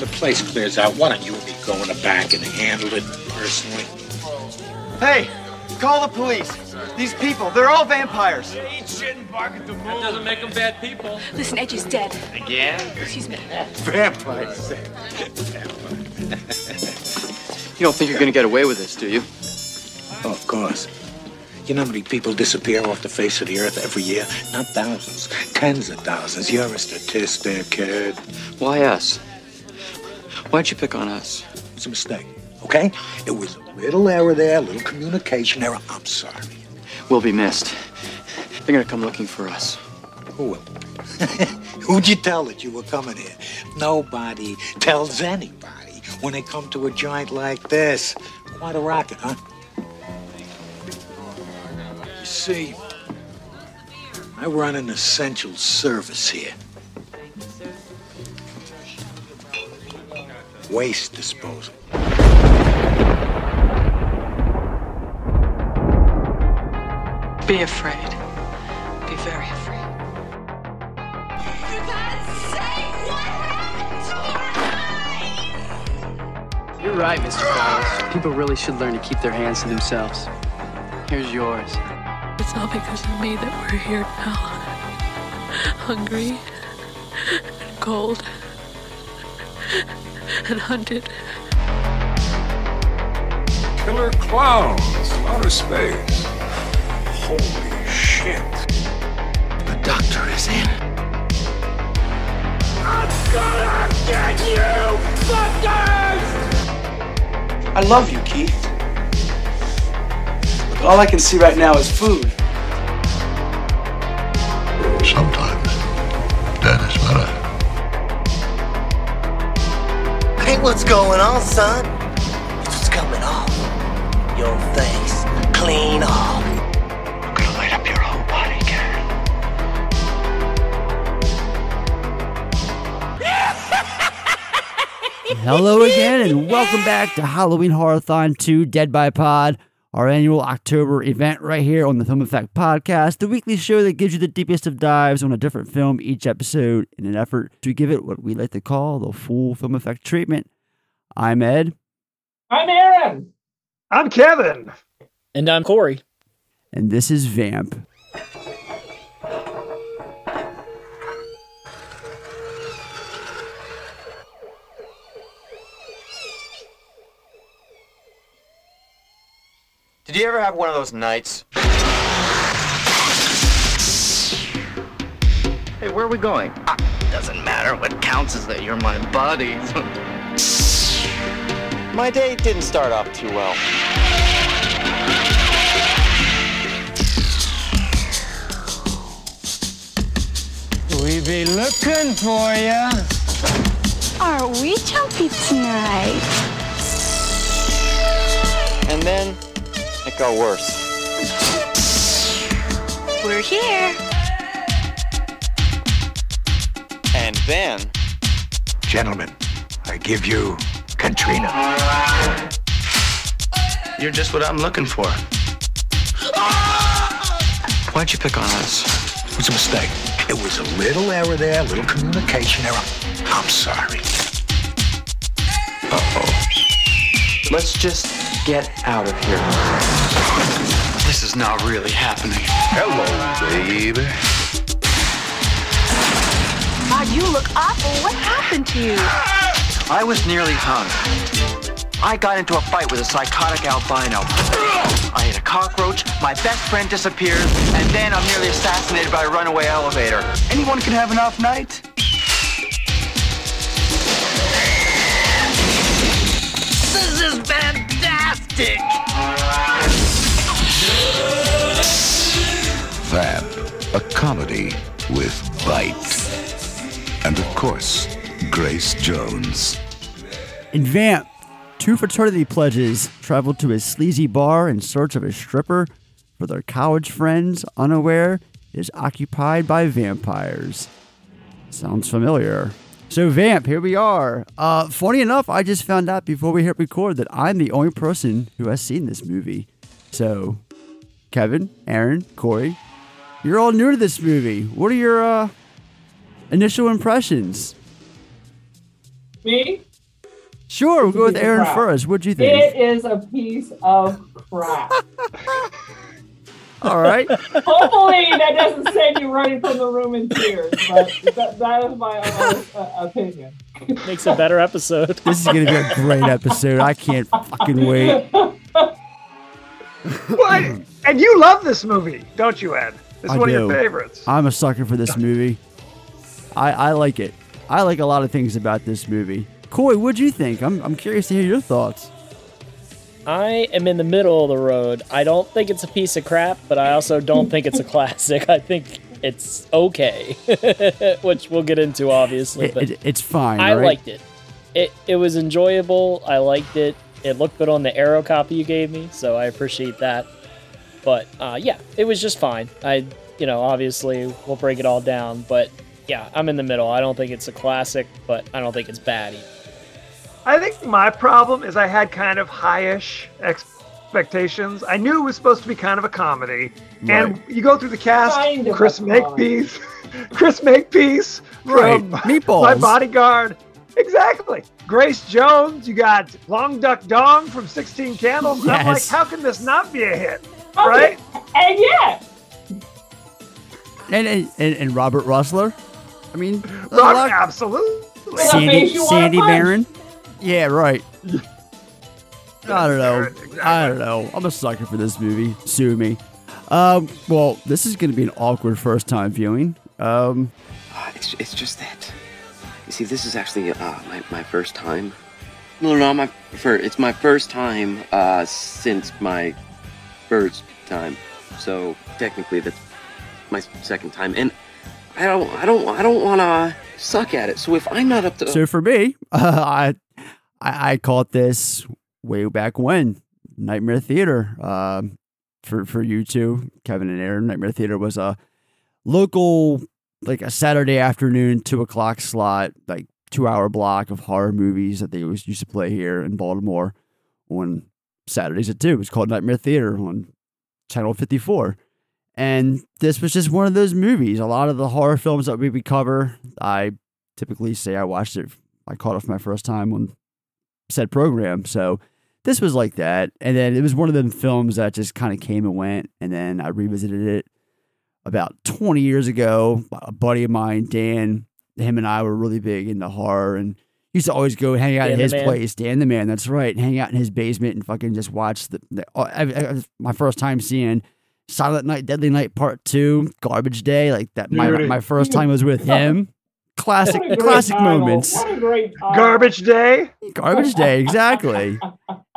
the place clears out, why don't you and me go in the back and handle it personally? Hey, call the police. These people, they're all vampires. That doesn't make them bad people. Listen, Edge is dead. Again? Excuse me. Vampires. You don't think you're gonna get away with this, do you? Oh, of course. You know how many people disappear off the face of the earth every year? Not thousands, tens of thousands. You're a statistic, kid. Why us? Why'd you pick on us? It's a mistake, okay? It was a little error there, a little communication error. I'm sorry. We'll be missed. They're gonna come looking for us. Who will? Who'd you tell that you were coming here? Nobody tells anybody when they come to a joint like this. Quite a racket, huh? You see, I run an essential service here. Waste disposal. Be afraid. Be very afraid. For God's sake, what happened to our eyes? You're right, Mr. Fowles. People really should learn to keep their hands to themselves. Here's yours. It's all because of me that we're here now. Hungry and cold and hunted. Killer clowns, outer space. Holy shit. The doctor is in. I'm gonna get you! fuckers! I love you, Keith. But all I can see right now is food. What's going on, son? It's what's coming off. Your face, clean off. I'm gonna light up your whole body, Karen. Hello again, and welcome back to Halloween Horrorthon 2 Dead by Pod, our annual October event right here on the Film Effect Podcast, the weekly show that gives you the deepest of dives on a different film each episode in an effort to give it what we like to call the full film effect treatment. I'm Ed, I'm Erin. I'm Kevin. And I'm Corey. and this is Vamp. Did you ever have one of those nights? Hey, where are we going? Ah, doesn't matter. What counts is that you're my buddy. My day didn't start off too well. We be looking for ya. Are we jumpy tonight? And then it got worse. We're here. And then Gentlemen, I give you Katrina. You're just what I'm looking for. why'd you pick on us? It was a mistake. It was a little error there, a little communication error. I'm sorry. Uh-oh. Let's just get out of here. This is not really happening. Hello, baby. God, you look awful. What happened to you? I was nearly hung. I got into a fight with a psychotic albino. I hit a cockroach, my best friend disappeared, and then I'm nearly assassinated by a runaway elevator. Anyone can have an off night. This is fantastic! Vamp, a comedy with bite. And of course, Grace Jones. In Vamp, two fraternity pledges travel to a sleazy bar in search of a stripper for their college friends, unaware is occupied by vampires. Sounds familiar. So, Vamp, here we are. Uh, funny enough, I just found out before we hit record that I'm the only person who has seen this movie. So, Kevin, Erin, Corey, you're all new to this movie. What are your uh, initial impressions? Me? Sure, we'll go with Erin crap. first. What'd you think? It is a piece of crap. All right. Hopefully, that doesn't send you running from the room in tears, but that, that is my honest uh, opinion. Makes a better episode. This is gonna be a great episode. I can't fucking wait. What? And you love this movie, don't you, Ed? It's I one do. of your favorites. I'm a sucker for this movie. I, I like it. I like a lot of things about this movie. Coy, what'd you think? I'm, I'm curious to hear your thoughts. I am in the middle of the road. I don't think it's a piece of crap, but I also don't think it's a classic. I think it's okay, which we'll get into obviously. It, But it- it's fine. I right? liked it. It it was enjoyable. I liked it. It looked good on the arrow copy you gave me, so I appreciate that. But uh, yeah, it was just fine. I you know obviously we'll break it all down, but yeah, I'm in the middle. I don't think it's a classic, but I don't think it's bad either. I think my problem is I had kind of highish expectations. I knew it was supposed to be kind of a comedy, and you go through the cast: Kind of Chris. Makepeace, Chris Makepeace Right, from Meatballs. My Bodyguard. Exactly. Grace Jones. You got Long Duck Dong from 16 Candles. I'm like, Yes. how can this not be a hit? Oh, right? And yet, And, and, and, and Robert Rusler. I mean, a Rock, lot- absolutely. Sandy, face Sandy punch. Baron. Yeah, right. I don't know. Exactly. I don't know. I'm a sucker for this movie. Sue me. Um, well, this is going to be an awkward first time viewing. Um, Uh, it's, it's just that. You see, this is actually uh, my, my first time. No, no, my first. It's my first time uh, since my first time. So technically, that's my second time, and I don't, I don't, I don't want to suck at it. So if I'm not up to, so for me, uh, I, I I caught this way back when Nightmare Theater. Um, for for you two, Kevin and Erin, Nightmare Theater was a local, like a Saturday afternoon, two o'clock slot, like two hour block of horror movies that they always used to play here in Baltimore on Saturdays at two. It was called Nightmare Theater on Channel Fifty Four. And this was just one of those movies. A lot of the horror films that we would cover, I typically say I watched it. I caught it for my first time on said program. So this was like that. And then it was one of them films that just kind of came and went. And then I revisited it about 20 years ago. A buddy of mine, Dan, him and I were really big into horror and used to always go hang out Dan at his place. Dan the man, that's right. Hang out in his basement and fucking just watch the. the uh, I, I, my first time seeing Silent Night, Deadly Night Part Two, Garbage Day, like that. My Dude. my first time was with him. Classic, what a great classic title. moments. What a great title. Garbage Day. Garbage Day, exactly.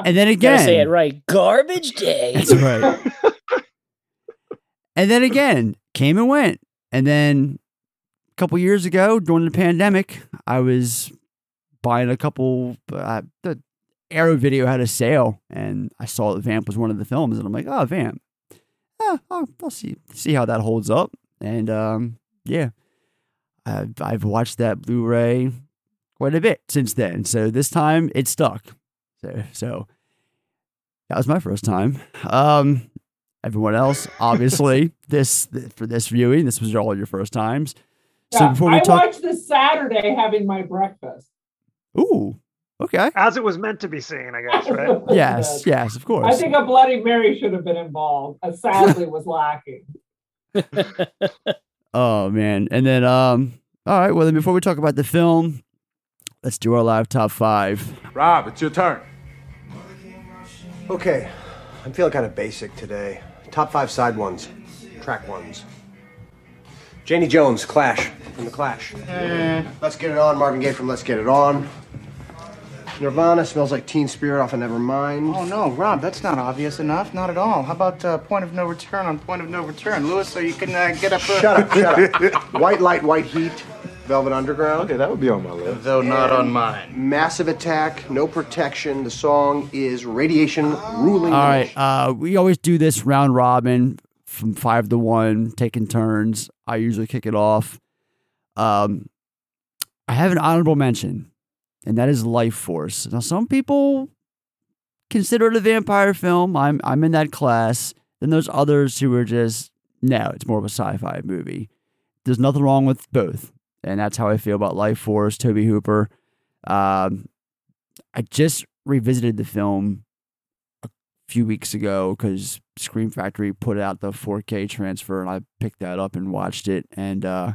And then Gotta again, say it right. Garbage day. That's right. and then again, came and went. And then a couple years ago, during the pandemic, I was buying a couple. Uh, the Arrow video had a sale, and I saw that Vamp was one of the films, and I'm like, oh, Vamp. Ah, I'll, I'll see see how that holds up. And um, yeah, I've, I've watched that Blu-ray quite a bit since then. So this time it stuck. So so that was my first time. Um, everyone else, obviously, this for this viewing, this was all your first times. So before we I talk, watched this Saturday having my breakfast. ooh, okay, As it was meant to be seen, I guess, right? yes, yes, of course. I think a Bloody Mary should have been involved. Uh, sadly, was lacking. Oh man. And then um all right, well then before we talk about the film, let's do our live top five. Rob, it's your turn. Okay, I'm feeling kind of basic today. Top five side ones, track ones. Janie Jones, Clash, from The Clash. Let's Get It On, Marvin Gaye from Let's Get It On. Nirvana smells like Teen Spirit off of Nevermind. Oh no, Rob, that's not obvious enough. Not at all. How about uh, point of no return on point of no return, Lewis? So you can uh, get up. Uh... Shut up, shut up. White Light, White Heat, Velvet Underground. Okay, that would be on my list. Though not on mine. Massive Attack, No Protection. The song is Radiation Ruling. All the right. Uh we always do this round robin from five to one, taking turns. I usually kick it off. Um I have an honorable mention, and that is Life Force. Now some people consider it a vampire film. I'm I'm in that class. Then there's others who are just no, it's more of a sci-fi movie. There's nothing wrong with both, and that's how I feel about Life Force. Tobe Hooper, um, I just revisited the film a few weeks ago because Scream Factory put out the 4K transfer, and I picked that up and watched it. And uh,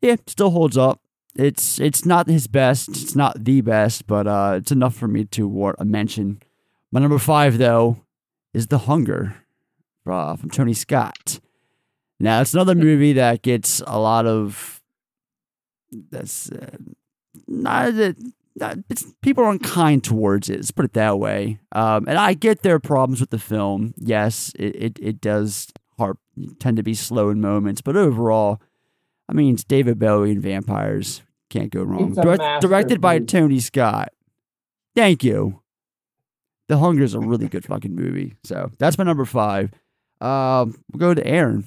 yeah, still holds up. It's it's not his best. It's not the best, but uh, it's enough for me to warrant a mention. My number five, though, is The Hunger uh, from Tony Scott. Now, it's another movie that gets a lot of that's uh, not that people are unkind towards it. Let's put it that way. Um, and I get their problems with the film. Yes, it it, it does harp tend to be slow in moments, but overall, I mean, it's David Bowie and vampires. Can't go wrong. It's a Direct- directed by. Tony Scott. Thank you. The Hunger is a really good fucking movie. So that's my number five. Um, we'll go to Erin.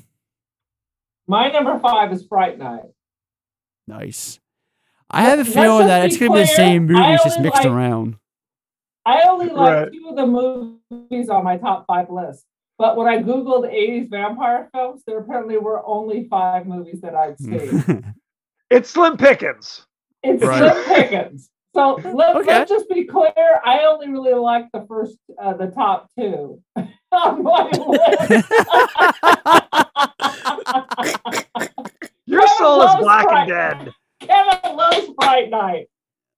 My number five is Fright Night. Nice. I have a feeling that it's going to be the same I movies, just mixed like- around. I only like Right. two of the movies on my top five list. But when I Googled 80s vampire films, there apparently were only five movies that I'd seen. It's Slim Pickens. It's Right. Slim Pickens. So let, Okay. let's just be clear. I only really like the first, uh, the top two on my list. Your Kevin soul is loves black and dead. Kevin loves Fright Night.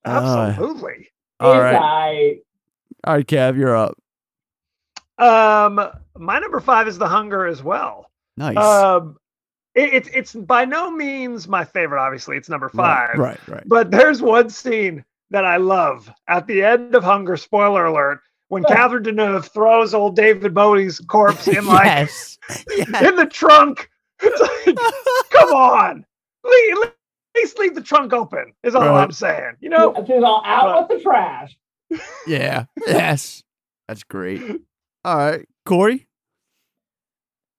Absolutely. all It's right. I- All right, Kev, you're up. Um, my number five is The Hunger as well. Nice. Um, it, it's it's by no means my favorite. Obviously, it's number five. right, right. But there's one scene that I love at the end of Hunger. Spoiler alert: when Catherine Deneuve throws old David Bowie's corpse in like yes. in the trunk. It's like, come on, leave, at least leave the trunk open. Is all Right. I'm saying. You know, She's all out with the trash. Yeah. Yes. That's great. All right, Corey.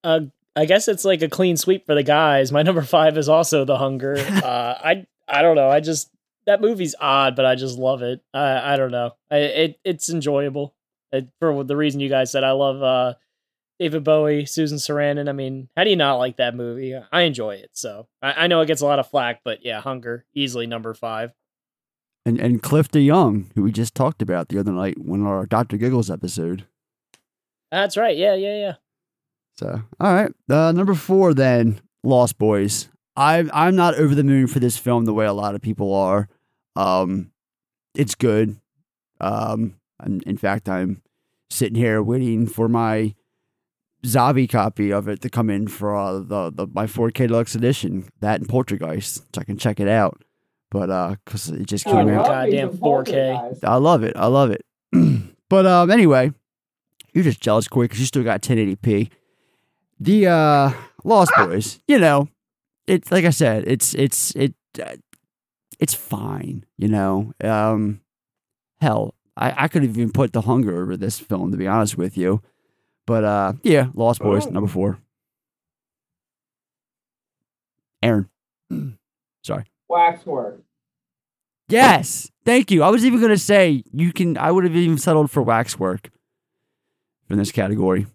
Uh, I guess it's like a clean sweep for the guys. My number five is also The Hunger. uh, I I don't know. I just that movie's odd, but I just love it. I I don't know. I, it it's enjoyable it, for the reason you guys said. I love uh, David Bowie, Susan Sarandon. I mean, how do you not like that movie? I enjoy it. So I, I know it gets a lot of flack, but yeah, Hunger easily number five. And and Cliff DeYoung, who we just talked about the other night when our Dr. Giggles episode. That's right. Yeah, yeah, yeah. So, all right. Uh, number four, then Lost Boys. I'm I'm not over the moon for this film the way a lot of people are. Um, it's good. Um, and in fact, I'm sitting here waiting for my Zavvi copy of it to come in for uh, the the my 4K deluxe edition. That and Poltergeist, so I can check it out. But uh, cause it just Oh, came out. goddamn 4K. I love it. I love it. but um, anyway, you're just jealous, Corey, because you still got 1080p. The uh, Lost Boys, you know, it's like I said, it's it's it uh, it's fine. You know, um, hell, I I could have even put The Hunger over this film to be honest with you. But uh, yeah, Lost Boys, Oh. number four. Erin, sorry. Waxwork. Yes, thank you. I was even gonna say you can. I would have even settled for waxwork in this category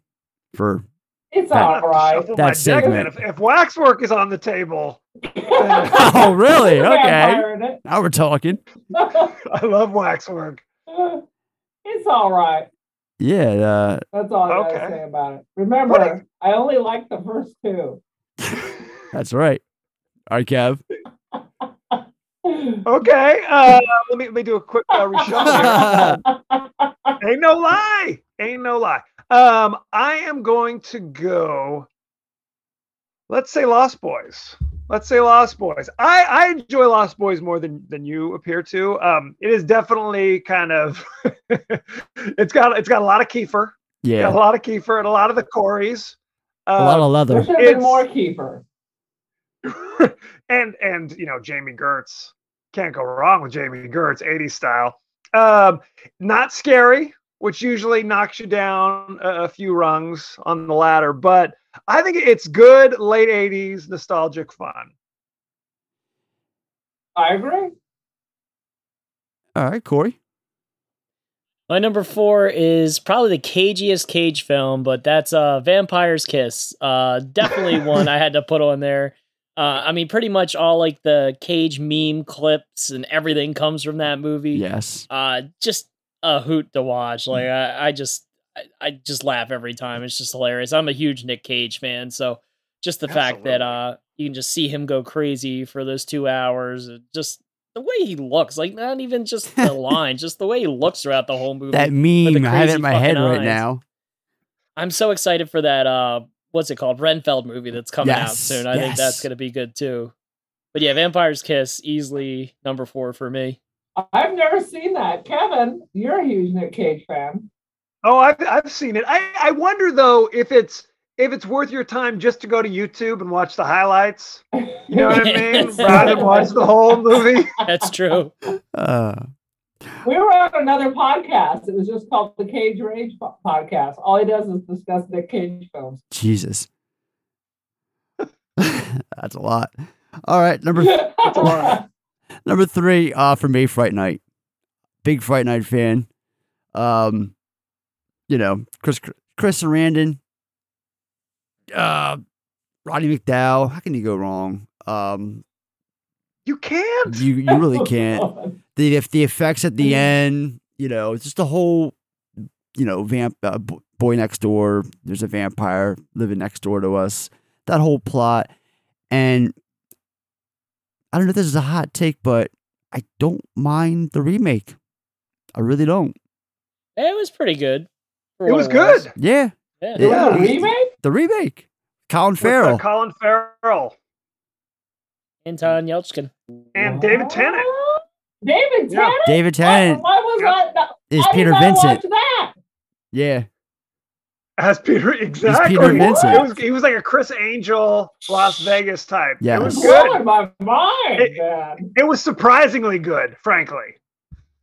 for It's that, all right. That my segment. If, if waxwork is on the table, oh, really? Okay. Vampire in it. Now we're talking. I love waxwork. It's all right. Yeah. Uh, That's all I gotta say about it. Remember, I only like the first two. that's right. All right, Kev. Okay, uh, let me let me do a quick uh, reshuffle here. Ain't no lie. Ain't no lie. Um, I am going to go. Let's say Lost Boys. Let's say Lost Boys. I I enjoy Lost Boys more than than you appear to. Um, it is definitely kind of. it's got it's got a lot of Kiefer. Yeah. Got a lot of Kiefer and a lot of the Corys. A lot of Um, leather. There should have been more Kiefer. and and you know Jami Gertz can't go wrong with Jami Gertz 80s style. Um, not scary, which usually knocks you down a, a few rungs on the ladder, but I think it's good late 80s nostalgic fun. I agree. All right, Corey. My number four is probably the cagiest cage film, but that's uh Vampire's Kiss. Uh definitely one I had to put on there. Uh, I mean, pretty much all like the Cage meme clips and everything comes from that movie. Yes. Uh, just a hoot to watch. Like I, I just, I, I just laugh every time. It's just hilarious. I'm a huge Nick Cage fan, so just the fact that uh, you can just see him go crazy for those two hours, just the way he looks, like not even just the line, just the way he looks throughout the whole movie. That meme, I have it in my head fucking right eyes. now. I'm so excited for that. Uh, what's it called? Renfield movie that's coming out soon. I think that's gonna be good too. But yeah, Vampire's Kiss easily number four for me. I've never seen that. Kevin, you're a huge Nick Cage fan. Oh, I've I've seen it. I I wonder though if it's if it's worth your time just to go to YouTube and watch the highlights. You know what I mean? Yes. Rather than watch the whole movie. That's true. Uh, We were on another podcast. It was just called the Cage Rage podcast. All he does is discuss Nick Cage films. Jesus. That's a lot. All right, number a number three, uh, for me, Fright Night. Big Fright Night fan. Um, you know, Chris Chris Sarandon, uh, Roddy McDowall. How can you go wrong? Um, You can't. you you really can't. The if the effects at the end, you know, it's just the whole, you know, vamp uh, boy next door. There's a vampire living next door to us. That whole plot, and I don't know if this is a hot take, but I don't mind the remake. I really don't. It was pretty good. for It was good. Yeah, Yeah. There was a it- remake? the remake. Colin Farrell. Colin Farrell Anton Yelchin. And David Tennant. David Yeah. Tennant? David oh, Tennant Why, why was I not, is I Peter not Vincent. watch that? Yeah, As Peter, exactly. Vincent. It was, he was like a Criss Angel, Las Vegas type. Yeah, It was Blowing good. my mind, It- man. It was surprisingly good, frankly.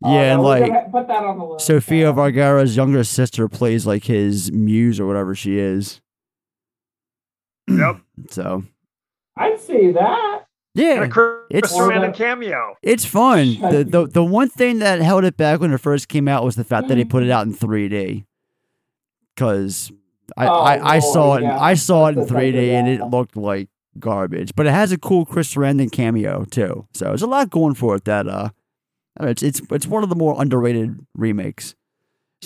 Oh, yeah, and like gonna put that on the list. Sofia Vergara's younger sister plays like his muse or whatever she is. Yep. So I'd see that. And yeah, a Chris it's Sarandon cameo. it's fun. The, the the one thing that held it back when it first came out was the fact that they put it out in 3D. Because I, Oh, I, I saw it yeah. I saw it in That's the thing, 3D and it looked like garbage. But it has a cool Chris Sarandon cameo too. So there's a lot going for it. That uh, I don't know, it's it's it's one of the more underrated remakes.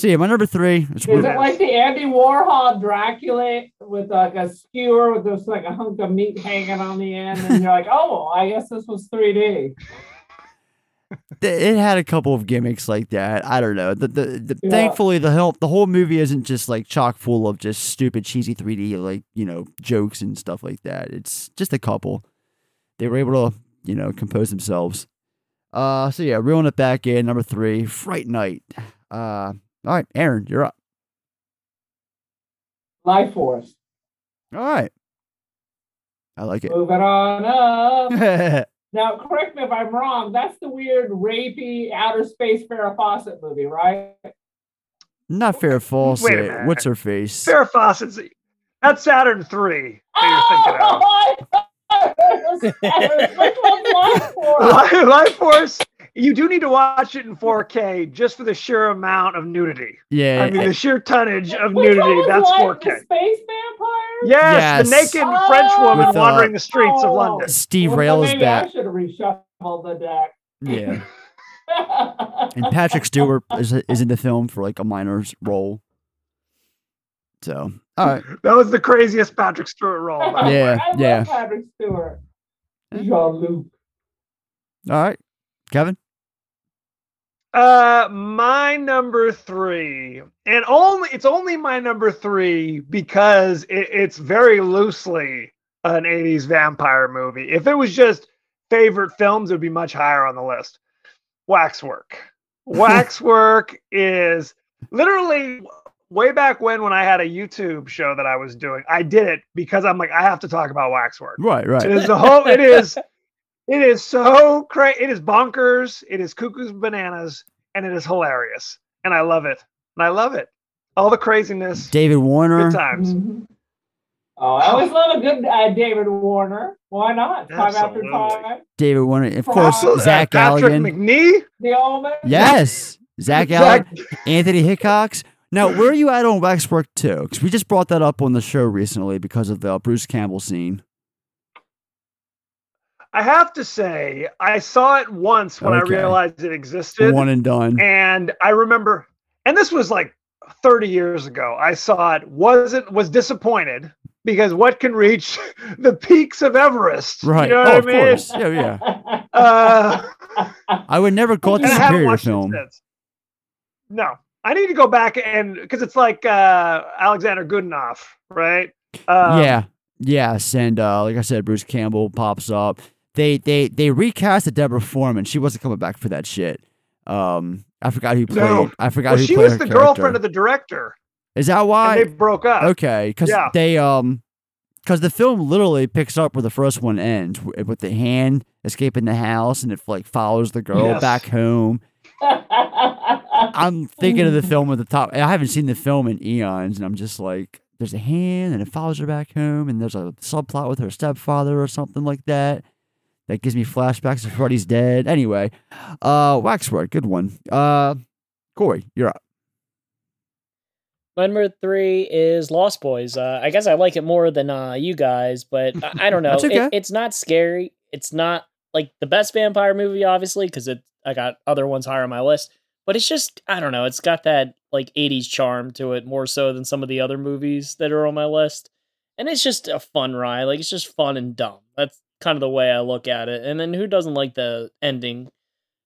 Yeah, my number three is Is it like the Andy Warhol Dracula with like a skewer with just like a hunk of meat hanging on the end, and you're like, oh, I guess this was 3D. It had a couple of gimmicks like that. I don't know. The, the, the Yeah. thankfully the whole the whole movie isn't just like chock full of just stupid cheesy 3D like you know jokes and stuff like that. It's just a couple. They were able to you know compose themselves. Uh, so yeah, reeling it back in number three, Fright Night. Uh, all right, Erin, you're up. Life Force. All right, I like it. Moving on up. Now, correct me if I'm wrong. That's the weird rapey outer space Farrah Fawcett movie, right? not Farrah Fawcett. Wait a minute. What's her face? Farrah Fawcett's that's Saturn three that you're thinking of. Oh, Which Life Force? Life, Life Force. You do need to watch it in 4K just for the sheer amount of nudity. Yeah, I mean, the sheer tonnage of nudity. one was That's like 4K. The space vampire? Yes, the Yes. naked French woman With, uh, wandering the streets of Oh. London. Steve Well, Rail is maybe I should have reshuffled the deck. Yeah. and Patrick Stewart is is in the film for like a minor role. So, all right, That was the craziest Patrick Stewart role. by the. Yeah, love yeah. Patrick Stewart. Jean Luc. all right, Kevin. Uh, my number three, and only it's only my number three because it, it's very loosely an '80s vampire movie. If it was just favorite films, it would be much higher on the list. Waxwork. Waxwork is literally way back when when I had a YouTube show that I was doing. I did it because I'm like I have to talk about Waxwork. Right, right. is the whole. It is. It is so crazy. It is bonkers. It is cuckoo's bananas, and it is hilarious. And I love it. And I love it. All the craziness. David Warner. Good times. Mhm. Oh, I always love a good uh, David Warner. Why not? Time Absolutely. after time. David Warner, of course. Absolutely. Zach Patrick Galligan. Macnee. The Omen. Yes, Zach Zach- Galligan. Anthony Hickox. Now, where are you at on Waxwork 2? Because we just brought that up on the show recently because of the Bruce Campbell scene. I have to say, I saw it once when Okay. I realized it existed. One and done. And I remember, and this was like 30 years ago. I saw it, wasn't was disappointed because what can reach the peaks of Everest? Right. You know oh, what of I mean? course. Yeah, yeah. Uh, I would never call it and a I haven't superior film. No, I need to go back and because it's like uh, Alexander Godunov, right? Um, yeah. Yes, and uh, like I said, Bruce Campbell pops up. They they they recast Deborah Foreman. She wasn't coming back for that shit. Um, I forgot who played. No. I forgot Well, who she played was her the character. girlfriend of the director. Is that why? And they broke up. Okay, because Yeah. they um, because the film literally picks up where the first one ends with the hand escaping the house, and it like follows the girl Yes. back home. I'm thinking of the film at the top. I haven't seen the film in eons, and I'm just like, there's a hand, and it follows her back home, and there's a subplot with her stepfather or something like that. That gives me flashbacks to Freddy's dead. Anyway, uh, Waxwork, good one. Uh, Corey, you're up. My number three is Lost Boys. Uh, I guess I like it more than uh, you guys, but I, I don't know. Okay. It- it's not scary. It's not like the best vampire movie, obviously, because it I got other ones higher on my list. But it's just I don't know. It's got that like '80s charm to it more so than some of the other movies that are on my list. And it's just a fun ride. Like it's just fun and dumb. That's kind of the way I look at it. And then who doesn't like the ending?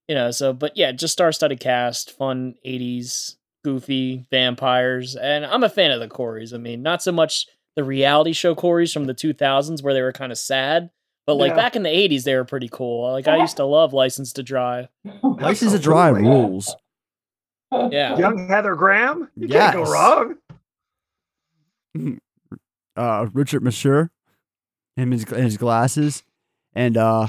You know. So, but yeah, just star-studded cast, fun '80s goofy vampires, and I'm a fan of the Coreys. I mean, not so much the reality show Coreys from the 2000s where they were kind of sad, but like Yeah. back in the 80s they were pretty cool. Like I used to love License to Drive. License to Drive rules. Yeah. Young Heather Graham. You Yes. can't go wrong. uh, Richard Masur, him his his glasses, and uh,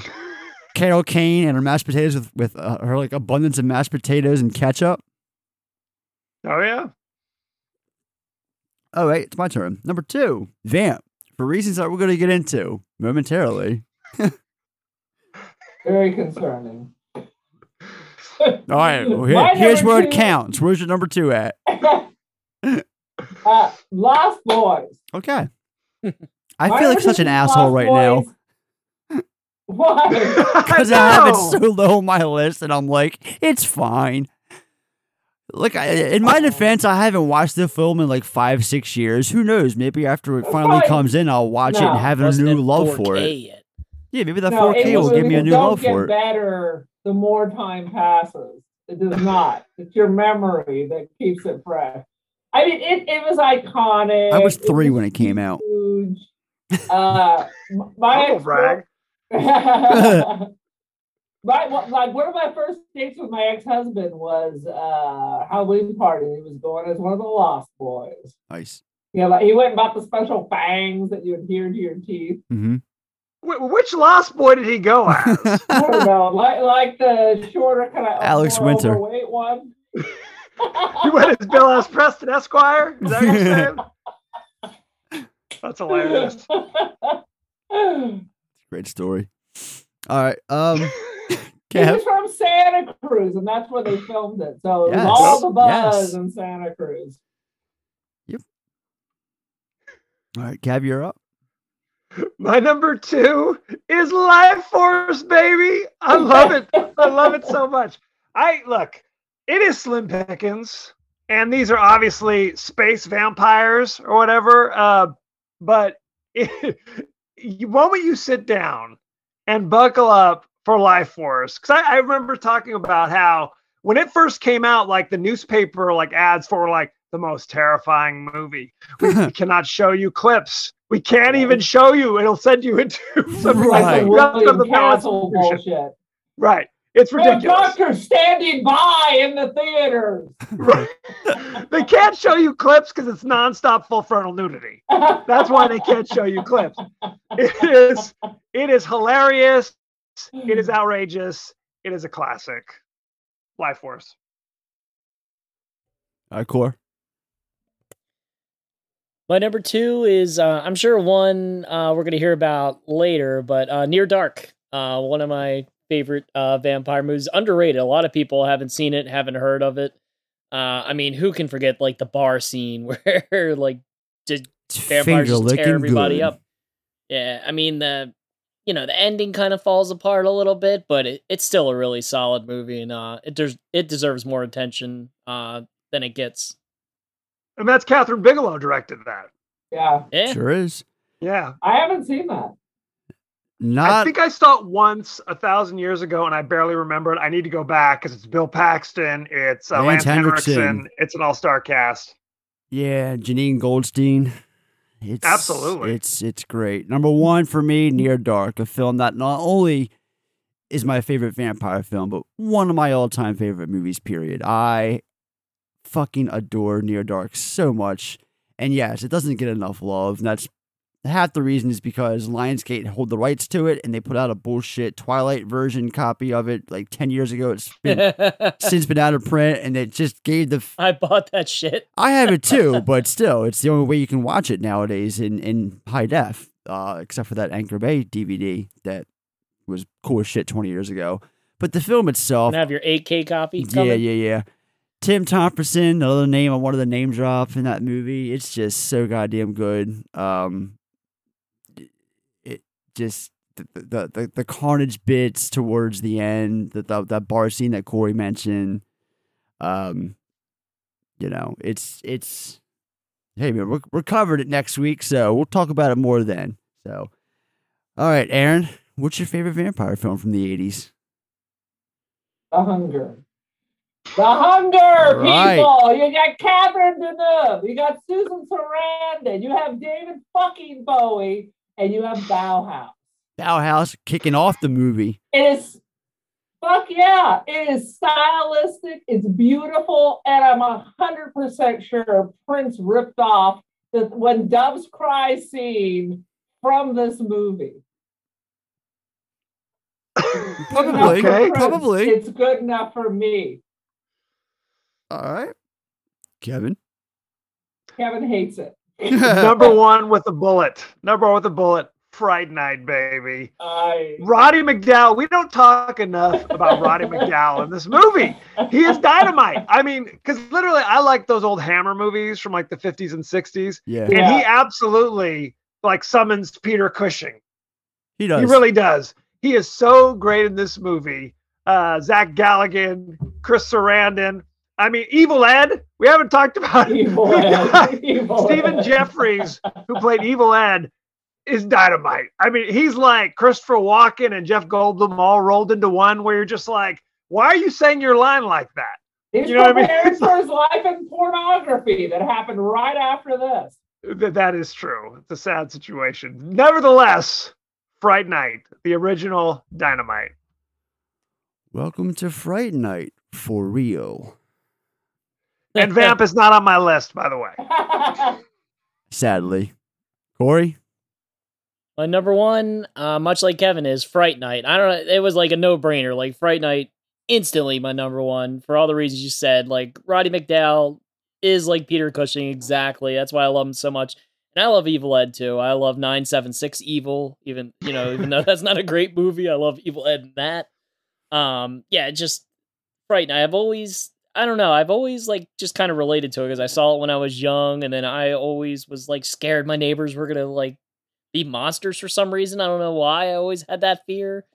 Carol Kane and her mashed potatoes with with uh, her like abundance of mashed potatoes and ketchup. Oh yeah. All right, it's my turn. Number two, Vamp, for reasons that we're going to get into momentarily. Very concerning. All right, well, here- here's number where it counts. Where's your number two at? Uh, Lost Boys. Okay. I My feel like such an asshole Lost right now Why? because I have it so low on my list, and I'm like, it's fine. Look, I, in my oh. defense, I haven't watched the film in like five, six years. Who knows? Maybe after it finally fine. comes in, I'll watch it and have a new love for 4K it. yet. Yeah, maybe that No, 4K it will will- give me a it new don't love get for it. better the more time passes. It does not. It's your memory that keeps it fresh. I mean, it, it was iconic. I was It three when it came out. Huge. Uh, m- my Humble ex- brag. my like one of my first dates with my ex-husband was uh Halloween party. He was going as one of the Lost Boys. Nice. Yeah, like he went and bought the special fangs that you adhere to your teeth. Mm-hmm. Wh- Which Lost Boy did he go as? I don't know, like like the shorter kind of Alex Winter. overweight one. he went as Bill S. Preston Esquire. Is that what you're saying? That's hilarious. Great story. All right. Um, He Kev. was from Santa Cruz, and that's where they filmed it. So it was Yes, all the buzz yes. in Santa Cruz. Yep. All right, Kev, you're up. My number two is Life Force, baby. I love it. I love it so much. I look, it is Slim Pickens, and these are obviously space vampires or whatever. Uh, but it, you, moment you sit down and buckle up for Life Force, because I, I remember talking about how when it first came out, like the newspaper like ads for like the most terrifying movie. We cannot show you clips. We can't even show you. It'll send you into some Right. like William of the Castle bullshit. bullshit. Right. It's We have ridiculous. doctors standing by in the theaters. They can't show you clips because it's nonstop full frontal nudity. That's why they can't show you clips. It is it is hilarious. It is outrageous. It is a classic. Life Force. All right, Core. My number two is uh, I'm sure one uh, we're gonna hear about later, but uh, Near Dark, uh, one of my favorite uh, vampire movies, underrated. A lot of people haven't seen it, haven't heard of it. Uh, I mean, who can forget like the bar scene where like just vampires just Finger-licking tear everybody good. up? Yeah, I mean the you know, the ending kind of falls apart a little bit, but it, it's still a really solid movie, and uh, it des- it deserves more attention uh, than it gets. And that's Kathryn Bigelow directed that. Yeah. Yeah. Sure is. Yeah. I haven't seen that. I think I saw it once a thousand years ago, and I barely remember it. I need to go back because it's Bill Paxton, it's uh, Lance Lance Henriksen. Henriksen, it's an all-star cast. yeah, Jenette Goldstein. It's Absolutely. It's it's great. Number one for me, Near Dark, a film that not only is my favorite vampire film, but one of my all-time favorite movies. Period. I fucking adore Near Dark so much, and yes, it doesn't get enough love. And that's half the reason is because Lionsgate hold the rights to it, and they put out a bullshit Twilight version copy of it like ten years ago. It's been since been out of print, and it just gave the I bought that shit. I have it too, but still, it's the only way you can watch it nowadays in, in high def, uh, except for that Anchor Bay DVD that was cool as shit 20 years ago. But the film itself, And have your 8K copy. yeah, coming? yeah, yeah. Tim Thomerson, another name I wanted to name drop in that movie. It's just so goddamn good. Um, just the the the, the carnage bits towards the end, the, the that bar scene that Corey mentioned. Um, you know, it's it's. Hey man, we're we're covered it next week, so we'll talk about it more then. So, all right, Erin, what's your favorite vampire film from the '80s? The Hunger. The Hunger, Right. people. You got Catherine Deneuve. You got Susan Sarandon. You have David fucking Bowie. And you have Bauhaus. Bauhaus kicking off the movie. It is, fuck yeah. It is stylistic. It's beautiful. And I'm a 100% sure Prince ripped off the When Doves Cry scene from this movie. Probably, Prince. probably. It's good enough for me. All right, Kevin. Kevin hates it. Number one with a bullet. Number one with a bullet. Fright Night, baby. I Roddy McDowall. We don't talk enough about Roddy McDowall in this movie. He is dynamite. I mean, because literally, I like those old Hammer movies from like the 50s and 60s. Yeah. And Yeah. he absolutely like summons Peter Cushing. He does. He really does. He is so great in this movie. Uh, Zach Galligan, Chris Sarandon. I mean, Evil Ed. We haven't talked about Evil Ed. Evil Stephen Ed. Geoffreys, who played Evil Ed, is dynamite. I mean, he's like Christopher Walken and Jeff Goldblum all rolled into one. Where you're just like, why are you saying your line like that? He's You know what I mean? preparing for his life in pornography that happened right after this. That that is true. It's a sad situation. Nevertheless, Fright Night, the original Dynamite. Welcome to Fright Night for real. And Vamp is not on my list, by the way. Sadly, Corey. My number one, uh, much like Kevin, is Fright Night. I don't know. It was like a no brainer. Like Fright Night, instantly my number one for all the reasons you said. Like Roddy McDowall is like Peter Cushing exactly. That's why I love him so much. And I love Evil Ed too. I love 976 Evil, even you know, even though that's not a great movie, I love Evil Ed in that. Um, yeah, just Fright Night. I've always I don't know. I've always like just kind of related to it because I saw it when I was young, and then I always was like scared my neighbors were gonna like be monsters for some reason. I don't know why. I always had that fear.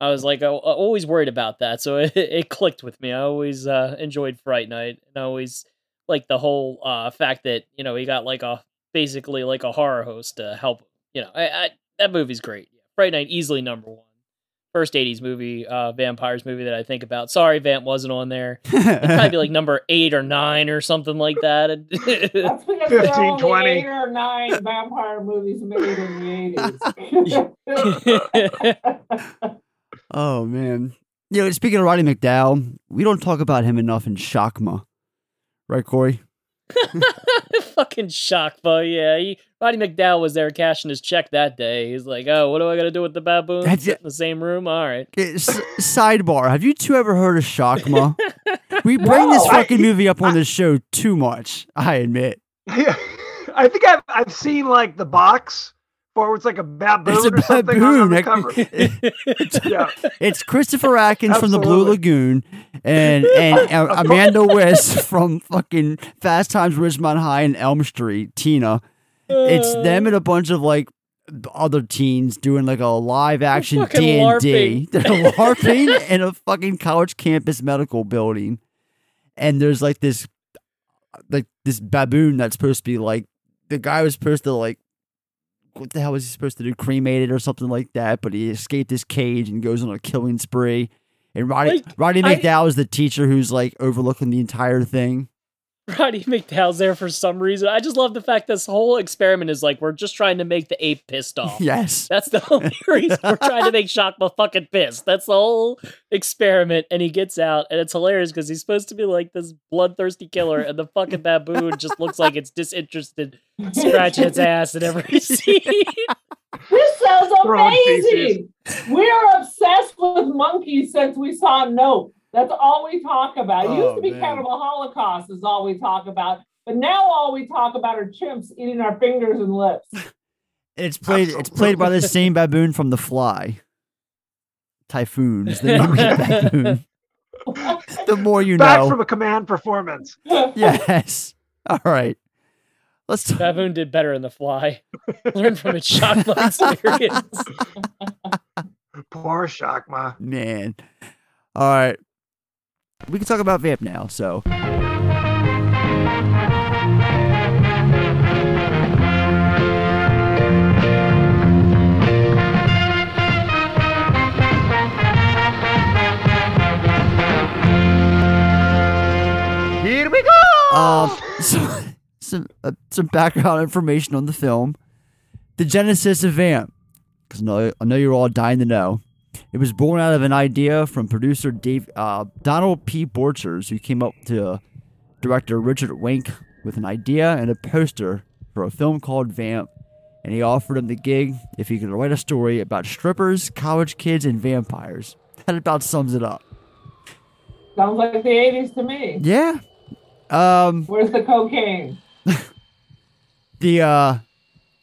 I was like, I, I always worried about that, so it, it clicked with me. I always uh, enjoyed Fright Night, and I always like the whole uh, fact that you know he got like a basically like a horror host to help. You know, I, I that movie's great. Fright Night easily number one. First '80s movie, uh, vampires movie that I think about. Sorry, Vamp wasn't on there. It'd probably be like number eight or nine or something like that. That's because 15, only 20. eight or nine vampire movies made in the 80s. Oh man. You know, speaking of Roddy McDowall, we don't talk about him enough in Shakma. Right, Corey? Fucking shock, but yeah, he, Roddy McDowall was there cashing his check that day. He's like, "Oh, what do I got to do with the baboon? Have you- in the same room? All right." Okay, s- sidebar. Have you two ever heard of Shakma? we bring this No. fucking movie up on this show too much, I admit. Yeah, I think I've I've seen like the box where it's like a baboon It's a or something on the baboon. cover. yeah. It's Christopher Atkins from the Blue Lagoon and and uh, Amanda Wyss from fucking Fast Times at Ridgemont High and Elm Street, Tina. It's them and a bunch of like other teens doing like a live action D and D. They're LARPing in a fucking college campus medical building, and there's like this, like this baboon that's supposed to be like the guy was supposed to like. What the hell was he supposed to do? Cremated or something like that? But he escaped his cage and goes on a killing spree. And Roddy Like, Roddy I- McDowall is the teacher who's like overlooking the entire thing. Roddy McDowall's there for some reason. I just love the fact this whole experiment is like we're just trying to make the ape pissed off. Yes. That's the only reason we're trying to make Shakma fucking pissed. That's the whole experiment. And he gets out, and it's hilarious because he's supposed to be like this bloodthirsty killer, and the fucking baboon just looks like it's disinterested, scratching its ass in every scene. This sounds amazing. We are obsessed with monkeys since we saw Nope. That's all we talk about. It used Oh, to be man. Cannibal Holocaust is all we talk about, but now all we talk about are chimps eating our fingers and lips. It's played. It's played by the same baboon from The Fly. Typhoon is the name of the baboon. the more you Back know. Back from a command performance. yes. All right. Let's. T- Baboon did better in The Fly. Learn from its Shakma experience. Poor Shakma. Man. All right. We can talk about Vamp now. So. Here we go. Um, so, some uh, some background information on the film, the genesis of Vamp, because I know, I know you're all dying to know. It was born out of an idea from producer Dave uh, Donald P. Borchers, who came up to director Richard Wenk with an idea and a poster for a film called Vamp, and he offered him the gig if he could write a story about strippers, college kids, and vampires. That about sums it up. Sounds like the 80s to me. Yeah. Um, Where's the cocaine? The uh,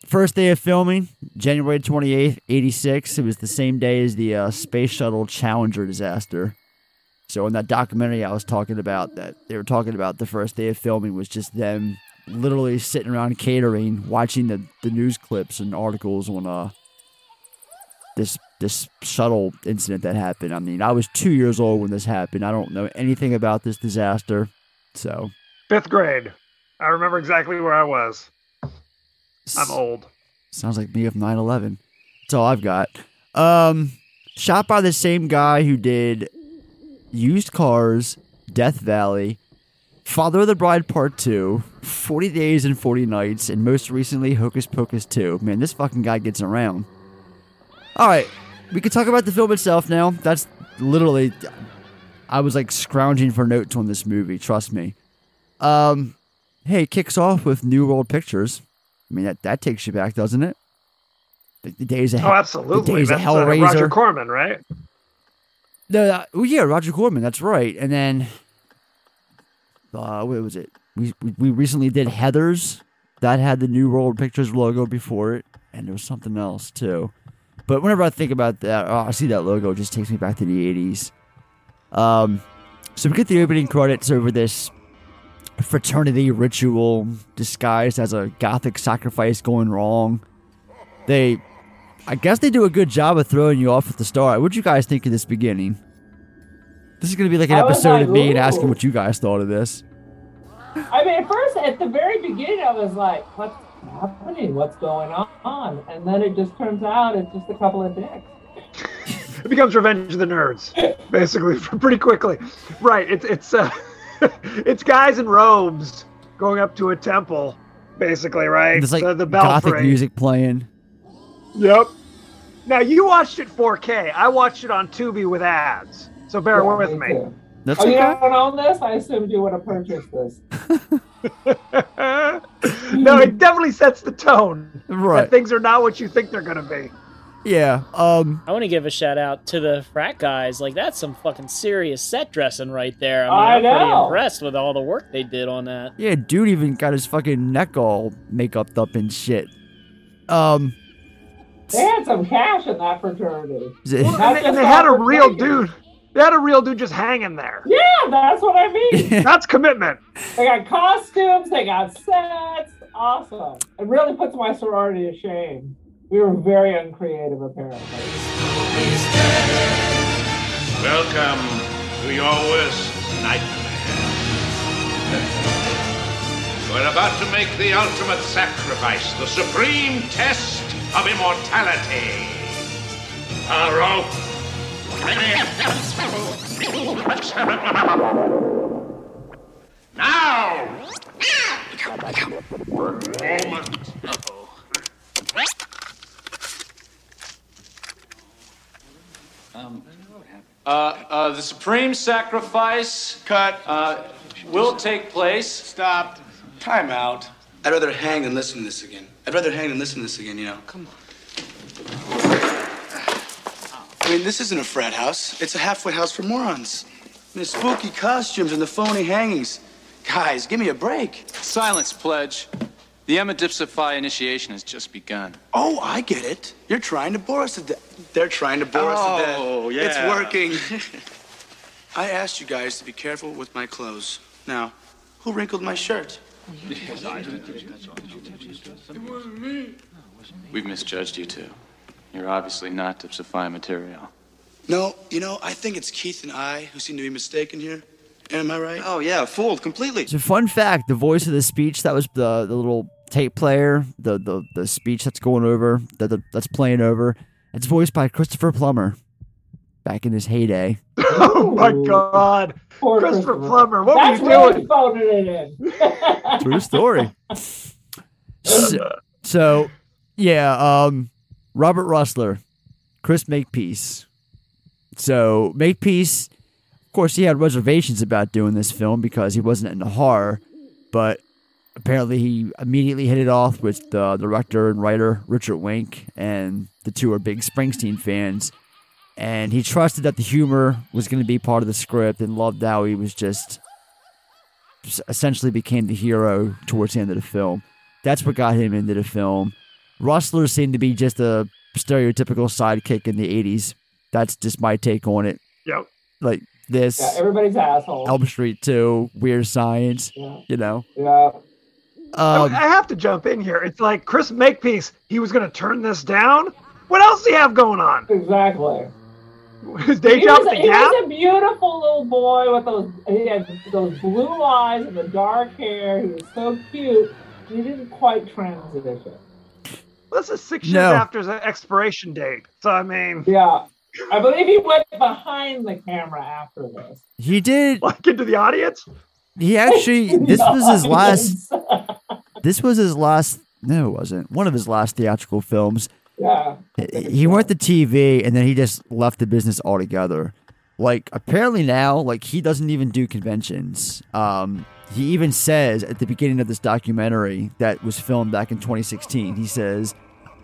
first day of filming, January 28th, 86, it was the same day as the uh, Space Shuttle Challenger disaster. So, in that documentary I was talking about, that they were talking about the first day of filming was just them literally sitting around catering, watching the, the news clips and articles on uh, this this shuttle incident that happened. I mean, I was two years old when this happened. I don't know anything about this disaster. So, Fifth grade. I remember exactly where I was. I'm old. Sounds like me of 9 11. That's all I've got. Um, shot by the same guy who did Used Cars, Death Valley, Father of the Bride Part 2, 40 Days and 40 Nights, and most recently Hocus Pocus 2. Man, this fucking guy gets around. All right, we can talk about the film itself now. That's literally. I was like scrounging for notes on this movie, trust me. Um, hey, it kicks off with New World Pictures. I mean, that, that takes you back, doesn't it? The, the days of Oh, absolutely. The days That's of uh, Hellraiser. Roger Corman, right? No, uh, oh yeah, Roger Corman. That's right. And then, uh, what was it? We we, we recently did Heather's. That had the New World Pictures logo before it, and there was something else too. But whenever I think about that, oh, I see that logo, it just takes me back to the '80s. Um, so we get the opening credits over this fraternity ritual disguised as a gothic sacrifice going wrong. They, I guess, they do a good job of throwing you off at the start. What'd you guys think of this beginning? This is gonna be like an episode like, of me and asking what you guys thought of this. I mean, at first, at the very beginning, I was like, what's happening? What's going on? And then it just turns out it's just a couple of dicks. It becomes Revenge of the Nerds, basically, pretty quickly. Right. It's it's uh, it's guys in robes going up to a temple, basically, right? There's like the, the gothic belfry. music playing. Yep. Now you watched it 4K. I watched it on Tubi with ads. So bear Yeah, with me me. too. That's you okay. don't own this? I assumed you would have purchased this. no, it definitely sets the tone. Right. That things are not what you think they're gonna be. Yeah. Um. I want to give a shout out to the frat guys. Like that's some fucking serious set dressing right there. I I mean, I am pretty impressed with all the work they did on that. Yeah, dude even got his fucking neck all makeuped up and shit. Um. They had some cash in that fraternity. Well, and they, and they had a real dude. They had a real dude just hanging there. Yeah, that's what I mean. That's commitment. they got costumes, they got sets. Awesome. It really puts my sorority to shame. We were very uncreative, apparently. Welcome to your worst nightmare. We're about to make the ultimate sacrifice, the supreme test of immortality. A rope. Now! For a Um, uh, uh, the supreme sacrifice. Cut. Uh, will take place. Stop. Time out. I'd rather hang than listen to this again. I'd rather hang than listen to this again, you know. Come on. I mean, this isn't a frat house. It's a halfway house for morons. And the spooky costumes and the phony hangings. Guys, give me a break. Silence, pledge. The Emma Dipsa Phi initiation has just begun. Oh, I get it. You're trying to bore us to death. They're trying to bore us to death. Oh, yeah. It's working. I asked you guys to be careful with my clothes. Now, who wrinkled my shirt? It wasn't me. We've misjudged you two. You're obviously not Dipsa Phi material. No, you know, I think it's Keith and I who seem to be mistaken here. Am I right? Oh, yeah, fooled completely. So, fun fact: the voice of the speech that was the the little tape player, the the, the speech that's going over, that the, that's playing over. It's voiced by Christopher Plummer, back in his heyday. Oh my God, Poor Christopher Plummer, what That's were you really doing? phoning it in. True story. so, so, yeah, um, Robert Rusler, Chris Makepeace. So Makepeace, of course, he had reservations about doing this film because he wasn't into horror, but apparently he immediately hit it off with the director and writer Richard Wenk, and the two are big Springsteen fans. And he trusted that the humor was going to be part of the script and loved how he was just essentially became the hero towards the end of the film. That's what got him into the film. Rusler seemed to be just a stereotypical sidekick in the 80s. That's just my take on it. Yep. Like this, Yeah, everybody's asshole. Elm Street 2, Weird Science, Yeah. you know. Yeah. Um, I have to jump in here. It's like Chris Makepeace, he was going to turn this down. What else do you have going on? Exactly. His day he job was, the he Gap? was a beautiful little boy with those he had those blue eyes and the dark hair. He was so cute. He didn't quite transition. This is six years No. after his expiration date. So, I mean, Yeah. I believe he went behind the camera after this. he did. like into the audience? He actually, this was his last, this was his last, no, it wasn't. One of his last theatrical films. Yeah. he went to TV and then he just left the business altogether. Like apparently now, like he doesn't even do conventions. Um, he even says at the beginning of this documentary that was filmed back in 2016, he says,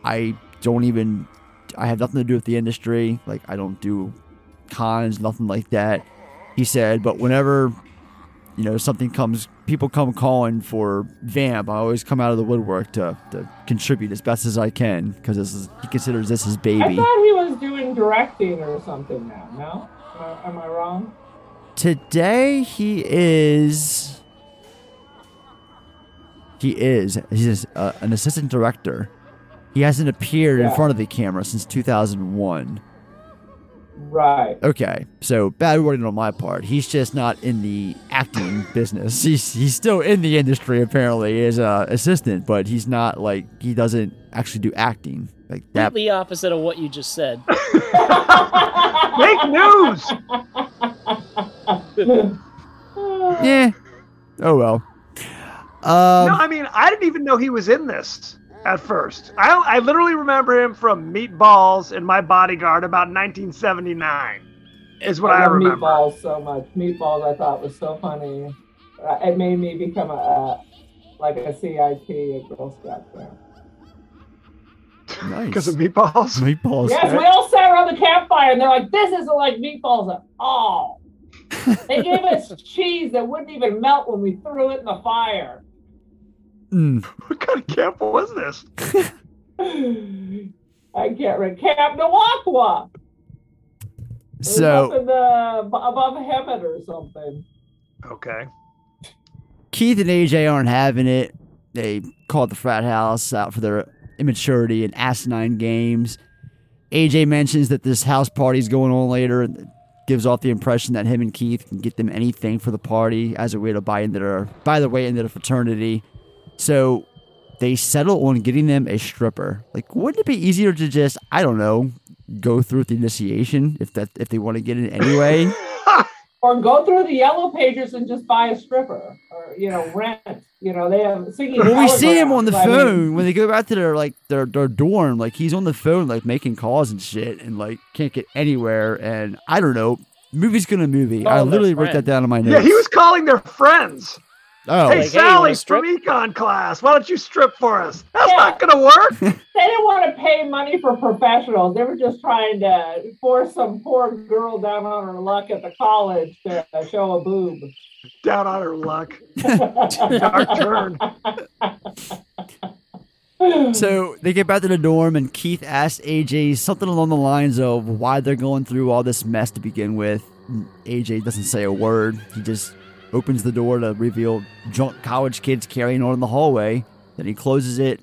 "I don't even, I have nothing to do with the industry. Like I don't do cons, nothing like that." He said, "But whenever." You know, something comes, people come calling for Vamp. I always come out of the woodwork to, to contribute as best as I can because this is he considers this his baby. I thought he was doing directing or something now. No? Am I, am I wrong? Today he is. He is. He's uh, an assistant director. He hasn't appeared in front of the camera since 2001. Right. Okay, so bad wording on my part. He's just not in the acting business. He's he's still in the industry apparently as a assistant, but he's not like he doesn't actually do acting like that. Completely opposite of what you just said. Fake news! Yeah. Oh well. Um, no, I mean, I didn't even know he was in this at first. I, I literally remember him from Meatballs and My Bodyguard about 1979, is what I, love remember. Meatballs so much. Meatballs I thought was so funny. Uh, It made me become a, a like a CIT, a Girl Scout fan. nice. Because of Meatballs? Meatballs. Yes, we all sat around the campfire and they're like, "This isn't like meatballs at all." they gave us cheese that wouldn't even melt when we threw it in the fire. Mm. What kind of camp was this? I can't remember. Camp Nawakwa. It was So- up in the, above Hemet or something. Okay. Keith and AJ aren't having it. They called the frat house out for their immaturity and asinine games. AJ mentions that this house party's going on later and gives off the impression that him and Keith can get them anything for the party as a way to buy into their by the way into the fraternity. So they settle on getting them a stripper. Like, wouldn't it be easier to just, I don't know, go through with the initiation if that if they want to get it anyway? or go through the yellow pages and just buy a stripper or you know rent you know they have singing Well, we see him on the holograms. I mean, phone when they go back to their like their their dorm. Like he's on the phone, like making calls and shit, and like can't get anywhere. And I don't know. Movie's gonna movie. Oh, I Oh, literally their wrote that down in my notes. Yeah, he was calling their friends. Oh, hey, Like, Sally wanna from econ class, why don't you strip for us? That's not gonna work. they didn't want to pay money for professionals they were just trying to force some poor girl down on her luck at the college to show a boob Down on her luck. Dark turn. So they get back to the dorm, and Keith asks AJ something along the lines of why they're going through all this mess to begin with. AJ doesn't say a word. He just opens the door to reveal drunk college kids carrying on in the hallway. Then he closes it,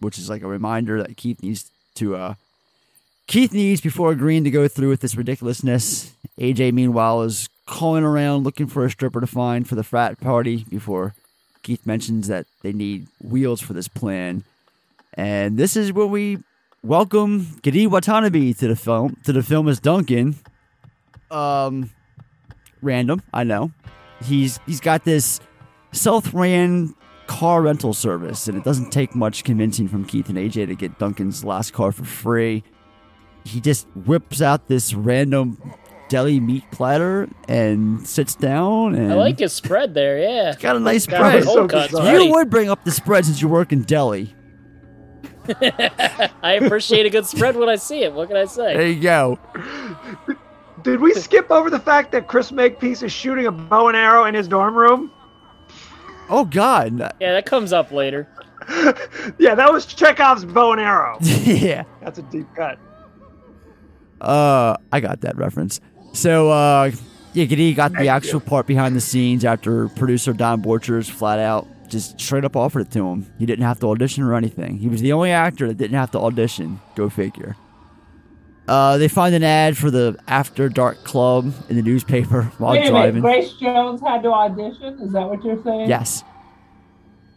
which is like a reminder that Keith needs to. uh Keith needs before agreeing to go through with this ridiculousness. AJ, meanwhile, is calling around looking for a stripper to find for the frat party before Keith mentions that they need wheels for this plan. And this is where we welcome Gedde Watanabe to the film. To the film as Duncan. Um, random, I know. He's he's got this self-ran car rental service, and it doesn't take much convincing from Keith and AJ to get Duncan's last car for free. He just whips out this random deli meat platter and sits down and I like his spread there. Yeah, got a nice Got spread. a cold cut, you would bring up the spread since you work in deli. I appreciate a good spread when I see it. What can I say? There you go. Did we skip over the fact that Chris Makepeace is shooting a bow and arrow in his dorm room? Oh God. Yeah, that comes up later. Yeah, that was Chekhov's bow and arrow. yeah. That's a deep cut. Uh, I got that reference. So, uh, yeah, Gedde got the Thank actual part behind the scenes after producer Don Borchers flat out just straight up offered it to him. He didn't have to audition or anything. He was the only actor that didn't have to audition. Go figure. Uh, they find an ad for the After Dark Club in the newspaper while Wait a minute. Grace Jones had to audition. Is that what you're saying? Yes.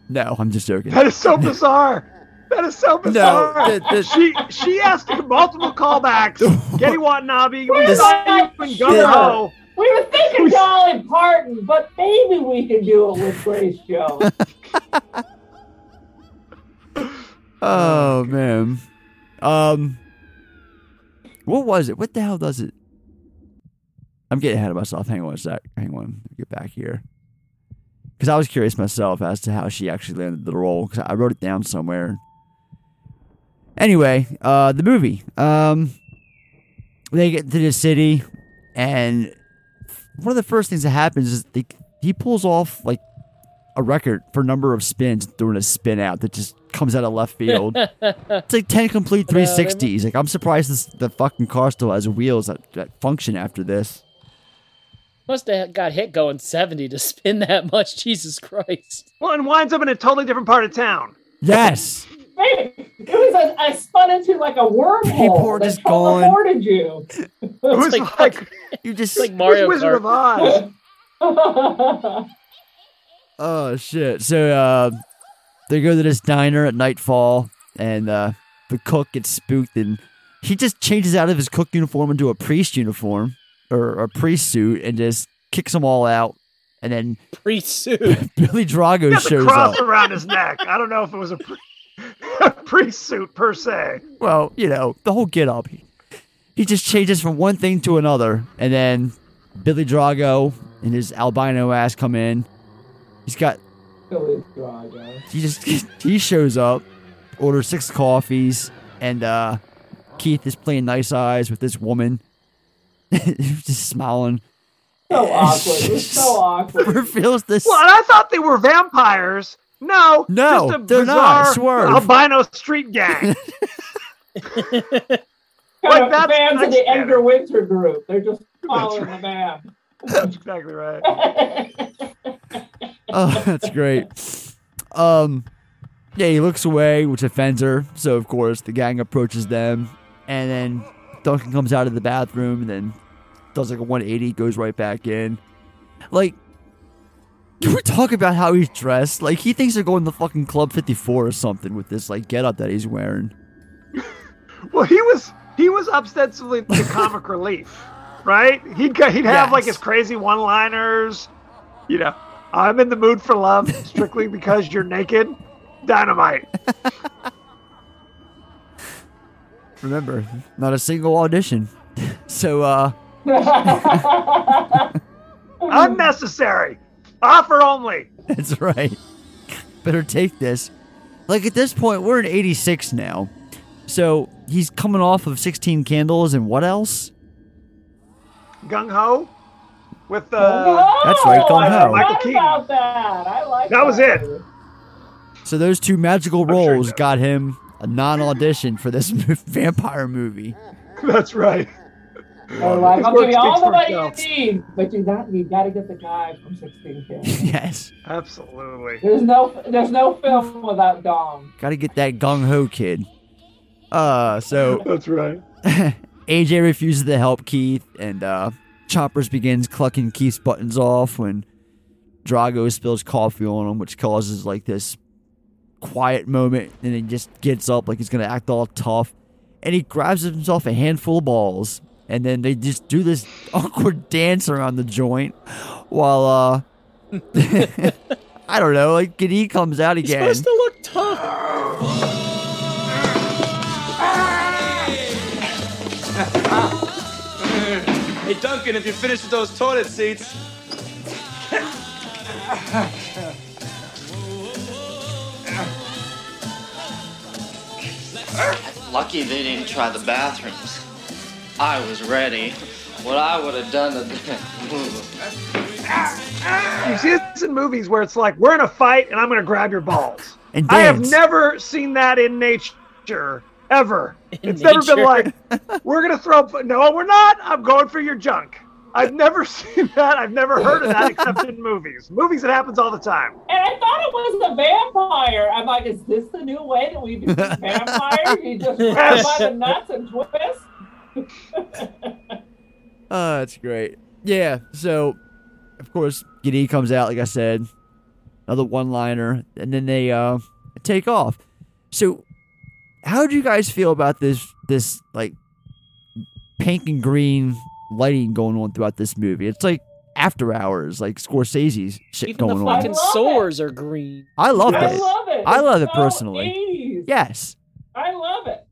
No, I'm just joking. That is so bizarre. That is so bizarre. the- the- she she asked multiple callbacks. Gedde Watanabe, we This- saw you. Go Ho. We were thinking Dolly Parton, but maybe we could do it with Grace Jones. Oh man. Um What was it? What the hell does it? I'm getting ahead of myself. Hang on a sec. Hang on. Get back here. Because I was curious myself as to how she actually landed the role. Because I wrote it down somewhere. Anyway, uh, the movie. Um, they get to the city, and one of the first things that happens is he pulls off like a record for number of spins doing a spin out that just comes out of left field. it's like 10 complete No, they- 360s. Like, I'm surprised this, the fucking car still has wheels that, that function after this. Must have got hit going 70 to spin that much. Jesus Christ. Well, and winds up in a totally different part of town. Yes. Maybe it was a, I spun into like a wormhole People that just going- teleported you. It was like, like, You just like Mario Wizard Kart. of Oz. Oh shit! So uh, they go to this diner at nightfall, and uh, the cook gets spooked, and he just changes out of his cook uniform into a priest uniform or a priest suit, and just kicks them all out. And then Priest suit. Billy Drago He got the shows cross up. around his neck. I don't know if it was a, pri- a priest suit per se. Well, you know the whole get up. He, he just changes from one thing to another, and then Billy Drago and his albino ass come in. He's got Billy Drago. He just he shows up, orders six coffees, and uh Keith is playing nice eyes with this woman. just smiling. So awkward. It was so awkward. Reveals this Well, I thought they were vampires. No, No, just a they're not. Swerve. albino street gang. Kind Like, of that's- fans of the. Edgar Winter group. They're just following the band. That's exactly right. Oh, that's great. Um Yeah, he looks away, which offends her. So of course the gang approaches them, and then Duncan comes out of the bathroom and then does like a 180, goes right back in. Like, can we talk about how he's dressed? Like he thinks they're going to fucking Club 54 or something with this like getup that he's wearing. Well, he was he was ostensibly the comic relief, right? He'd he'd have like his crazy one-liners. You know, I'm in the mood for love strictly because you're naked. Dynamite. Remember, not a single audition. so uh Unnecessary. Offer only. That's right. Better take this. Like at this point, we're in 86 now. So he's coming off of 16 candles and what else? Gung ho. With uh, That's right, Gung I Ho. Michael Keaton. about that. I like That was it. So those two magical roles got him a non-audition for this vampire movie. That's right. Oh, like, I'll give you all the money itself. you need, but you got you got to get the guy from 16 Candles. yes. Absolutely. There's no there's no film without Dom. Got to get that gung ho kid. Uh, so That's right. AJ refuses to help Keith, and uh, Choppers begins clucking Keith's buttons off when Drago spills coffee on him, which causes like this quiet moment, and he just gets up like he's gonna act all tough, and he grabs himself a handful of balls, and then they just do this awkward dance around the joint, while uh, I don't know, like Gedde comes out He's again. supposed to look tough. Hey, Duncan, if you're finished with those toilet seats. Lucky they didn't try the bathrooms. I was ready. What I would have done to them. You see this in movies where it's like we're in a fight and I'm going to grab your balls. And I have never seen that in nature ever. In it's never been like we're going to throw. No, we're not. I'm going for your junk. I've never seen that. I've never heard of that except in movies. Movies, it happens all the time. And I thought it was a vampire. I'm like, is this the new way that we do vampires? You just grab by the nuts and twist? Oh, that's great. Yeah, so of course Gedde comes out, like I said, another one liner, and then they uh take off. So how do you guys feel about this this like pink and green lighting going on throughout this movie? It's like after hours, like Scorsese's shit Even the going on. fucking swords are green. I love I it. love it. I love It's it so personally. 80s. Yes. I love it.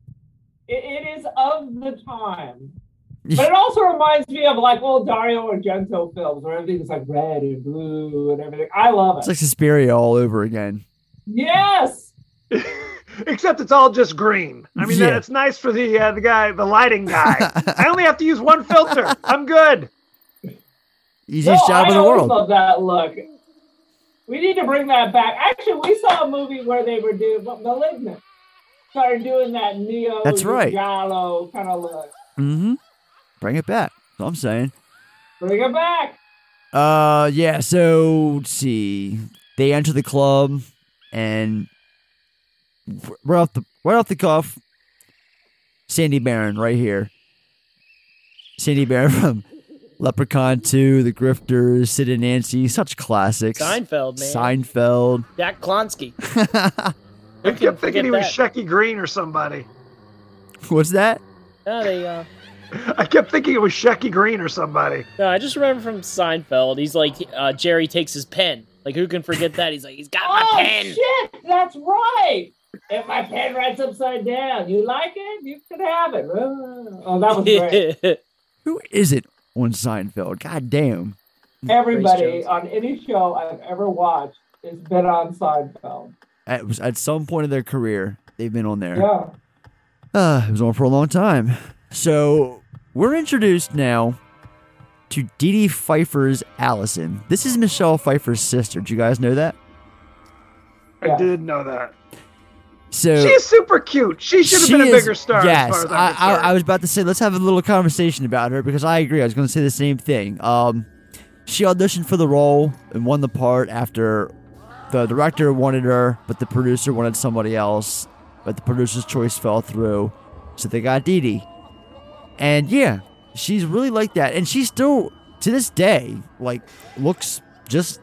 it. It is of the time. But it also reminds me of like old Dario Argento films where everything's like red and blue and everything. I love it. It's like Suspiria all over again. yes. Except it's all just green. I mean, Yeah. it's nice for the uh, the guy, the lighting guy. I only have to use one filter. I'm good. Easiest No, job I in the world. love that look. We need to bring that back. Actually, we saw a movie where they were doing Malignant. Started doing that neo That's right. giallo kind of look. Mm-hmm. Bring it back. That's what I'm saying. Bring it back. Uh, yeah. So let's see. They enter the club, and right off the right off the cuff, Sandy Baron right here. Sandy Baron from Leprechaun 2, The Grifters, Sid and Nancy, such classics. Seinfeld, man. Seinfeld. Jack Klompus. I kept thinking he was forget Shecky Greene or somebody. What's that? No, they, uh, I kept thinking it was Shecky Greene or somebody. no, I just remember from Seinfeld. He's like, uh, Jerry takes his pen. Like, who can forget that? He's like, he's got my Oh pen. shit, that's right. If my pen writes upside down, you like it? You can have it. Oh, that was great. Who is it on Seinfeld? God damn. Everybody on any show I've ever watched has been on Seinfeld. At, at some point in their career, they've been on there. Yeah. Uh, it was on for a long time. So we're introduced now to Dee Dee Pfeiffer's Allison. This is Michelle Pfeiffer's sister. Do you guys know that? I did know that. So She's super cute. She should have she been a is- bigger star. Yes, as far as I'm I, I, was about to say let's have a little conversation about her because I agree. I was going to say the same thing. Um, she auditioned for the role and won the part after the director wanted her, but the producer wanted somebody else. But the producer's choice fell through, so they got Dee Dee. And yeah, she's really like that, and she still to this day like looks just.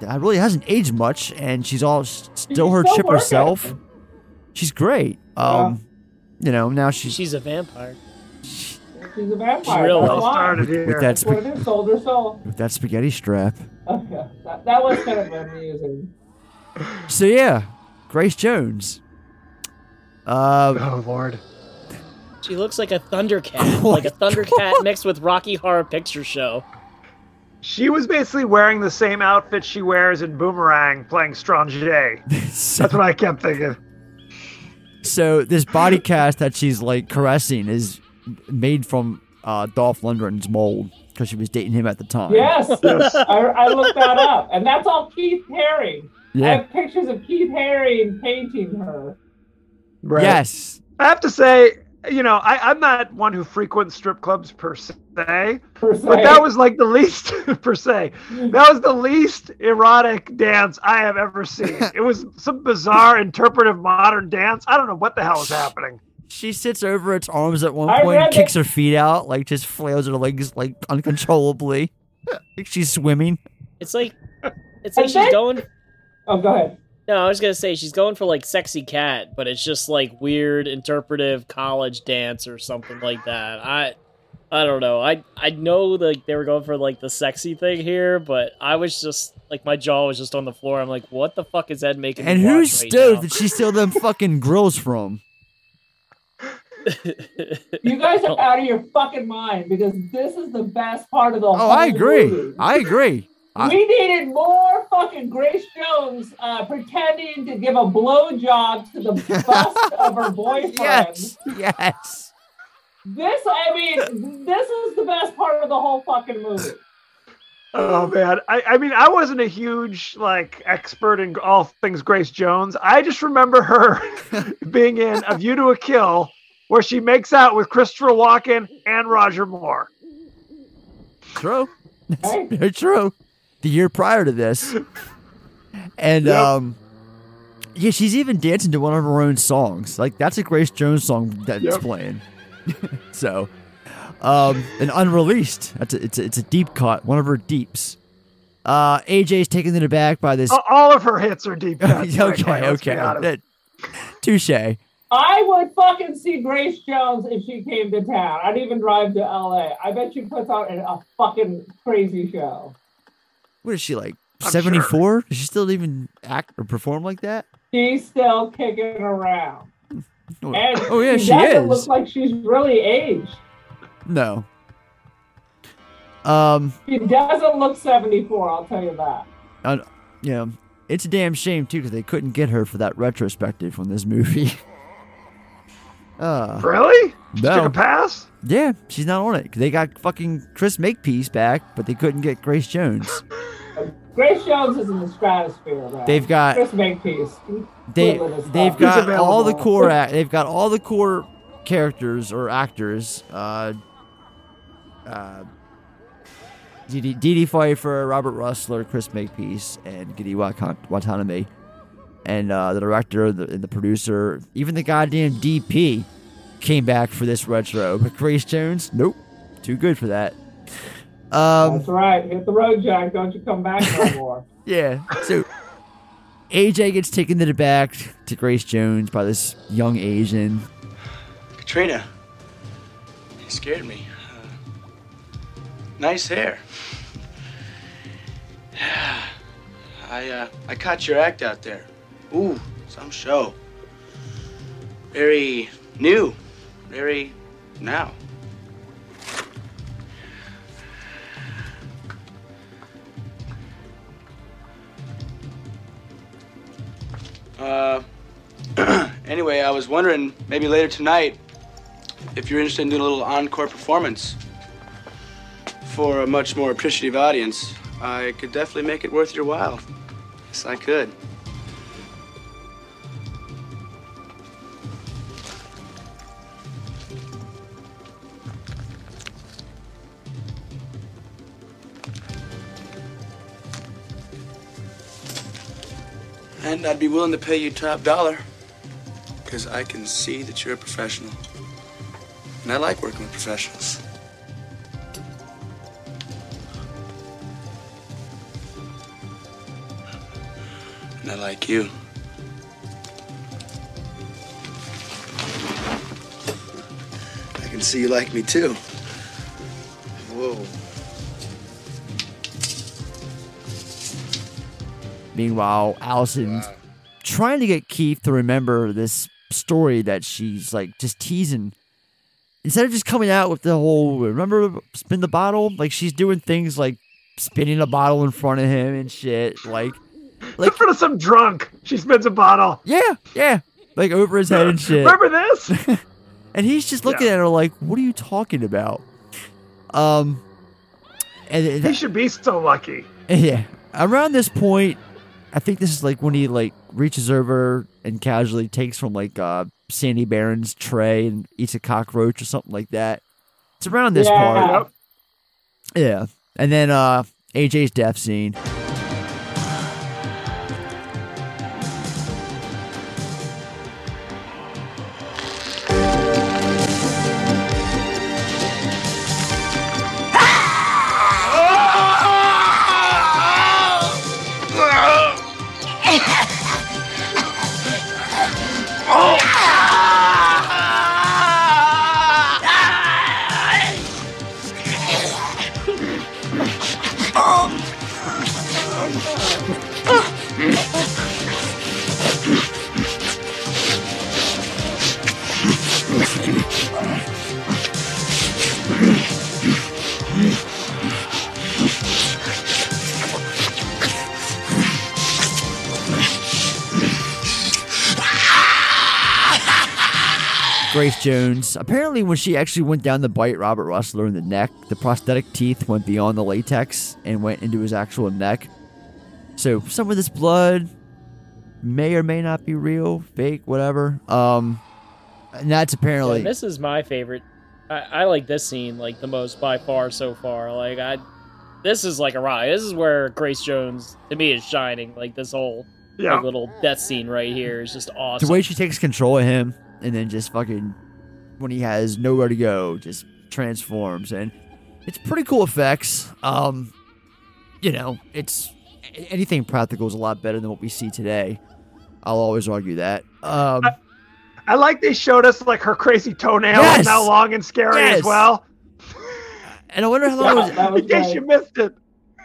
uh, really hasn't aged much, and she's all still her still chipper working. self. She's great. Um, you know now she's She's a vampire. She's a vampire. Real That's life. why. Started with here. that That's what sp- Sold her soul. with that spaghetti strap. Okay. That, that was kind of amusing. So yeah, Grace Jones. Uh, Oh Lord. She looks like a Thundercat, like a Thundercat mixed with Rocky Horror Picture Show. She was basically wearing the same outfit she wears in Boomerang playing Strange. That's what I kept thinking. So this body cast that she's like caressing is made from uh, Dolph Lundgren's mold because she was dating him at the time. Yes, I, I looked that up, and that's all Keith Haring. I have pictures of Keith Haring painting her. Yes. I have to say, you know, I, I'm not one who frequents strip clubs per se, Per se. but that was like the least per se. Mm. That was the least erotic dance I have ever seen. It was some bizarre interpretive modern dance. I don't know what the hell is happening. She sits over its arms at one I point, kicks it- her feet out, like just flails her legs like uncontrollably. like she's swimming. It's like it's like And she's then- going. Oh, go ahead. No, I was gonna say she's going for like sexy cat, but it's just like weird interpretive college dance or something like that. I I don't know. I I know like they were going for like the sexy thing here, but I was just like my jaw was just on the floor. I'm like, what the fuck is Ed making? And me whose watch right stove did she steal them fucking grills from? You guys are oh. out of your fucking mind because this is the best part of the whole Oh, I agree. movie. I agree. I- we needed more fucking Grace Jones uh, pretending to give a blowjob to the bust of her boyfriend. Yes. Yes. This, I mean, this is the best part of the whole fucking movie. Oh man, I, I mean, I wasn't a huge like expert in all things Grace Jones. I just remember her being in A View to a Kill, where she makes out with Christopher Walken and Roger Moore. True. That's very true. The year prior to this. And Yep. um yeah, she's even dancing to one of her own songs. Like that's a Grace Jones song that's Yep. playing. so um and unreleased. That's a, it's a, it's a deep cut, one of her deeps. Uh AJ's taken the back by this A- All of her hits are deep cuts. Okay, frankly, let's okay. Touche. I would fucking see Grace Jones if she came to town. I'd even drive to LA. I bet she puts on a, a fucking crazy show. What is she like? I'm 74? Does she still even act or perform like that? She's still kicking around. Oh, And oh, yeah, she doesn't is. look like she's really aged. No. Um She doesn't look 74, I'll tell you that. Uh, you know, it's a damn shame too because they couldn't get her for that retrospective from this movie. uh, Really? She No. Took a pass? yeah, she's not on it. They got fucking Chris Makepeace back, but they couldn't get Grace Jones. Grace Jones is in the stratosphere, though. They've got- Chris Makepeace. They, they've got all the core act. They've got all the core characters or actors. Uh, uh, Dee Dee Pfeiffer, Robert Rusler, Chris Makepeace, and Gedde Watan- Watanabe, and uh, the director, the, and the producer, even the goddamn DP came back for this retro. But Grace Jones, nope, too good for that. Um, That's right. Hit the road, Jack. Don't you come back no more. yeah. So AJ gets taken to the back to Grace Jones by this young Asian. Katrina, you scared me. Uh, nice hair. I uh, I caught your act out there. Ooh, some show. Very new, very now. Uh, anyway, I was wondering maybe later tonight if you're interested in doing a little encore performance for a much more appreciative audience. I could definitely make it worth your while. Yes, I could. And I'd be willing to pay you top dollar. Because I can see that you're a professional. And I like working with professionals. And I like you. I can see you like me too. Meanwhile, Allison's trying to get Keith to remember this story that she's like just teasing. Instead of just coming out with the whole remember spin the bottle, like she's doing things like spinning a bottle in front of him and shit. Like in front of some drunk, she spins a bottle. Yeah, yeah. Like over his head and shit. Remember this? and he's just looking at her like, "What are you talking about?" Um, and he should be so lucky. Yeah. Around this point, I think this is like when he like reaches over and casually takes from like uh Sandy Baron's tray and eats a cockroach or something like that. It's around this Yeah. part. Yeah. And then uh AJ's death scene. Grace Jones. Apparently, when she actually went down to bite Robert Rusler in the neck, the prosthetic teeth went beyond the latex and went into his actual neck. So some of this blood may or may not be real, fake, whatever. Um, and that's apparently Yeah, this is my favorite. I, I like this scene like the most by far so far. Like I, this is like a ride. This is where Grace Jones to me is shining. Like this whole Yeah. like, little death scene right here is just awesome. the way she takes control of him and then just fucking when he has nowhere to go just transforms and it's pretty cool effects um you know it's anything practical is a lot better than what we see today i'll always argue that um I like they showed us like her crazy toenails Yes! how long and scary Yes! as well. and i wonder how long it was, In case you missed it.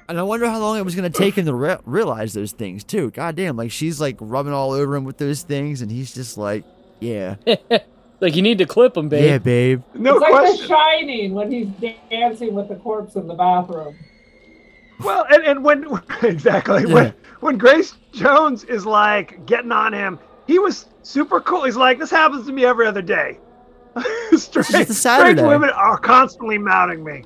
and i wonder how long it was going to take him to re- realize those things too god damn like she's like rubbing all over him with those things and he's just like yeah like you need to clip him, babe. yeah babe No it's like question. The Shining when he's dancing with the corpse in the bathroom. Well, and, and when exactly when when Grace Jones is like getting on him, he was super cool. He's like, "This happens to me every other day." strange, just a strange Saturday. women are constantly mounting me.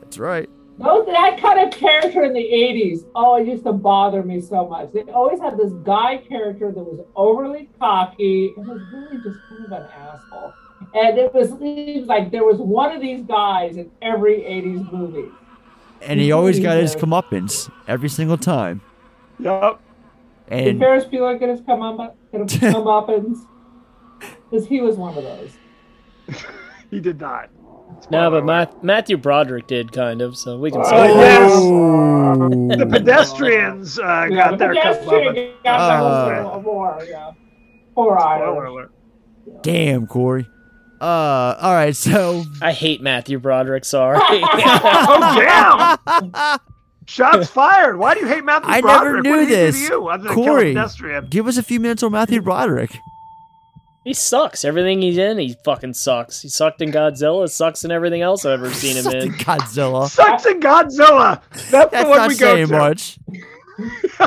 that's right Those, that kind of character in the 80s, oh, it used to bother me so much. They always had this guy character that was overly cocky and was really just kind of an asshole. And it was seems like there was one of these guys in every 80s movie. and he always got his comeuppance every single time Yup. Did and Ferris Bueller get his come get his comeuppance? Because he was one of those. He did not. No, but Matt, Matthew Broderick did kind of, so we can Oh, say yes. The pedestrians uh, Yeah, got the their pedestrian comeuppance. got Uh, their little more, yeah. Poor Spoiler Irish. alert. damn corey uh all right so I hate Matthew Broderick. Sorry. Oh damn! Shots fired. Why do you hate Matthew Broderick? I never knew what did he do this. you other than kill a Corey, give us a few minutes on Matthew Broderick. He sucks. Everything he's in, he fucking sucks. He sucked in Godzilla. Sucks in everything else I've ever seen him Sucked in. in Godzilla. Sucks in Godzilla. That's, That's the one not we go saying to. much.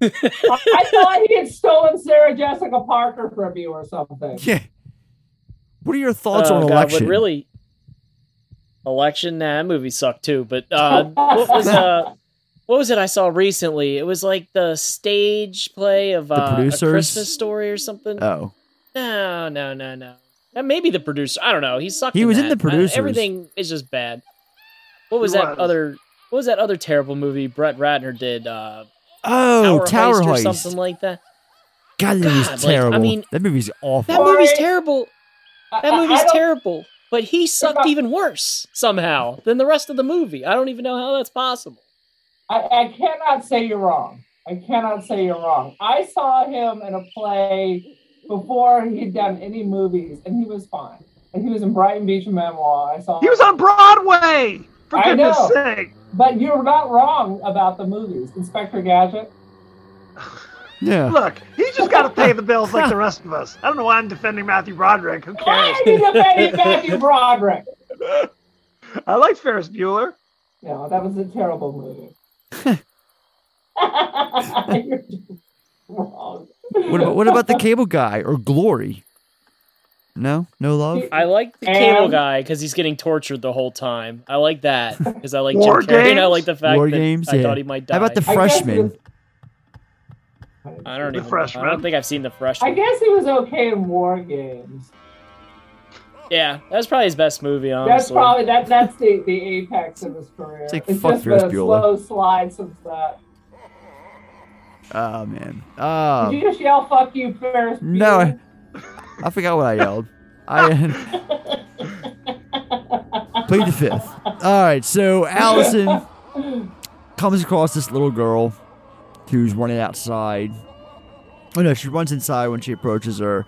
I thought he had stolen Sarah Jessica Parker from you or something. Yeah. What are your thoughts Oh, on God, election? What really? Election? Nah, that movie sucked too. But uh, what was uh, what was it I saw recently? It was like the stage play of uh, a Christmas story or something. Oh, No, no, no, no. That may be the producer. I don't know. He sucked. He was in that. The Producers. Uh, everything is just bad. What was He that was. other? What was that other terrible movie Brett Ratner did? Uh, Oh, Tower, Tower Heist, or something like that. God, that movie's God, like, I mean- that movie's awful. That movie's terrible. That I- I movie's don't- terrible. But he sucked even worse somehow than the rest of the movie. I don't even know how that's possible. I, I cannot say you're wrong. I cannot say you're wrong. I saw him in a play before he'd done any movies, and he was fine. And he was in Brighton Beach Memoir. I saw. He was on Broadway. For I goodness know. sake. But you're not wrong about the movies. Inspector Gadget. Yeah. Look, he's just got to pay the bills like the rest of us. I don't know why I'm defending Matthew Broderick. Who Why cares? are you defending Matthew Broderick? I like Ferris Bueller. No, that was a terrible movie. You're just wrong. What about, what about the cable guy or Glory? No, no love. I like the And- cable guy because he's getting tortured the whole time. I like that because I like Jim War Carrey. and I Games? like the fact War that Games, I yeah. thought he might die. How about the freshman? I don't The even. I don't think I've seen the freshman. I guess he was okay in War Games. Yeah, that's probably his best movie. Honestly, that's probably that. That's the the apex of his career. It's like, it's fuck just Ferris been a Bueller. slow slide since that. Oh man. Um, Did you just yell "fuck you, Ferris"? no, Bueller? I, I forgot what I yelled. I plead the fifth. All right, so Allison comes across this little girl who's running outside. Oh no, she runs inside when she approaches her.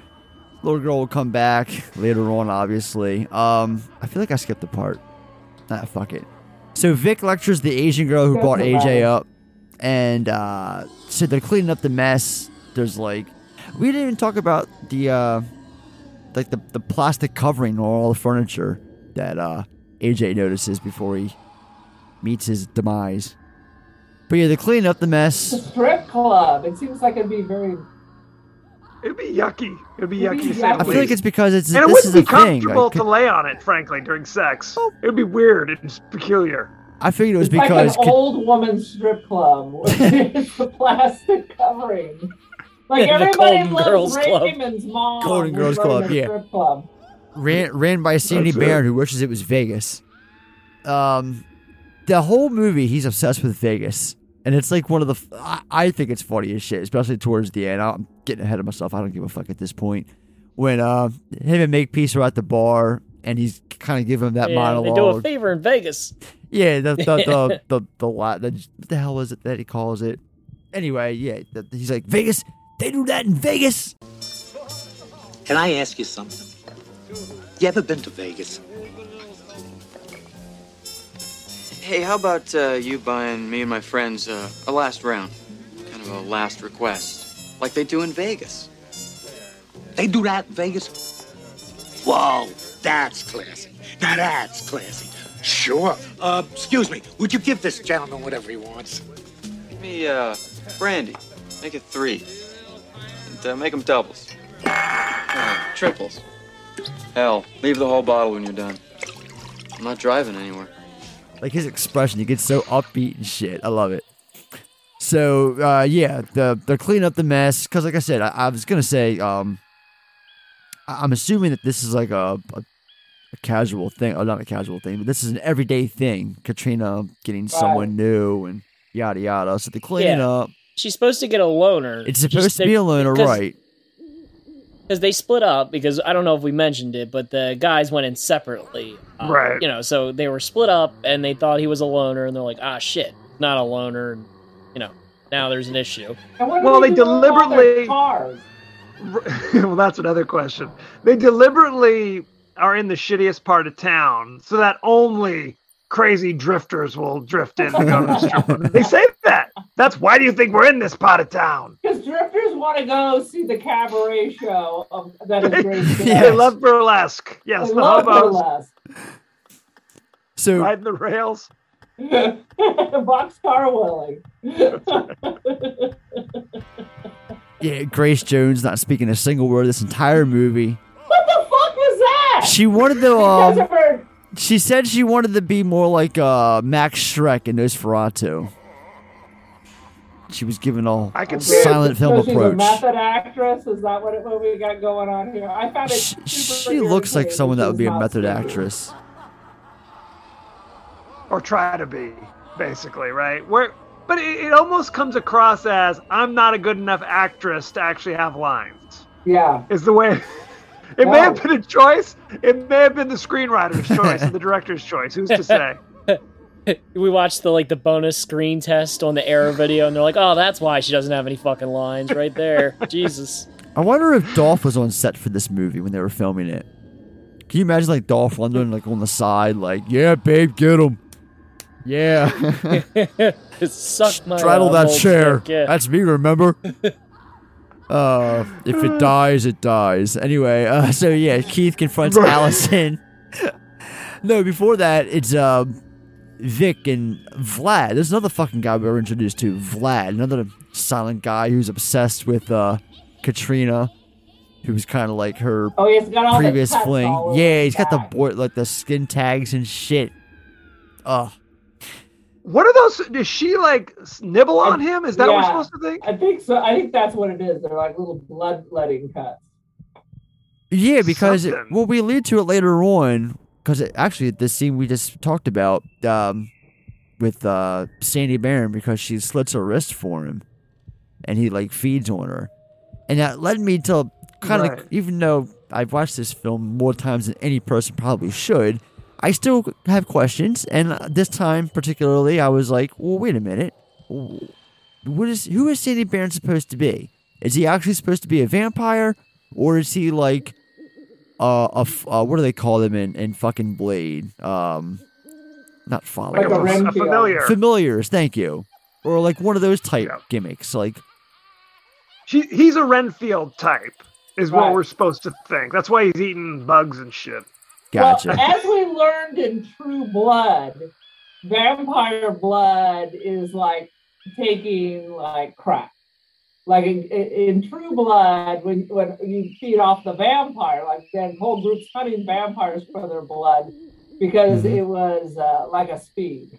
Little girl will come back later on, obviously. Um, I feel like I skipped the part. Ah, fuck it. So Vic lectures the Asian girl who brought AJ up, and uh, so they're cleaning up the mess. There's like, we didn't even talk about the uh, like the, the plastic covering on all the furniture that uh, AJ notices before he meets his demise. But yeah, they're cleaning up the mess. The strip club. It seems like it'd be very. It'd be yucky. It'd be It'd yucky be to say the I feel like it's because it's and it this is wouldn't be a thing. comfortable like, to lay on it, frankly, during sex. It would be weird and peculiar. I figured it was It's like because an old woman strip club. it's the plastic covering. Like The everybody Golden loves Girls Club. Raymond's mom. Golden who's Girls Club, a yeah. Strip club. ran ran by Sandy That's it. Who wishes it was Vegas. Um, the whole movie, he's obsessed with Vegas, and it's like one of the. I think it's funny as shit, especially towards the end. I'm getting ahead of myself. I don't give a fuck at this point. When uh, him and Makepeace are at the bar, and he's kind of giving him that yeah, they do a monologue. favor in Vegas. Yeah, the the the the, the, la- the what the hell is it that he calls it? Anyway, yeah, the, he's like Vegas. They do that in Vegas. Can I ask you something? You ever been to Vegas? Hey, how about uh, you buying me and my friends uh, a last round? Kind of a last request. Like they do in Vegas. They do that in Vegas? Whoa, that's classy. Now that's classy. Sure. Uh, excuse me. Would you give this gentleman whatever he wants? Give me uh, brandy. Make it three. And uh, make them doubles. Uh, triples. Hell, leave the whole bottle when you're done. I'm not driving anywhere. Like his expression he gets so upbeat and shit. I love it. So uh yeah the they're cleaning up the mess. Because like i said I, I was gonna say um I- i'm assuming that this is like a, a, a casual thing. Or not a casual thing but this is an everyday thing. Katrina getting someone new and yada yada. So they're cleaning Yeah. up. She's supposed to get a loner. it's supposed to be a loner right Because they split up because I don't know if we mentioned it, but the guys went in separately. Um, Right. You know, so they were split up and they thought he was a loner, and they're like, ah, shit, not a loner. And, you know, now there's an issue. And what do Well, they do with all their deliberately- well, that's another question. They deliberately are in the shittiest part of town so that only crazy drifters will drift in and go to the strip. They say that. That's why do you think we're in this part of town? Because drifters want to go see the cabaret show of, that is Grace They love burlesque. Yes, They the love hobos burlesque. so riding the rails. Boxcar Willie. yeah grace jones not speaking a single word this entire movie What the fuck was that? she wanted to um She said she wanted to be more like uh, Max Schreck in Nosferatu. She was given a I can see it. silent film so she's a approach. method actress. Is that what, it, what we got going on here? I found it. She, super she looks like someone that would be a method speaking. actress. Or try to be, basically, right? Where but it, it almost comes across as I'm not a good enough actress to actually have lines. Yeah. Is the way. It may have been a choice. It may have been the screenwriter's choice and the director's choice. Who's to say? we watched the like the bonus screen test on the Arrow video, and they're like, "Oh, that's why she doesn't have any fucking lines right there." Jesus. I wonder if Dolph was on set for this movie when they were filming it. Can you imagine like Dolph Lundgren like on the side, like, "Yeah, babe, get him." Yeah. Suck my Straddle that chair. stick, yeah. That's me, remember? uh, if it dies, it dies. Anyway, uh, so yeah, Keith confronts Allison. no, before that, it's um, Vic and Vlad. There's another fucking guy we were introduced to, Vlad, another silent guy who's obsessed with uh, Katrina, who's kind of like her Oh, he's got all previous fling. Yeah, he's got the back. board like the skin tags and shit. Ugh. What are those? Does she like nibble on him? Is that what we're supposed to think? I think so. I think that's what it is. They're like little bloodletting cuts. Yeah, because it, Something. well, we allude to it later on. Because actually, the scene we just talked about um, with uh, Sandy Baron, because she slits her wrist for him, and he like feeds on her, and that led me to kind of, Right. even though I've watched this film more times than any person probably should, I still have questions. And uh, this time, particularly, I was like, well, wait a minute, what is who is Sandy Baron supposed to be? Is he actually supposed to be a vampire, or is he like uh, a f- uh what do they call them in in fucking Blade? Um, not follow Like a Renfield. familiar. familiars. Thank you, or like one of those type gimmicks. Like She, he's a Renfield type, is what we're supposed to think. That's why he's eating bugs and shit. gotcha. Well, as we learned in True Blood, vampire blood is like taking like crack. Like in, in, in True Blood, when when you feed off the vampire, like then whole groups hunting vampires for their blood because Mhm. it was uh, like a speed.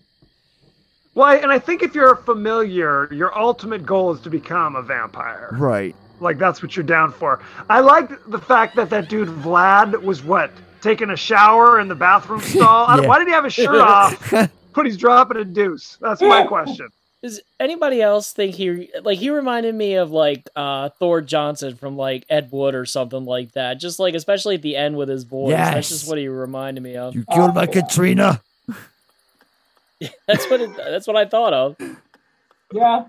Well, and I think if you're a familiar, your ultimate goal is to become a vampire. right. Like that's what you're down for. I liked the fact that that dude Vlad was what taking a shower in the bathroom stall. Yeah. Why did he have his shirt off? But he's dropping a deuce. That's my question. Does anybody else think he like he reminded me of like uh Tor Johnson from like Ed Wood or something like that? Just like especially at the end with his voice. That's just what he reminded me of. You killed my Katrina. That's what it, that's what I thought of. Yeah.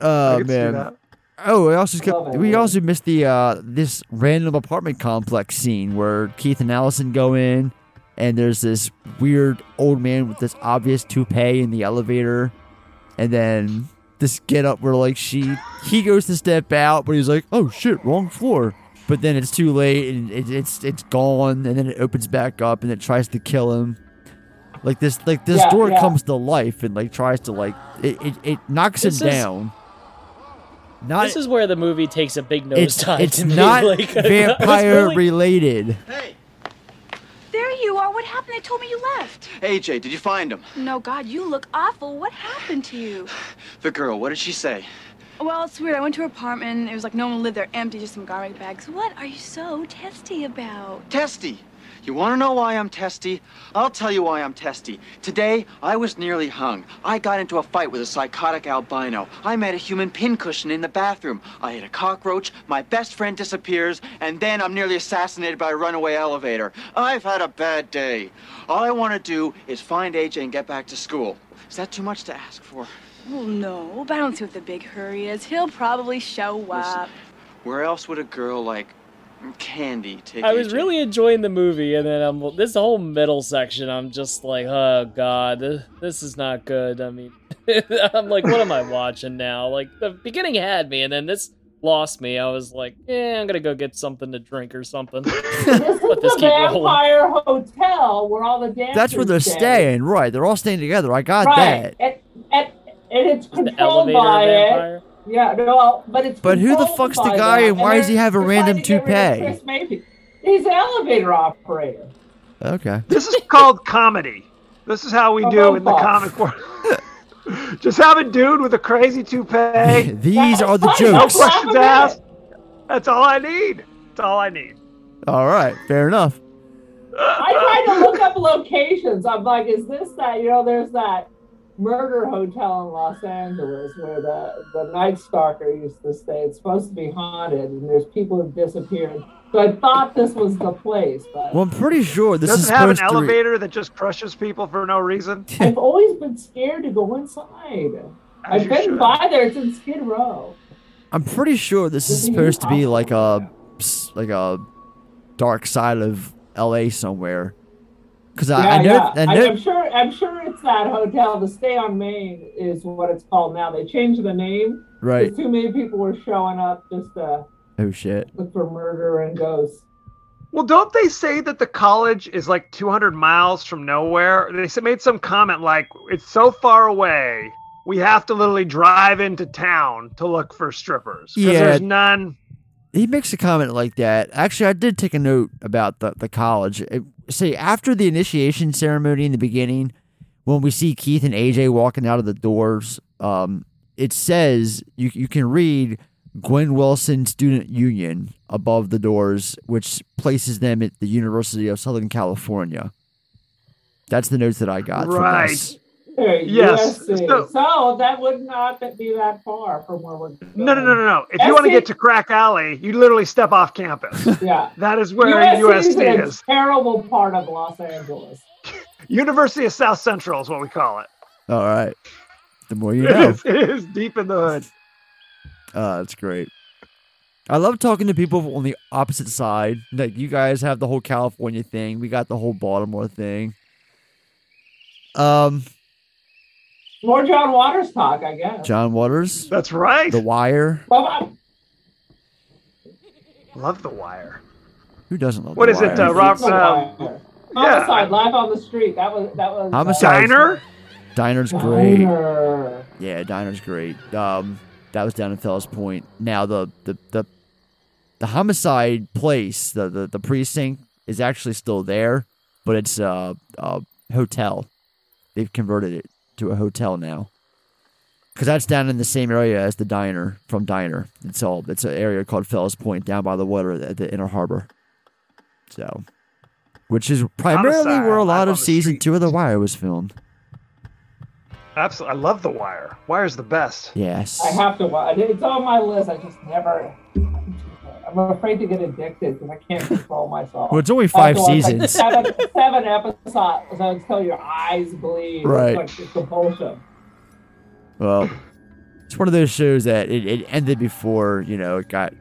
Oh man. Oh, we also skipped, Love it. we also missed the uh this random apartment complex scene where Keith and Allison go in, and there's this weird old man with this obvious toupee in the elevator, and then this get up where like she he goes to step out, but he's like, oh shit, wrong floor. But then it's too late and it, it's it's gone, and then it opens back up and it tries to kill him. Like this, like this Yeah, door yeah. comes to life and like tries to like it it, it knocks This him is- down. Not this is where the movie takes a big it's, nosedive. it's to not like, vampire really- related. There you are. What happened? They told me you left. AJ, did you find him? No, God, you look awful. What happened to you? The girl, what did she say? Well, it's weird. I went to her apartment. It was like no one lived there, empty, just some garbage bags. What are you so testy about? Testy. You want to know why I'm testy? I'll tell you why I'm testy. Today, I was nearly hung. I got into a fight with a psychotic albino. I met a human pincushion in the bathroom. I hit a cockroach, my best friend disappears, and then I'm nearly assassinated by a runaway elevator. I've had a bad day. All I want to do is find AJ and get back to school. Is that too much to ask for? Well, no, but I don't see what the big hurry is. He'll probably show up. Listen, Where else would a girl like Candy take I was really enjoying the movie, and then I'm this whole middle section. I'm just like, oh god, this, this is not good. I mean, I'm like, what am I watching now? Like the beginning had me, and then this lost me. I was like, yeah, I'm gonna go get something to drink or something. This is Let this the keep rolling. vampire hotel where all the dancers That's where they're stay. staying, right? They're all staying together. I got right. that. And, and, and it's The controlled elevator by it. Vampire. Yeah, no, but it's But who the fuck's the guy that, and why does he have a random trying to get rid of toupee? He's an elevator operator. Okay. This is called comedy. This is how we A do in the comic world. Just have a dude with a crazy toupee. These are the That's no jokes. funny. questions asked. That's all I need. That's all I need. All right, fair enough. I tried to look up locations. I'm like, is this that? You know, there's that murder hotel in Los Angeles where the, the Night Stalker used to stay. It's supposed to be haunted and there's people who've disappeared. So I thought this was the place, but Well, I'm pretty sure this Does is have an supposed to. elevator that just crushes people for no reason? I've always been scared to go inside. I've you been should. by there. It's in Skid Row. I'm pretty sure this is This is supposed to be like a like a dark side of L.A. somewhere. Because I, yeah, I know, yeah. I I know, am sure. I'm sure it's that hotel. The Stay on Main is what it's called now. They changed the name. Right. Too many people were showing up just to oh shit. look for murder and ghosts. Well, don't they say that the college is like 200 miles from nowhere? They made some comment like it's so far away, we have to literally drive into town to look for strippers. 'cause Yeah. there's none. He makes a comment like that. Actually, I did take a note about the, the college. It, see, after the initiation ceremony in the beginning, when we see Keith and AJ walking out of the doors, um, it says you you can read Gwen Wilson Student Union above the doors, which places them at the University of Southern California. That's the notes that I got. Right. This. Hey, Yes, so- So, that would not be that far from where we're going. No, no, no, no, no. If you want to get to Crack Alley, you literally step off campus. Yeah. That is where USC is USC in a is. terrible part of Los Angeles. University of South Central is what we call it. All right. The more you know. is- it is deep in the hood. Uh, that's great. I love talking to people on the opposite side. Like you guys have the whole California thing. We got the whole Baltimore thing. Um, More John Waters talk, I guess. John Waters. That's right. The Wire. Bye-bye. Love The Wire. Who doesn't love What The is it, uh, Rob? Um, Wire. yeah. Homicide, live on the street. That was that was uh, Homicide. Diner? Diner's great. Diner. Yeah, Diner's great. Um, that was down in Fells Point. Now the the the, the homicide place, the, the the precinct, is actually still there, but it's a, a hotel. They've converted it to a hotel now. Because that's down in the same area as the diner from Diner. It's all it's an area called Fells Point down by the water at the Inner Harbor. So, which is primarily Homicide, where a lot of the season two of The Wire was filmed. Absolutely. I love The Wire. Wire's the best. Yes. I have to watch. It's on my list. I just never. I'm afraid to get addicted because I can't control myself. Well, it's only five to watch, like, seasons. seven, seven episodes until your eyes bleed. Right. It's like compulsion. Well, it's one of those shows that it, it ended before you know it got.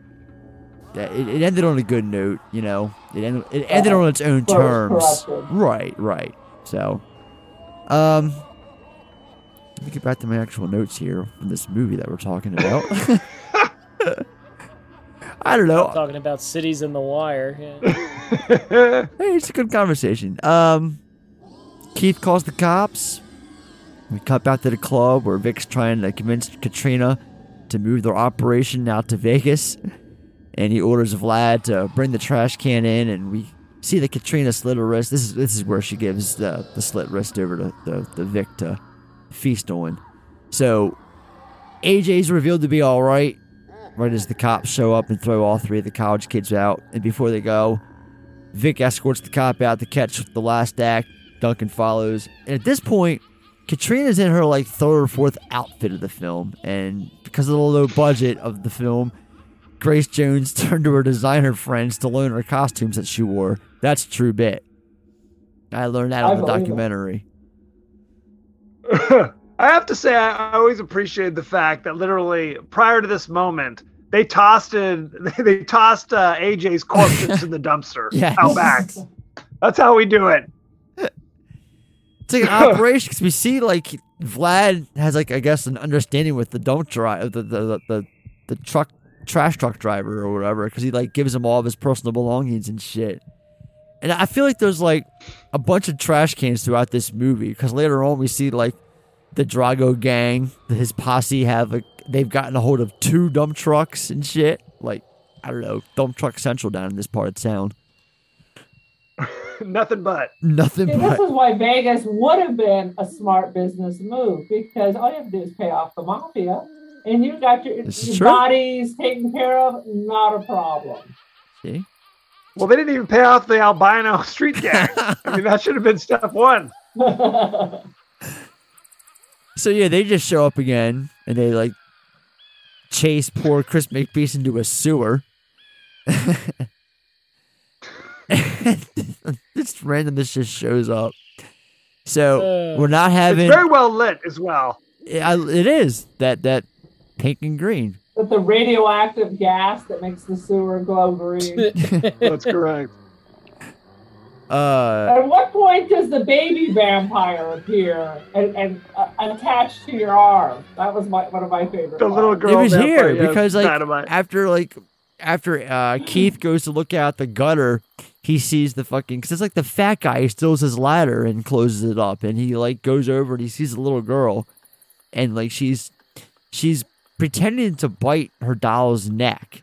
that It, it ended on a good note, you know. It ended, it ended on its own terms. corrupted. Right, right. So, um, let me get back to my actual notes here from this movie that we're talking about. I don't know. Talking about cities in the wire. Yeah. hey, it's a good conversation. Um, Keith calls the cops. We cut back to the club where Vic's trying to convince Katrina to move their operation out to Vegas, and he orders Vlad to bring the trash can in, and we see that Katrina slit her wrist. This is this is where she gives the the slit wrist over to the, the Vic to feast on. So AJ's revealed to be all right. Right as the cops show up and throw all three of the college kids out, and before they go, Vic escorts the cop out to catch the last act. Duncan follows. And at this point, Katrina's in her like third or fourth outfit of the film. And because of the low budget of the film, Grace Jones turned to her designer friends to loan her costumes that she wore. That's a true bit. I learned that on the documentary. I have to say, I always appreciated the fact that literally prior to this moment, they tossed in, they tossed uh, AJ's corpse in the dumpster Yes. out back. That's how we do it. It's like an operation because we see like Vlad has like I guess an understanding with the dump drive the the, the the the truck trash truck driver or whatever because he like gives him all of his personal belongings and shit. And I feel like there's like a bunch of trash cans throughout this movie because later on we see like the Drago gang, his posse have like they've gotten a hold of two dump trucks and shit. Like I don't know, dump truck central down in this part of town. Nothing but. Nothing See, but this is why Vegas would have been a smart business move because all you have to do is pay off the mafia, and you got your, This is your bodies taken care of. Not a problem. see. Well, they didn't even pay off the albino street gang. I mean, that should have been step one. So yeah, they just show up again and they like chase poor Chris Makepeace into a sewer. just randomness just shows up. So uh, we're not having. It's very well lit as well. Yeah, it is that that pink and green. With the radioactive gas that makes the sewer glow green. That's correct. Uh, At what point does the baby vampire appear and, and uh, attach to your arm? That was my one of my favorite. The little girl it was here because like dynamite. after like after uh Keith goes to look out the gutter, he sees the fucking because it's like the fat guy steals his ladder and closes it up, and he like goes over and he sees a little girl, and like she's she's pretending to bite her doll's neck.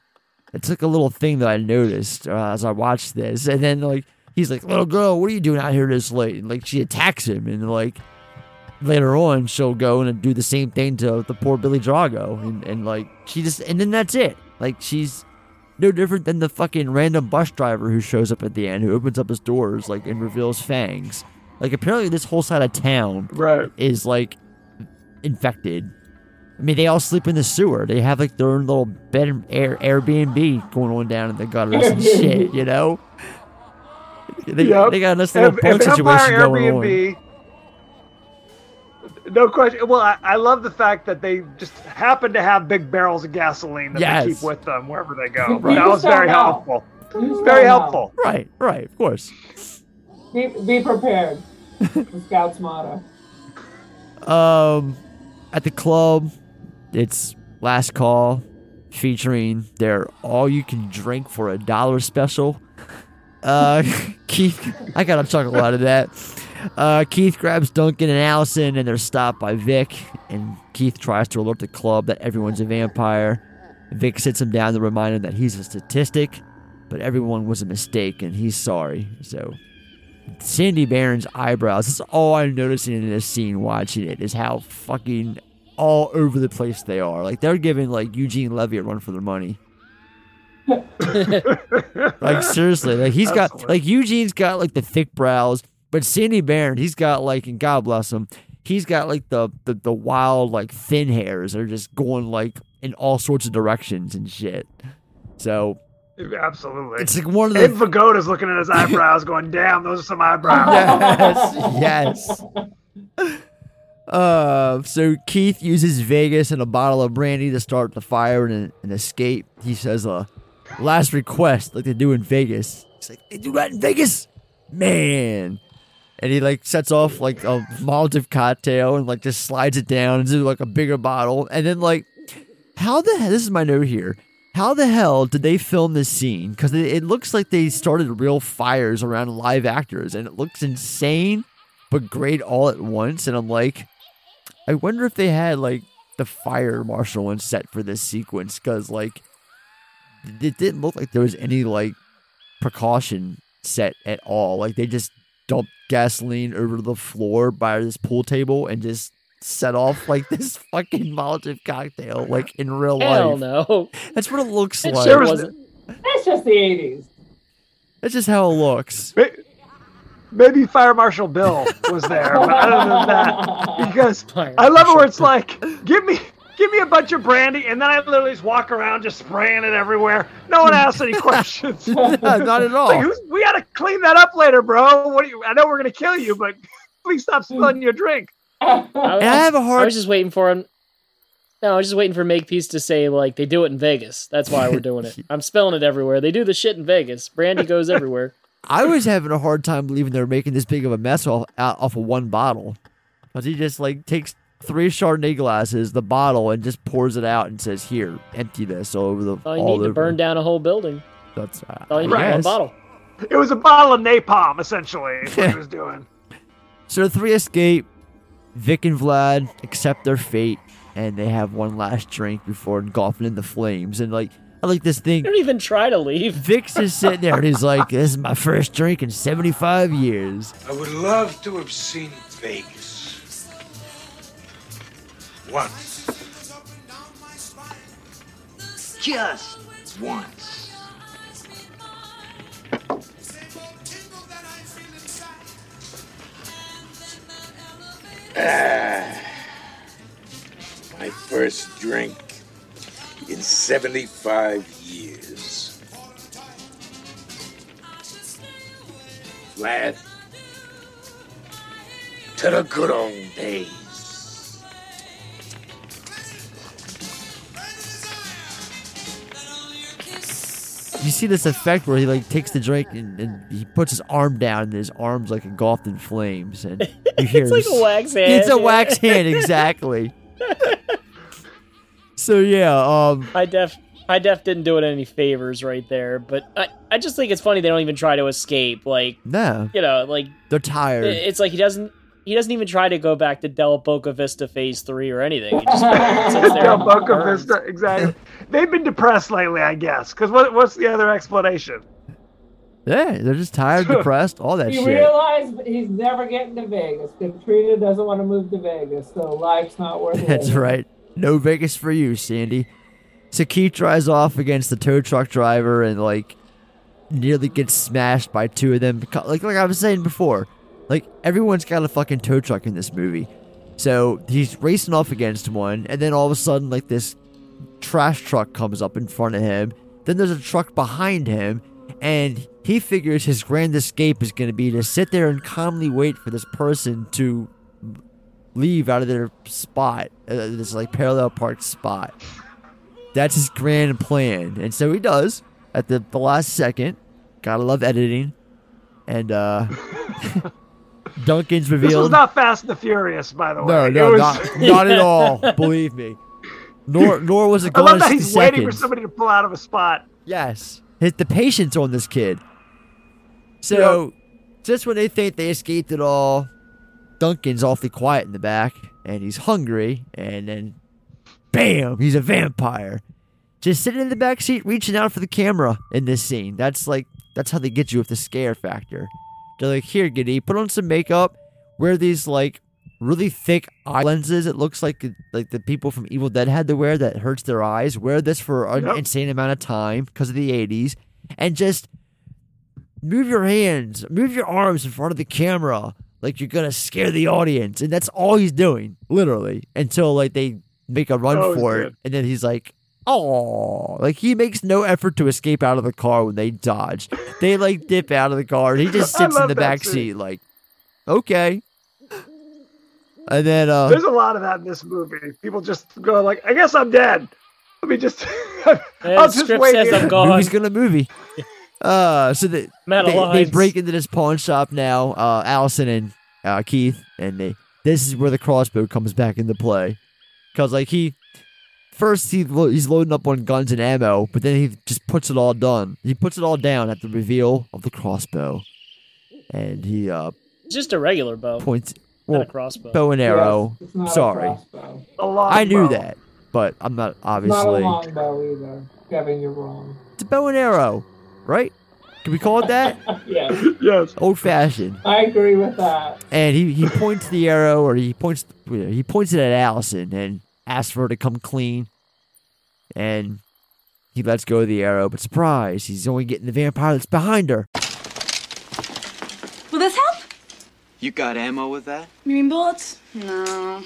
It's like a little thing that I noticed uh, as I watched this, and then like he's like, "Little girl, what are you doing out here this late?" And like she attacks him, and like later on she'll go and do the same thing to the poor Billy Drago, and, and like she just and then that's it. Like she's no different than the fucking random bus driver who shows up at the end, who opens up his doors like and reveals fangs. Like apparently this whole side of town right. is like infected. I mean, they all sleep in the sewer. They have like their own little bed air Airbnb going on down in the gutters and shit. You know, they, Yep. they got a nice little If- punk if Empire situation going on. No question. Well, I, I love the fact that they just happen to have big barrels of gasoline that Yes. they keep with them wherever they go. Right. That was very just helpful. You Very don't helpful. Right, right, of course. Be, be prepared. the Scouts motto. Um, at the club, it's last call, featuring their all-you-can-drink for a dollar special. Uh, Keith, I got a chuckle out of that. Uh, Keith grabs Duncan and Allison, and they're stopped by Vic. And Keith tries to alert the club that everyone's a vampire. Vic sits him down to remind him that he's a statistic, but everyone was a mistake, and he's sorry. So Sandy Baron's eyebrows. That's all I'm noticing in this scene watching it is how fucking all over the place they are. Like they're giving like Eugene Levy a run for their money. like seriously, like he's got like Eugene's got like the thick brows, but Sandy Baron, he's got like and God bless him, he's got like the the, the wild like thin hairs that are just going like in all sorts of directions and shit. So Absolutely. It's like one of the- Ed Vigoda's looking at his eyebrows, going, "Damn, those are some eyebrows." yes, yes. Uh, so Keith uses Vegas and a bottle of brandy to start the fire and, and escape. He says, "Uh, last request, like they do in Vegas." He's like, "They do that in Vegas, man." And he like sets off like a Molotov cocktail and like just slides it down into like a bigger bottle. And then like, how the hell? This is my note here. How the hell did they film this scene? Because it, it looks like they started real fires around live actors, and it looks insane, but great all at once. And I'm like, I wonder if they had like the fire marshal on set for this sequence, because like it didn't look like there was any like precaution set at all. Like they just dumped gasoline over the floor by this pool table and just set off like this fucking Molotov cocktail, like in real life, Hell life. no. That's what it looks It like. sure wasn't. That's just the 80s. That's just how it looks. Maybe Fire Marshal Bill was there, but other than that, because I love it where it's like, give me, give me a bunch of brandy, and then I literally just walk around just spraying it everywhere. No one asks any questions. not at all. Like, who's, we gotta clean that up later, bro. What do you? I know we're gonna kill you, but please stop hmm. spilling your drink. I, I have a hard- I was just waiting for him. No, I was just waiting for Makepeace to say like they do it in Vegas. That's why we're doing it. I'm spelling it everywhere. They do the shit in Vegas. Brandy goes everywhere. I was having a hard time believing they were making this big of a mess off, out, off of one bottle. Because he just like takes three Chardonnay glasses, the bottle, and just pours it out and says, "Here, empty this all over the All you all need to over." burn down a whole building. That's uh, All you need I is one bottle. It was a bottle of napalm, essentially. Is what he was doing. So the three escape. Vic and Vlad accept their fate, and they have one last drink before engulfing in the flames. And like, I like this thing. They don't even try to leave. Vic's just sitting there, and he's like, "This is my first drink in seventy-five years." I would love to have seen Vegas. Once. Just once. Ah. My first drink in 75 years. Vlad, to the good old days. You see this effect where he like takes the drink and, and he puts his arm down and his arm's like engulfed in flames and you hear It's like a wax hand. It's a wax hand, exactly. so yeah, um High def I def didn't do it any favors right there, but I, I just think it's funny they don't even try to escape. Like no. you know, like They're tired. it's like he doesn't he doesn't even try to go back to Del Boca Vista Phase Three or anything. He just sits there Del Boca burns. Vista, exactly. They've been depressed lately, I guess. Because what, what's the other explanation? Yeah, they're just tired, depressed, all that He shit. realized he's never getting to Vegas. Katrina doesn't want to move to Vegas, so life's not worth it. That's right. No Vegas for you, Sandy. So Keith drives off against the tow truck driver and like nearly gets smashed by two of them. Like like I was saying before, like everyone's got a fucking tow truck in this movie. So he's racing off against one, and then all of a sudden, like this trash truck comes up in front of him. Then there's a truck behind him, and he figures his grand escape is going to be to sit there and calmly wait for this person to leave out of their spot, uh, this like parallel parked spot. That's his grand plan, and so he does at the, the last second. Gotta love editing, and uh Duncan's This was not Fast and the Furious, by the way. no, no, was- not, not at all. Believe me. Nor nor was it I going love that 60 he's waiting for somebody to pull out of a spot. Yes. Hit the patience on this kid. So, just when they think they escaped it all, Duncan's awfully quiet in the back, and he's hungry, and then, bam, he's a vampire. Just sitting in the back seat, reaching out for the camera in this scene. That's like, that's how they get you with the scare factor. They're like, here, Gedde, put on some makeup, wear these like really thick eye lenses. It looks like like the people from Evil Dead had to wear that hurts their eyes. Wear this for an Yep. insane amount of time because of the 80s, and just move your hands, move your arms in front of the camera like you're gonna scare the audience, and that's all he's doing, literally, until like they make a run Oh, for it, good. and then he's like. Oh, like he makes no effort to escape out of the car when they dodge. They like dip out of the car and he just sits in the that back scene. seat, like, okay. And then uh There's a lot of that in this movie. People just go like, "I guess I'm dead." Let me just. I'll just script wait says here. I'm gone. movie's gonna movie. Uh, so the, I'm of they, they break into this pawn shop now. Uh, Allison and uh, Keith, and they. This is where the crossbow comes back into play, because like he, first he lo- he's loading up on guns and ammo, but then he just puts it all done. He puts it all down at the reveal of the crossbow, and he uh Just a regular bow. points. Not a crossbow. bow and arrow. Yes, it's not Sorry, crossbow. A long I knew bow. that, but I'm not obviously. It's not a obviously. longbow either. Kevin, you're wrong. It's a bow and arrow, right? Can we call it that? yes, Yes. Old fashioned. I agree with that. And he, he points the arrow, or he points he points it at Allison and asks for her to come clean. And he lets go of the arrow, but surprise, he's only getting the vampire that's behind her. Will this help? You got ammo with that? You mean bullets? No.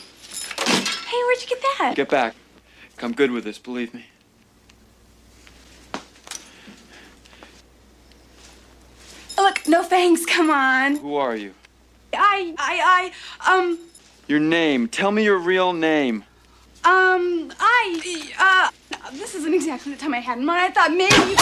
Hey, where'd you get that? Get back. I'm good with this, believe me. Look, no thanks. Come on. Who are you? I, I, I, um, Your name. Tell me your real name. Um, I, uh, this isn't exactly the time I had in mind. I thought maybe.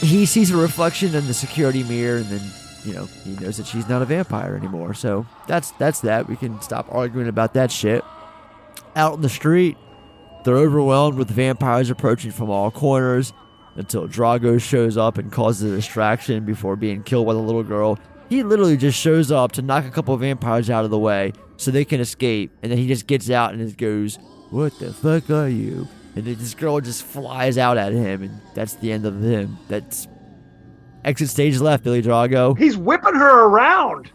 He sees a reflection in the security mirror, and then you know he knows that she's not a vampire anymore. So that's that's that. We can stop arguing about that shit. Out in the street, they're overwhelmed with vampires approaching from all corners until Drago shows up and causes a distraction before being killed by the little girl. He literally just shows up to knock a couple of vampires out of the way so they can escape, and then he just gets out and just goes, "What the fuck are you?" And then this girl just flies out at him, and that's the end of him. That's exit stage left, Billy Drago. He's whipping her around.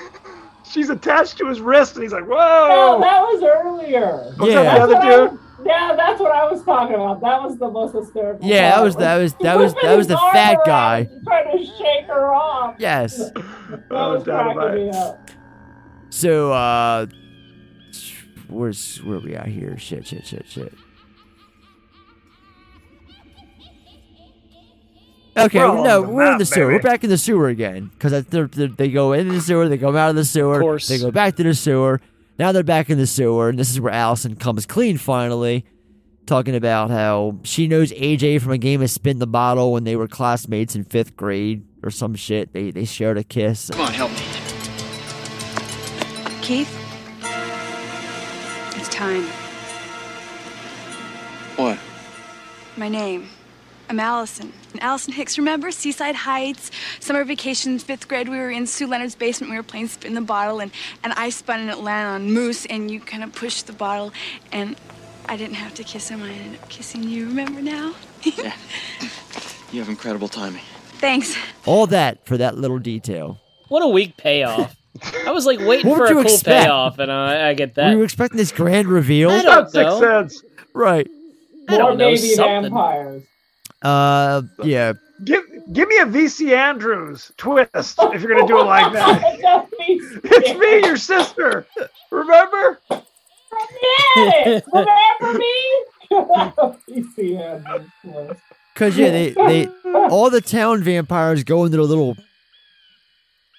She's attached to his wrist, and he's like, No, "Whoa!" that was earlier. Was Yeah. that the other dude? Yeah, that's what I was talking about. That was the most hysterical. Yeah, that was that was that was that was the fat guy. Trying to shake her off. Yes. That Oh, was cracking me up. So uh where's where we at here? Shit, shit, shit, shit. Okay, We're no, we're in the sewer. We're back in the sewer again because they go into the sewer, they come out of the sewer, course. they go back to the sewer. Now they're back in the sewer, and this is where Allison comes clean finally, talking about how she knows AJ from a game of Spin the Bottle when they were classmates in fifth grade or some shit. They they shared a kiss. Come on, help me. Keith? It's time. What? My name. I'm Allison. And Allison Hicks, remember Seaside Heights? Summer vacation, fifth grade, we were in Sue Leonard's basement, we were playing spin the bottle, and, and I spun and it landed on Moose, and you kind of pushed the bottle, and I didn't have to kiss him, I ended up kissing you. Remember now? yeah. You have incredible timing. Thanks. All that for that little detail. What a weak payoff. I was like waiting What for a cool expect? payoff, and I, I get that. We were expecting this grand reveal. I don't Six know. cents. Right. I More don't know, baby something. vampires. Uh, yeah. Give give me a VC Andrews twist if you're gonna do it like that. It's me, your sister. Remember? Yeah, remember me? You see him. Cause yeah, they they all the town vampires go into the little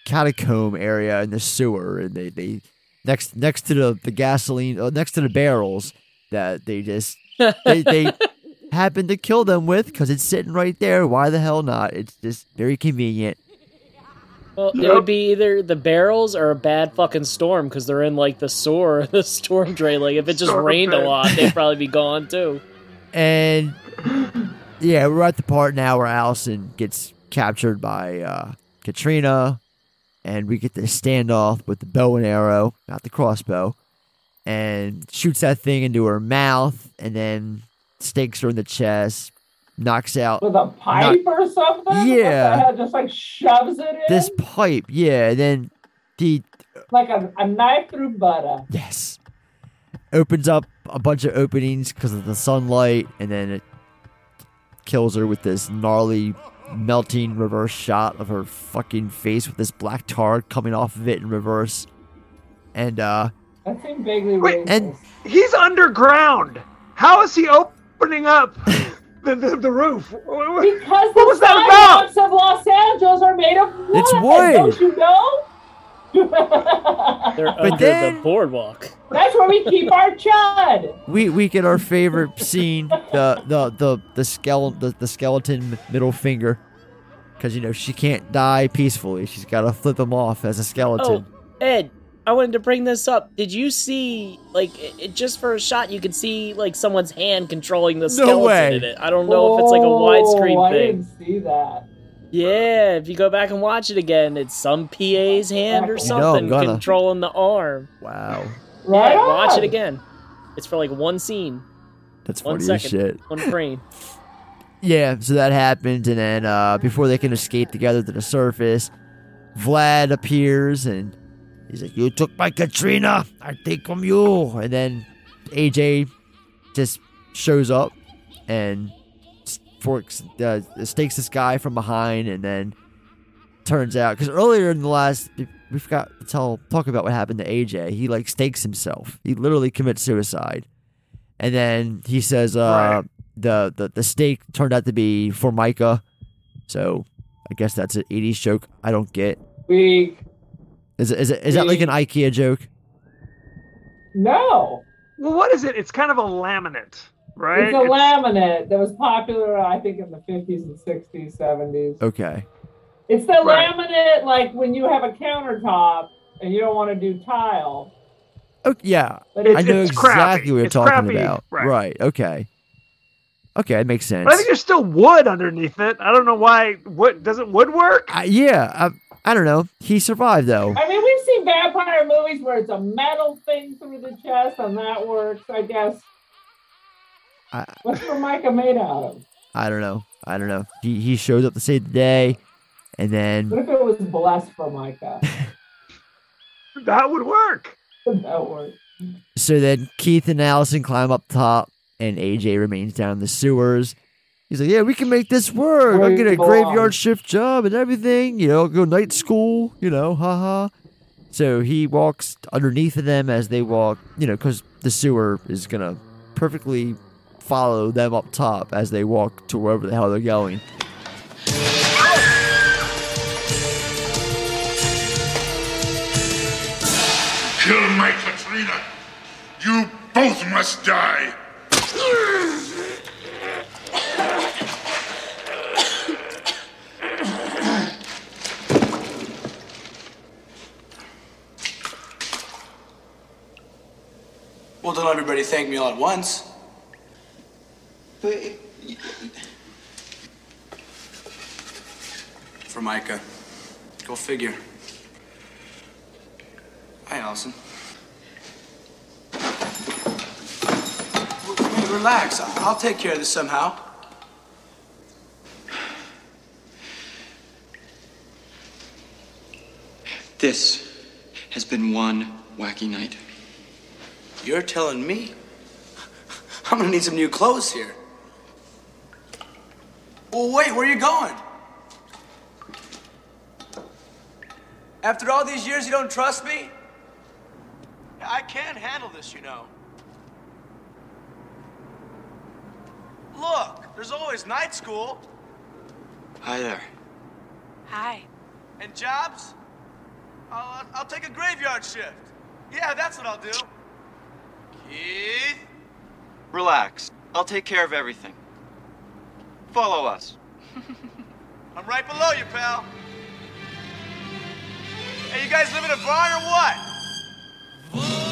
catacomb area in the sewer, and they they next next to the the gasoline, uh, next to the barrels that they just they they happen to kill them with because it's sitting right there. Why the hell not? It's just very convenient. Well, it would be either the barrels or a bad fucking storm because they're in like the sewer, the storm drain. Like if it just Storm rained a lot, they'd probably be gone too. And yeah, we're at the part now where Allison gets captured by uh, Katrina, and we get the standoff with the bow and arrow, not the crossbow, and shoots that thing into her mouth, and then stakes her in the chest, knocks out With a pipe or something? What the Yeah. hell? Just like shoves it in? this pipe. Yeah, and then the like a, a knife through butter. Yes. Opens up a bunch of openings because of the sunlight, and then it kills her with this gnarly, melting reverse shot of her fucking face with this black tar coming off of it in reverse. And, uh, That seemed vaguely Wait, racist. and He's underground. How is he opening up the, the, the roof? Because What the was that sidewalks of Los Angeles are made of wood. It's wood. Don't you know? They're under then- the boardwalk. That's where we keep our chud. we we get our favorite scene the the the the skeleton the, the skeleton middle finger because you know she can't die peacefully she's got to flip him off as a skeleton Oh, Ed, I wanted to bring this up. Did you see, like, it, it- just for a shot, you could see like someone's hand controlling the skeleton way. in it. I don't know if it's like a widescreen Oh, I thing. didn't see that. Yeah, if you go back and watch it again, it's some PA's hand or You know something controlling the arm. wow Right yeah, watch it again. It's for like one scene, that's one funny as second, shit one frame. Yeah, so that happens, and then uh, before they can escape together to the surface, Vlad appears and he's like, "You took my Katrina, I take from you." And then AJ just shows up and forks, uh, stakes this guy from behind, and then turns out because earlier in the last, we forgot to tell talk about what happened to AJ. He like stakes himself. He literally commits suicide, and then he says, uh, Right. the, the the stake turned out to be Formica. So I guess that's an 80s joke I don't get. Weak. Is it, is it, is that like an IKEA joke? No. Well, what is it? It's kind of a laminate, right? It's a laminate that was popular, I think, in the 50s and 60s, 70s. Okay. It's the Right. laminate, like when you have a countertop and you don't want to do tile. Oh yeah, But I it's- know it's exactly crappy. what you're It's talking crappy, about. right. Right. Okay. Okay, that makes sense. But I think there's still wood underneath it. I don't know why. What doesn't wood work? Uh, yeah, I, I don't know. He survived though. I mean, we've seen vampire movies where it's a metal thing through the chest and that works, I guess. I, What's Formica made out of? I don't know. I don't know. He he shows up to save the day, and then What if it was blessed Formica? That would work. that works. so then Keith and Allison climb up top, and AJ remains down in the sewers. He's like, "Yeah, we can make this work. I'll get a graveyard shift job and everything. You know, go night school. You know, haha." So he walks underneath of them as they walk. You know, because the sewer is gonna perfectly follow them up top as they walk to wherever the hell they're going. Kill my Katrina. You both must die. Well, don't everybody thank me all at once. For Micah. Go figure. Hi, Allison. Hey, relax. I'll take care of this somehow. This has been one wacky night. You're telling me? I'm gonna need some new clothes here. Well, wait, where are you going? After all these years, you don't trust me? I can't handle this, you know. Look, there's always night school Hi there. Hi. and jobs. I'll, I'll take a graveyard shift. Yeah, that's what I'll do. Keith? Relax. I'll take care of everything. Follow us. I'm right below you, pal. Hey, you guys live in a barn or what?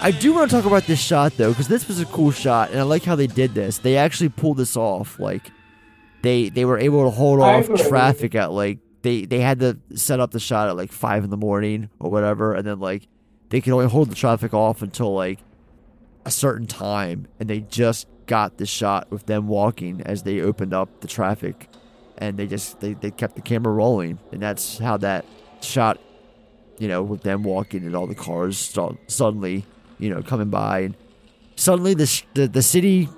I do want to talk about this shot though, because this was a cool shot, and I like how they did this. They actually pulled this off. Like they they were able to hold off traffic at like they they had to set up the shot at like five in the morning or whatever, and then like they could only hold the traffic off until like a certain time, and they just got the shot with them walking as they opened up the traffic, and they just they, they kept the camera rolling, and that's how that shot you know, with them walking and all the cars st- suddenly, you know, coming by, and suddenly the the, the city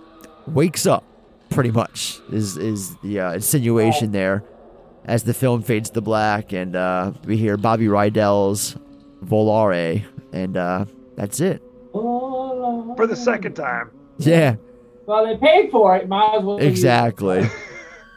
wakes up. Pretty much is is the uh, insinuation there, as the film fades to black, and uh, we hear Bobby Rydell's "Volare," and uh, that's it. For the second time. Yeah, Well, they paid for it. Might as well. exactly.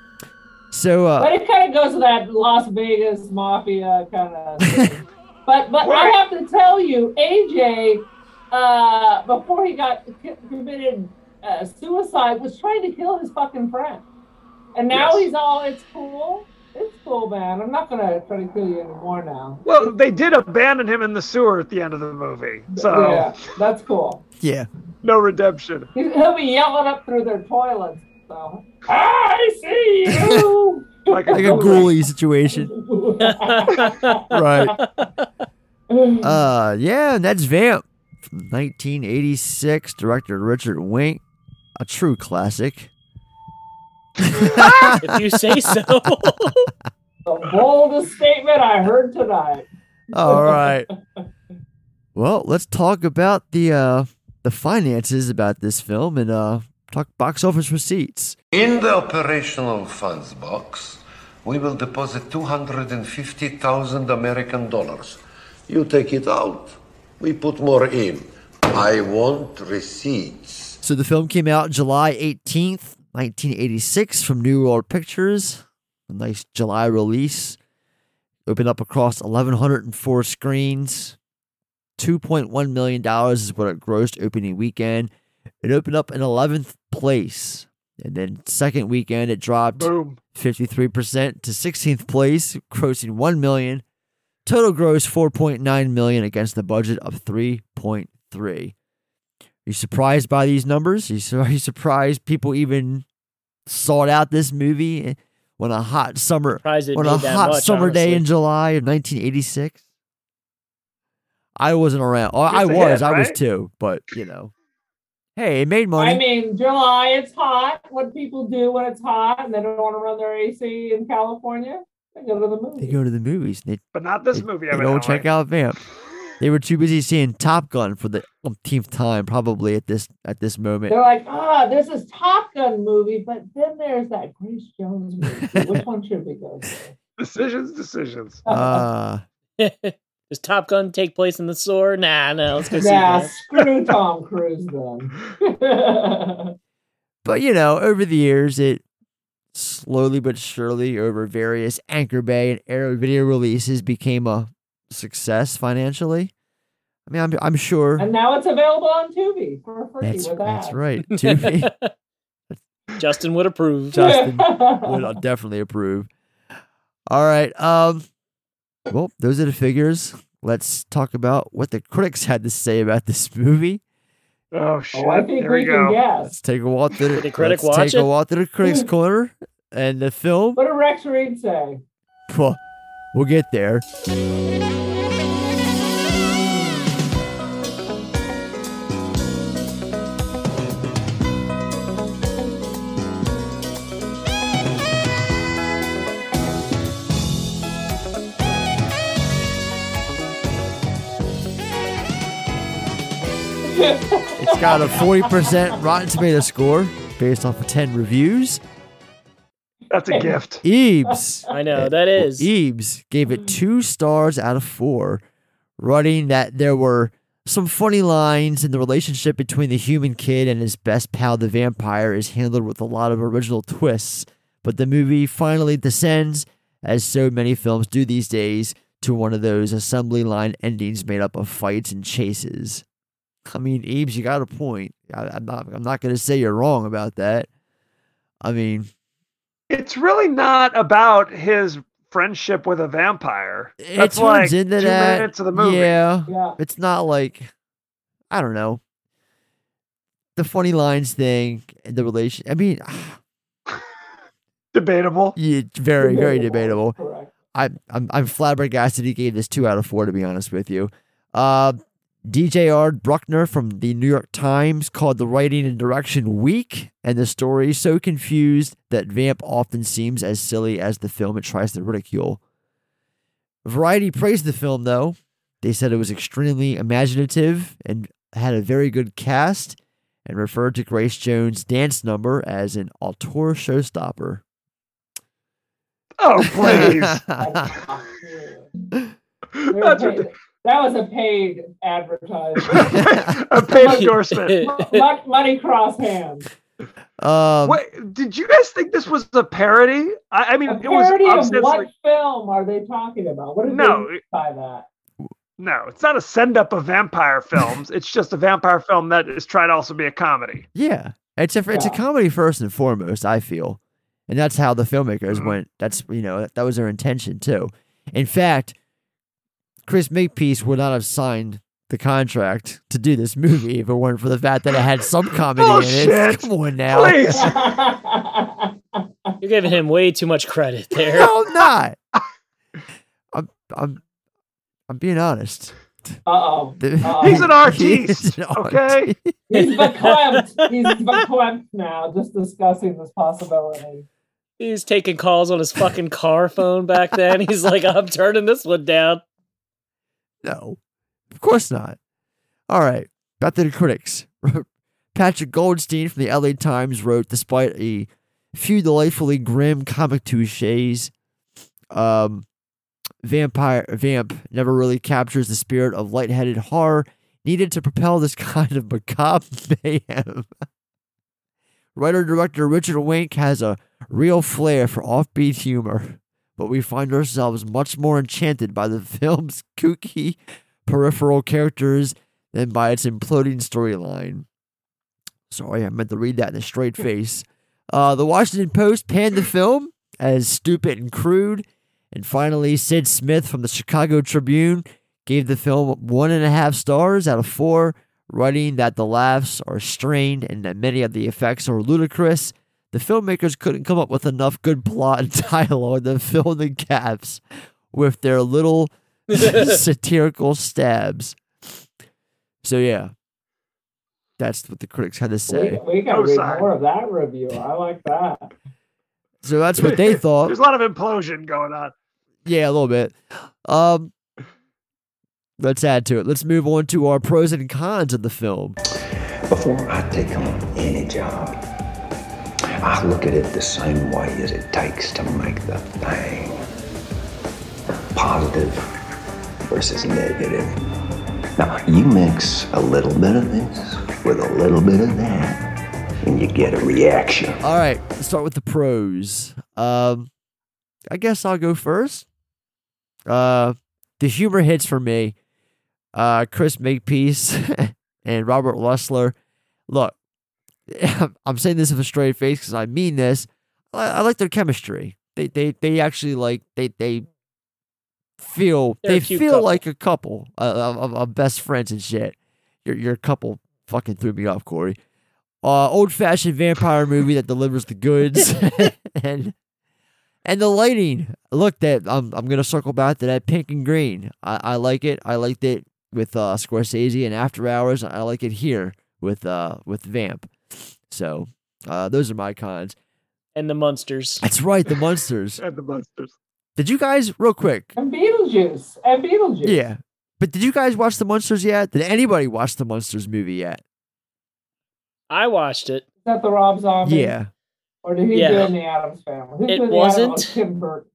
so, uh, But it kind of goes to that Las Vegas mafia kind of. thing. but but I have to tell you, AJ, uh, before he got committed uh, suicide, was trying to kill his fucking friend, and now Yes. he's all, it's cool, it's cool, man. I'm not gonna try to kill you anymore now. Well, they did abandon him in the sewer at the end of the movie. So yeah, that's cool. yeah. no redemption. He- He'll be yelling up through their toilets. So I see you. Like like a ghoulie situation. right. Uh, yeah, and that's Vamp from 1986, director Richard Wenk, a true classic. if you say so. the boldest statement I heard tonight. All right. Well, let's talk about the uh the finances about this film and uh talk box office receipts. In the operational funds box, we will deposit 250,000 American dollars. You take it out, we put more in. I want receipts. So the film came out July 18th, 1986 from New World Pictures. A nice July release. Opened up across 1104 screens. 2.1 million dollars is what it grossed opening weekend. It opened up in 11th place. And then second weekend it dropped Boom. 53% to 16th place, grossing 1 million. Total gross 4.9 million against the budget of 3.3. Are you surprised by these numbers? Are you, are you surprised people even sought out this movie eh, on a hot summer Surprised on a hot much, summer day in July of 1986? I wasn't around. Oh, I was. hit, I was too. But you know, hey, it made money. I mean, July, it's hot. What people do when it's hot and they don't want to run their AC in California? They go to the movies. They go to the movies. They, But not this they, movie. they don't check evidently. out Vamp. They were too busy seeing Top Gun for the umpteenth time, probably at this at this moment. They're like, ah, there's this Top Gun movie, but then there's that Grace Jones movie. Which one should we go to? Decisions, decisions. Uh, Does Top Gun take place in the sewer? Nah, no. Let's go see Yeah, that. screw Tom Cruise then. But you know, over the years, it slowly but surely, over various Anchor Bay and Arrow video releases, became a success financially. I mean, I'm I'm sure. and now it's available on Tubi for free That's, with that's right. Tubi. Justin would approve. Justin would definitely approve. All right. Um. Well, those are the figures. Let's talk about what the critics had to say about this movie. Oh shit! Oh, I think Here we we can go. guess. Let's take a walk through the, Did the critic let's watch take a walk through the critics' corner and the film. What did Rex Reed say? Well, we'll get there. It's got a 40% Rotten Tomato score based off of 10 reviews. That's a gift. Ebes. I know, that is. Ebes gave it two stars out of four, writing that there were some funny lines and the relationship between the human kid and his best pal, the vampire, is handled with a lot of original twists. But the movie finally descends, as so many films do these days, to one of those assembly line endings made up of fights and chases. I mean, Ebes, you got a point. I, I'm not. I'm not going to say you're wrong about that. I mean, It's really not about his friendship with a vampire. it turns like into two that. minutes of the movie. Yeah, Yeah. it's not like I don't know the funny lines thing and the relation. I mean, Debatable. yeah, very very Debatable, debatable. Correct. I'm I'm I'm flabbergasted he gave this two out of four. To be honest with you, uh, D.J.R. Bruckner from the New York Times called the writing and direction weak, and the story so confused that Vamp often seems as silly as the film it tries to ridicule. Variety praised the film, though. They said it was extremely imaginative and had a very good cast, and referred to Grace Jones' dance number as an auteur showstopper. Oh please. That's ridiculous. That was a paid advertisement. a paid endorsement. Mon- Money cross hands. Um, Wait, did you guys think this was a parody? I, I mean, A it was parody of ostensibly- what film are they talking about? What did No, they mean by that? No, it's not a send up of vampire films. it's just a vampire film that is trying to also be a comedy. Yeah, it's a it's a comedy first and foremost. I feel, and that's how the filmmakers Mhm. went. That's you know that, that was their intention too. In fact, Chris Makepeace would not have signed the contract to do this movie if it weren't for the fact that it had some comedy oh, in it. Bullshit. Come on now, Please. You're giving him way too much credit there. no, I'm not. I'm I'm I'm being honest. Uh-oh. Uh-oh. He's an artiste, He's an okay? He's verklempt. He's verklempt now, just discussing this possibility. He's taking calls on his fucking car phone back then. He's like, I'm turning this one down. No, of course not. All right, back to the critics. Patrick Goldstein from the LA Times wrote, despite a few delightfully grim comic touches, um, Vampire Vamp never really captures the spirit of lightheaded horror needed to propel this kind of macabre mayhem. Writer director Richard Wenk has a real flair for offbeat humor, but we find ourselves much more enchanted by the film's kooky peripheral characters than by its imploding storyline. Sorry, I meant to read that in a straight face. Uh, the Washington Post panned the film as stupid and crude, and finally, Sid Smith from the Chicago Tribune gave the film one and a half stars out of four, writing that the laughs are strained and that many of the effects are ludicrous. The filmmakers couldn't come up with enough good plot and dialogue to fill the gaps with their little satirical stabs. So yeah, that's what the critics had to say. we got to Oh, read more of that review. I like that. So that's what they thought. There's a lot of implosion going on. Yeah, a little bit. Um, let's add to it. Let's move on to our pros and cons of the film. Before I take on any job, I look at it the same way as it takes to make the thing positive versus negative. Now, you mix a little bit of this with a little bit of that, and you get a reaction. All right, let's start with the pros. Um, I guess I'll go first. Uh, the humor hits for me. Uh, Chris Makepeace and Robert Rusler. Look, I'm saying this with a straight face because I mean this. I, I like their chemistry. They they they actually like they they feel They're they feel couple. like a couple uh, of, of best friends and shit. Your your couple fucking threw me off, Corey. Uh, old fashioned vampire movie that delivers the goods and and the lighting. Look, that I'm I'm gonna circle back to that pink and green. I, I like it. I liked it with uh, Scorsese and After Hours. I like it here with uh with Vamp. So uh, those are my cons. And the monsters. That's right, the monsters. And the monsters. Did you guys real quick? And Beetlejuice. And Beetlejuice. Yeah. But did you guys watch the Munsters yet? Did anybody watch the Munsters movie yet? I watched it. Is that the Rob Zombie? Yeah. Or did he Yeah. do it in the Addams family? Who It did the Addams- wasn't. Tim Burton.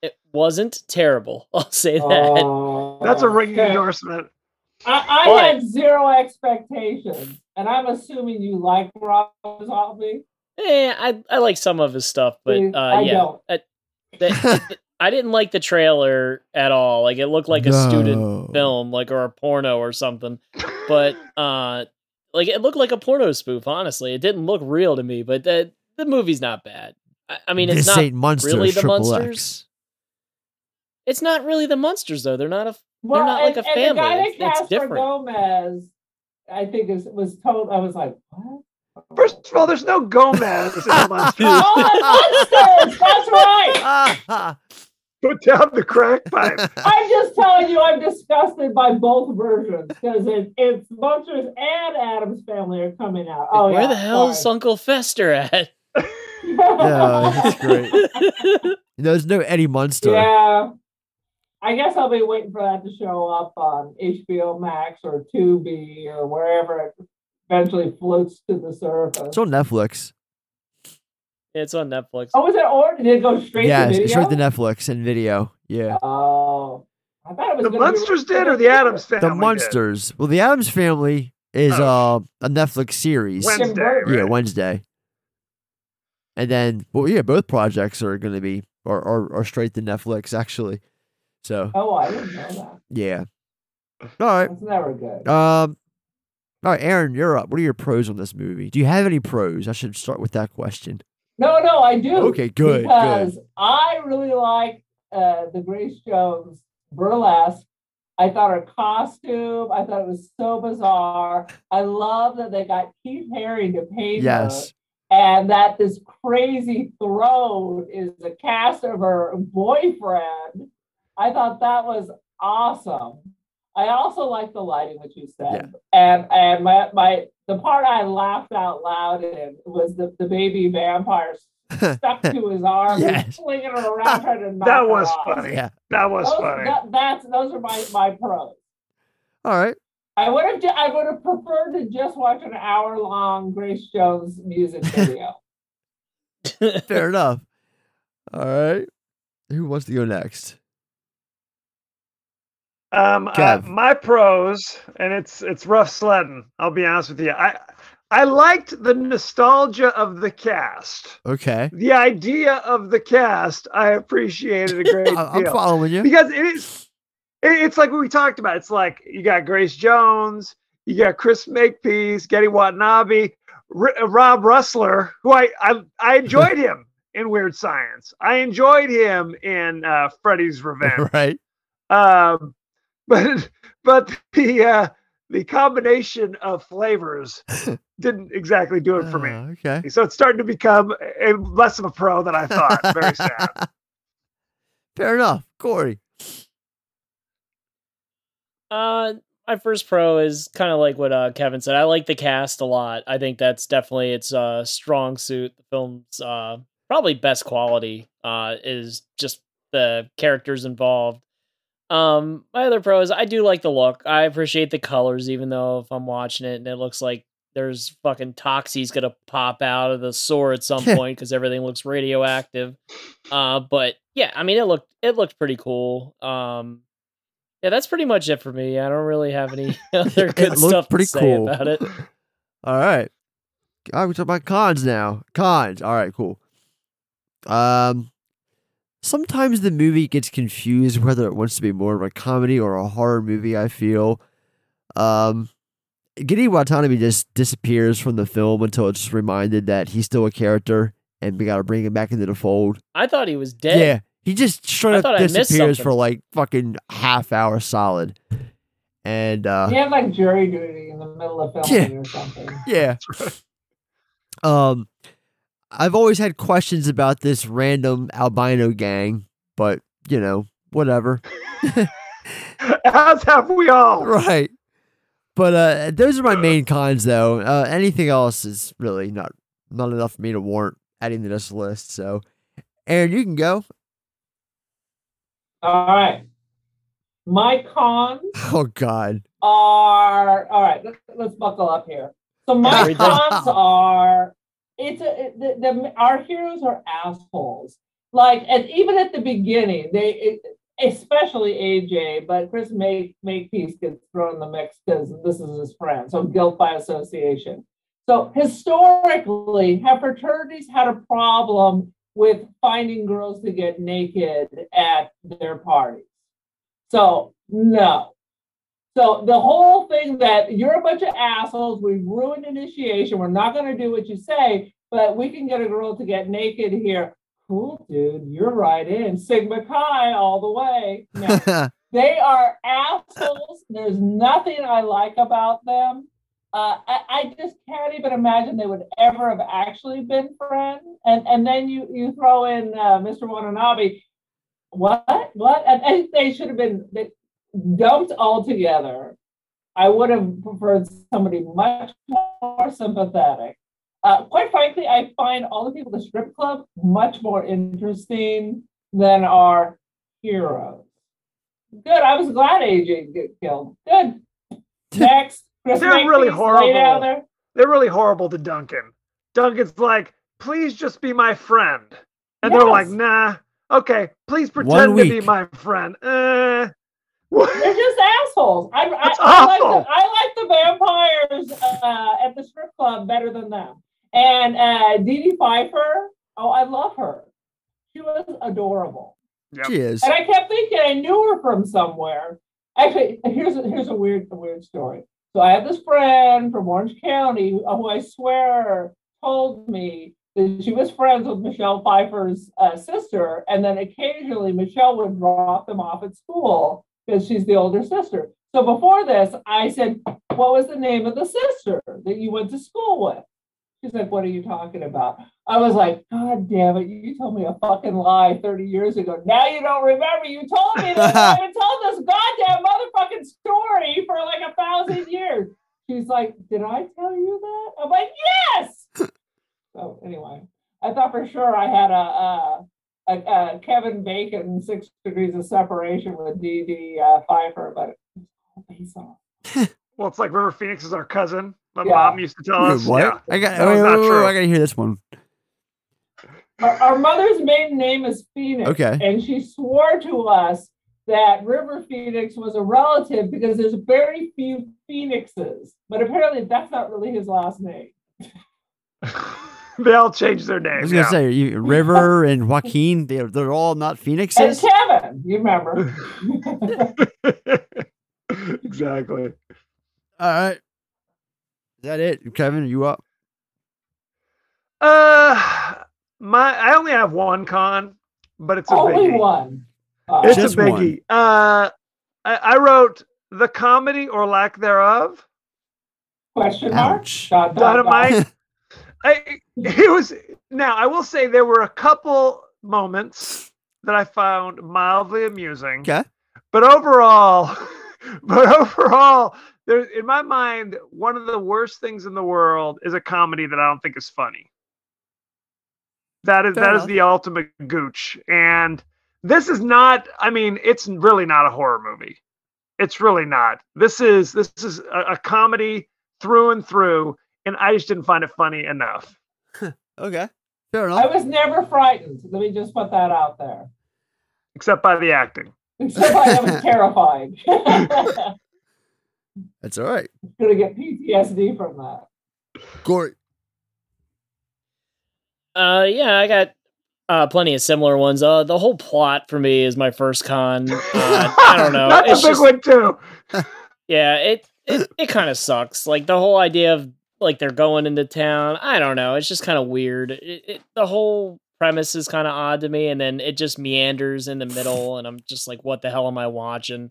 It wasn't terrible. I'll say that. Oh, That's a ringing okay. endorsement. I, I had zero expectations, and I'm assuming you like Rob Zombie. Eh, I I like some of his stuff, but uh, I yeah, don't. I, that- I didn't like the trailer at all. Like it looked like a student film, like or a porno or something. But uh, like it looked like a porno spoof. Honestly, it didn't look real to me. But the the movie's not bad. I, I mean, it's this not ain't Munsters. really the Munsters. X. It's not really the Munsters though. They're not a Well, they're not like a and family. the guy that It's, it's cast for different. Gomez, I think, is was told. I was like, what? First of all, there's no Gomez in the Munsters. Oh, the Munsters! That's right. Put down the crack pipe. I'm just telling you, I'm disgusted by both versions because it, it's Munsters and Addams Family are coming out. Oh Where yeah, the hell's sorry. Uncle Fester at? Yeah, that's great. There's no Eddie Munster. Yeah. I guess I'll be waiting for that to show up on HBO Max or Tubi or wherever it eventually floats to the surface. It's on Netflix. It's on Netflix. Oh, was it or did it go straight yeah, to it's straight to Netflix and video. Yeah. Oh, I thought it was The gonna be- Munsters did or the Addams family? the did? Munsters. Well, the Addams Family is uh, a Netflix series. Wednesday. Yeah, right? Wednesday. And then, well, yeah, both projects are going to be are, are are straight to Netflix actually. So Oh, I didn't know that. yeah. All right. That's never good. Um. All right, Erin, you're up. What are your pros on this movie? Do you have any pros? I should start with that question. No, no, I do. Okay, good, Because I really like uh, the Grace Jones burlesque. I thought her costume, I thought it was so bizarre. I love that they got Keith Haring to paint her. Yes. And that this crazy throne is a cast of her boyfriend. I thought that was awesome. I also like the lighting, which you said, and and my my the part I laughed out loud in was the, the baby vampire stuck to his arm, and Yes. flinging her around, trying to knock That was off. funny. Yeah. That was Those, funny. that- that's those are my my pros. All right. I would have I would have preferred to just watch an hour long Grace Jones music video. Fair enough. All right. Who wants to go next? Um, uh, my pros, and it's it's rough sledding. I'll be honest with you. I I liked the nostalgia of the cast. Okay. The idea of the cast, I appreciated a great I- I'm following you. because it is. it- It's like what we talked about. It's like you got Grace Jones, you got Chris Makepeace, Gedde Watanabe, R- Rob Rusler, who I I, I enjoyed him in Weird Science. I enjoyed him in uh, Freddy's Revenge. right. Um, but but the uh, the combination of flavors didn't exactly do it for me. Uh, okay. So it's starting to become a, a- less of a pro than I thought. Very sad. Fair enough. Corey. Uh, my first pro is kind of like what uh, Kevin said. I like the cast a lot. I think that's definitely its uh, strong suit. The film's uh, probably best quality uh, is just the characters involved. Um, my other pros, I do like the look. I appreciate the colors, even though if I'm watching it and it looks like there's fucking Toxie's gonna pop out of the sword at some point because everything looks radioactive. Uh, but yeah, I mean it looked it looked pretty cool. Um, yeah, that's pretty much it for me. I don't really have any other good stuff pretty to say cool. about it. All right. All right, we talk about cons now. Cons. All right, cool. Um, sometimes the movie gets confused whether it wants to be more of a comedy or a horror movie. I feel. Um, Gedde Watanabe just disappears from the film until it's reminded that he's still a character, and we got to bring him back into the fold. I thought he was dead. Yeah, he just straight up thought I missed disappears for like fucking half hour solid. And uh He had like jury duty in the middle of filming Yeah. or something. yeah. Um I've always had questions about this random albino gang, but you know, whatever. As have we all. Right. But uh those are my main cons though. Uh anything else is really not not enough for me to warrant adding to this list. So Erin, you can go. All right. My cons Oh god. are all right. Let's, let's buckle up here. So my cons are it's a, the, the our heroes are assholes. Like and even at the beginning, they it, especially AJ, but Chris Make Makepeace gets thrown in the mix because this is his friend. So guilt by association. So historically, have fraternities had a problem with finding girls to get naked at their parties? So no. So the whole thing that you're a bunch of assholes, we've ruined initiation, we're not going to do what you say, but we can get a girl to get naked here. Cool, dude, you're right in Sigma Chi all the way. No. they are assholes. There's nothing I like about them. Uh, I, I just can't even imagine they would ever have actually been friends. And and then you you throw in uh, Mr. Watanabe. What? What? And, and they should have been they dumped altogether. I would have preferred somebody much more sympathetic. Uh, quite frankly, I find all the people at the strip club much more interesting than our heroes. Good. I was glad AJ get killed. Good. Next. Chris They're really Makepeace, lay horrible. there. They're really horrible to Duncan. Duncan's like, please just be my friend. And they're like, nah, okay, please pretend to be my friend. Uh, They're just assholes. I, I, That's I, like awful. the, I like the vampires uh, at the strip club better than them. And uh, Dee Dee Pfeiffer, oh, I love her. She was adorable. She is. And I kept thinking I knew her from somewhere. Actually, here's a, here's a weird a weird story. So I have this friend from Orange County who who I swear told me that she was friends with Michelle Pfeiffer's uh, sister, and then occasionally Michelle would drop them off at school because she's the older sister. So before this, I said, "What was the name of the sister that you went to school with?" She's like, "What are you talking about?" I was like, "God damn it! You told me a fucking lie 30 years ago. Now you don't remember. You told me this. I've been told this goddamn motherfucking story for like a thousand years." She's like, "Did I tell you that?" I'm like, "Yes." so anyway, I thought for sure I had a. a a, a Kevin Bacon Six Degrees of Separation with D.D. Dee uh, Pfeiffer, but it's all based on well, it's like River Phoenix is our cousin. My Yeah. mom used to tell us. what? Yeah, I got that wait, wait, not wait, wait, I gotta hear this one. Our, our mother's maiden name is Phoenix. Okay. And she swore to us that River Phoenix was a relative because there's very few Phoenixes. But apparently that's not really his last name. They all changed their name. I was gonna yeah. say you, River and Joaquin, they're they're all not Phoenixes. And phoenixes. Kevin, you remember. exactly. All right. Is that it? Kevin, are you up? Uh, my I only have one con, but it's a Only biggie. one. Uh, It's Just a biggie. Uh, I, I wrote the comedy or lack thereof. question mark? Ouch. Dot, dot, dot. Dynamite. I, it was now. I will say there were a couple moments that I found mildly amusing. Okay. But overall, but overall, there in my mind, one of the worst things in the world is a comedy that I don't think is funny. That is Fair that is enough. the ultimate gooch. And this is not. I mean, it's really not a horror movie. It's really not. This is this is a, a comedy through and through, and I just didn't find it funny enough. okay, fair enough. I was never frightened. Let me just put that out there. Except by the acting. Except I was terrified. That's all right. I'm Gonna get PTSD from that. Corey. Uh, yeah, I got uh plenty of similar ones. Uh, the whole plot for me is my first con. Uh, I don't know. That's It's a big just- one too. Yeah, it it, it kind of sucks. Like the whole idea of like they're going into town. I don't know. It's just kind of weird. It, it, the whole premise is kind of odd to me, and then it just meanders in the middle, and I'm just like, what the hell am I watching?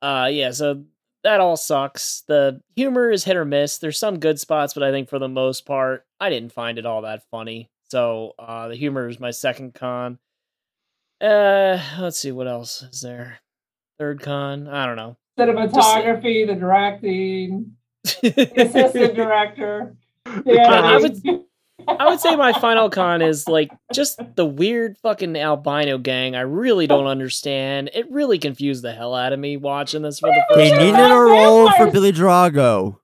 Uh, yeah. So that all sucks. The humor is hit or miss. There's some good spots, but I think for the most part, I didn't find it all that funny. So uh, the humor is my second con. Uh, let's see what else is there. Third con, I don't know. Cinematography, the directing, the assistant director. Yeah, I would I would say my final con is like just the weird fucking albino gang. I really don't understand. It really confused the hell out of me watching this for the first They needed a role for Billy Drago.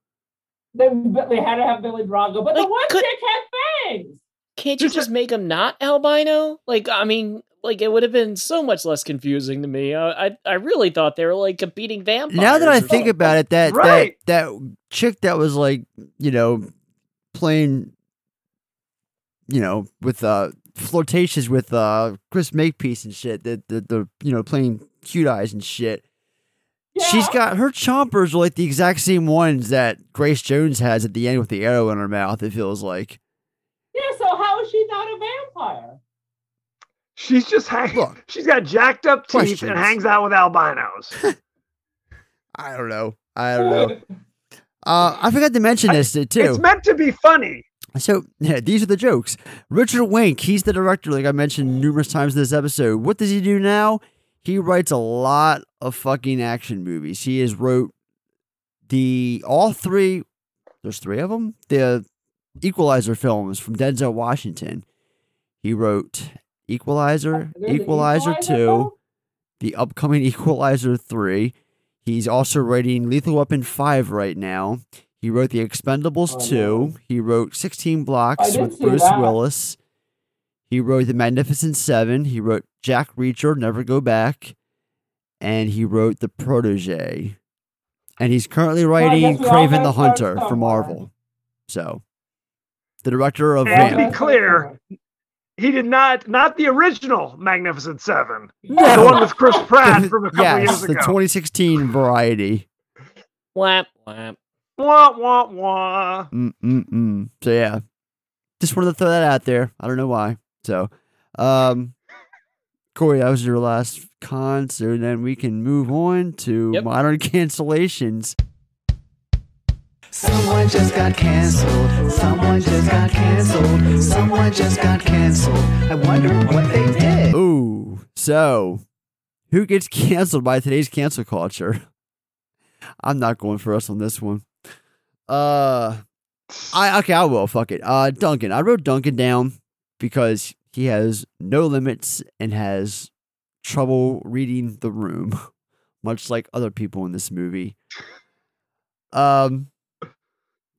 They, they had to have Billy Drago, but the one chick had fangs. Can't you just make him not albino? Like, I mean, like it would have been so much less confusing to me. I I, I really thought they were like competing vampires. Now that I think something. about it, that Right. that that chick that was like, you know, playing, you know, with uh flirtatious with uh Chris Makepeace and shit. That the the you know playing cute eyes and shit. Yeah. She's got her chompers are like the exact same ones that Grace Jones has at the end with the arrow in her mouth. It feels like. Yeah, so how is she not a vampire? She's just hang- she's got jacked up teeth Questions. and hangs out with albinos. I don't know. I don't know. Uh, I forgot to mention this too. It's meant to be funny. So yeah, these are the jokes. Richard Wenk, he's the director, like I mentioned numerous times in this episode. What does he do now? He writes a lot of fucking action movies. He has wrote the all three. There's three of them. The Equalizer films from Denzel Washington. He wrote Equalizer, There's Equalizer Equalizer two, film? the upcoming Equalizer three. He's also writing Lethal Weapon five right now. He wrote The Expendables Oh, 2. He wrote 16 Blocks with Bruce that. Willis. He wrote The Magnificent Seven. He wrote Jack Reacher, Never Go Back. And he wrote The Protege. And he's currently writing guess we all Kraven the Hunter for. Marvel. So, the director of And to Vamp. be clear, he did not not the original Magnificent Seven. No. The one with Chris Pratt from a couple yes, years the 2016 variety. Whap whap. Wah wah wah. Mm-mm-mm. So yeah, just wanted to throw that out there. I don't know why. So, um, Corey, that was your last concert, So then we can move on to modern cancellations. Someone just got canceled. Someone just got canceled. Someone just got canceled. I wonder what they did. Ooh, so who gets canceled by today's cancel culture? I'm not going for us on this one. Uh, I okay, I will. Fuck it. Uh, Duncan. I wrote Duncan down because he has no limits and has trouble reading the room, much like other people in this movie. Um,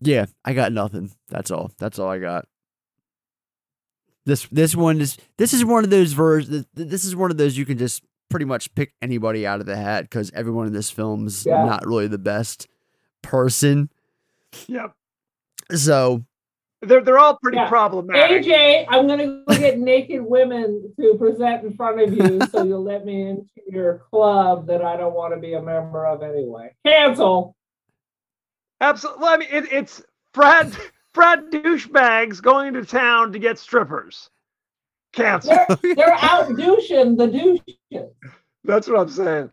yeah, I got nothing. That's all. That's all I got. This this one is this is one of those versions. This is one of those you can just pretty much pick anybody out of the hat because everyone in this film's Yeah. not really the best person. Yep. So They're they're all pretty Yeah. problematic. AJ, I'm gonna go get naked women to present in front of you, so you'll let me into your club that I don't want to be a member of anyway. Cancel. Absolutely. I mean, it, it's frat frat douchebags going into town to get strippers. Cancel. They're, they're out douching the douches. That's what I'm saying.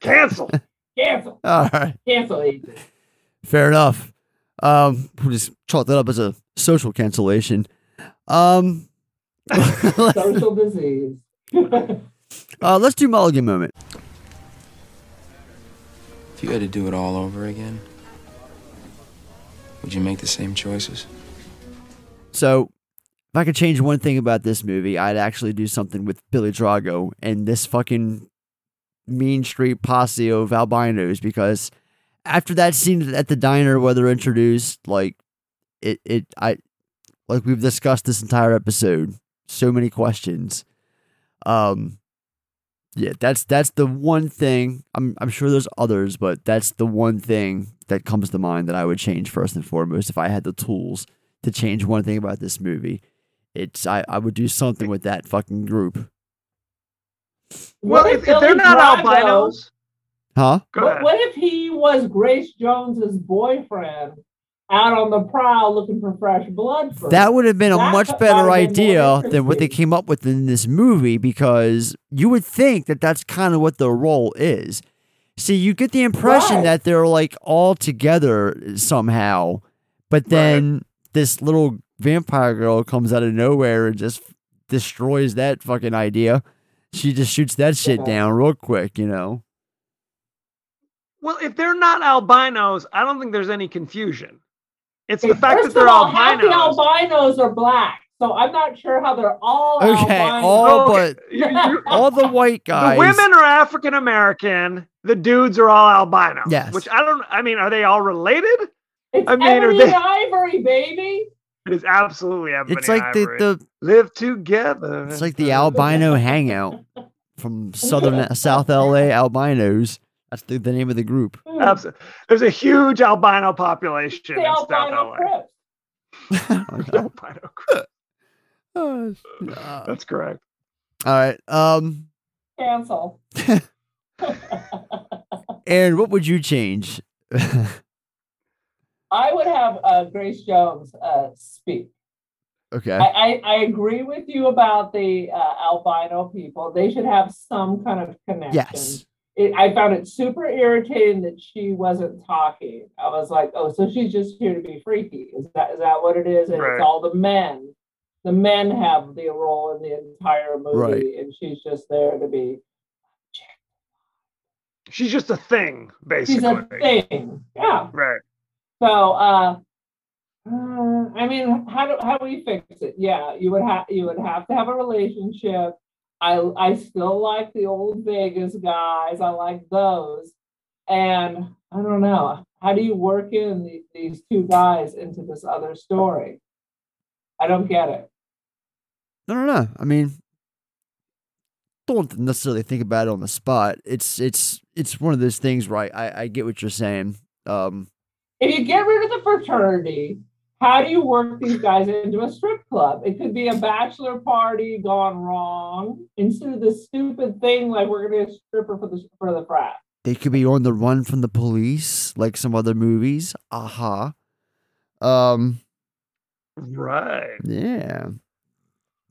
Cancel. Cancel. all right, Cancel AJ. fair enough. Um, we'll just chalk that up as a social cancellation. Um, Social disease. uh, let's do mulligan moment. If you had to do it all over again, would you make the same choices? So, if I could change one thing about this movie, I'd actually do something with Billy Drago and this fucking mean street posse of albinos because after that scene at the diner where they're introduced, like it it I like we've discussed this entire episode, so many questions. Um yeah, that's that's the one thing. I'm I'm sure there's others, but that's the one thing that comes to mind that I would change first and foremost if I had the tools to change one thing about this movie. It's I, I would do something with that fucking group. Well, What if, if if they're not Drago- albinos, Huh? What, what if he was Grace Jones's boyfriend out on the prowl looking for fresh blood? For That would have been a That much better have been more idea than what they came up with in this movie because you would think that that's kind of what the role is. See, you get the impression Right. that they're like all together somehow, but then this little vampire girl comes out of nowhere and just destroys that fucking idea. She just shoots that shit Yeah. down real quick, you know. Well, if they're not albinos, I don't think there's any confusion. It's the fact First that they're of all, half the albinos. albinos are black, so I'm not sure how they're all Okay, albinos. all Okay, but you- you- all the white guys. The women are African American. The dudes are all albino. Yes. Which I don't. I mean, are they all related? It's I mean, are Ebony they- and Ivory, baby. It is absolutely ebony. It's like the, the live together. It's like the albino hangout from southern South LA albinos. That's the, the name of the group. Abs- There's a huge albino population The in South albino LA. Crips. albino group. Uh, That's correct. All right. Um Cancel. Erin, what would you change? I would have uh, Grace Jones uh, speak. okay. I, I, I agree with you about the uh, albino people. They should have some kind of connection. Yes. It, I found it super irritating that she wasn't talking. I was like, oh, so she's just here to be freaky. Is that is that what it is? And Right. it's all the men. The men have the role in the entire movie, Right. and she's just there to be. She's just a thing, basically. She's a thing. Yeah. Right. So, uh, uh, I mean, how do how do we fix it? Yeah, you would have you would have to have a relationship. I I still like the old Vegas guys. I like those, and I don't know how do you work in the, these two guys into this other story. I don't get it. I don't know. I mean, don't necessarily think about it on the spot. It's it's it's one of those things, right? I, I get what you're saying. Um, If you get rid of the fraternity, how do you work these guys into a strip club? It could be a bachelor party gone wrong instead of this stupid thing like we're gonna get a stripper for the for the frat. they could be on the run from the police, like some other movies. Aha. Um, Right. yeah.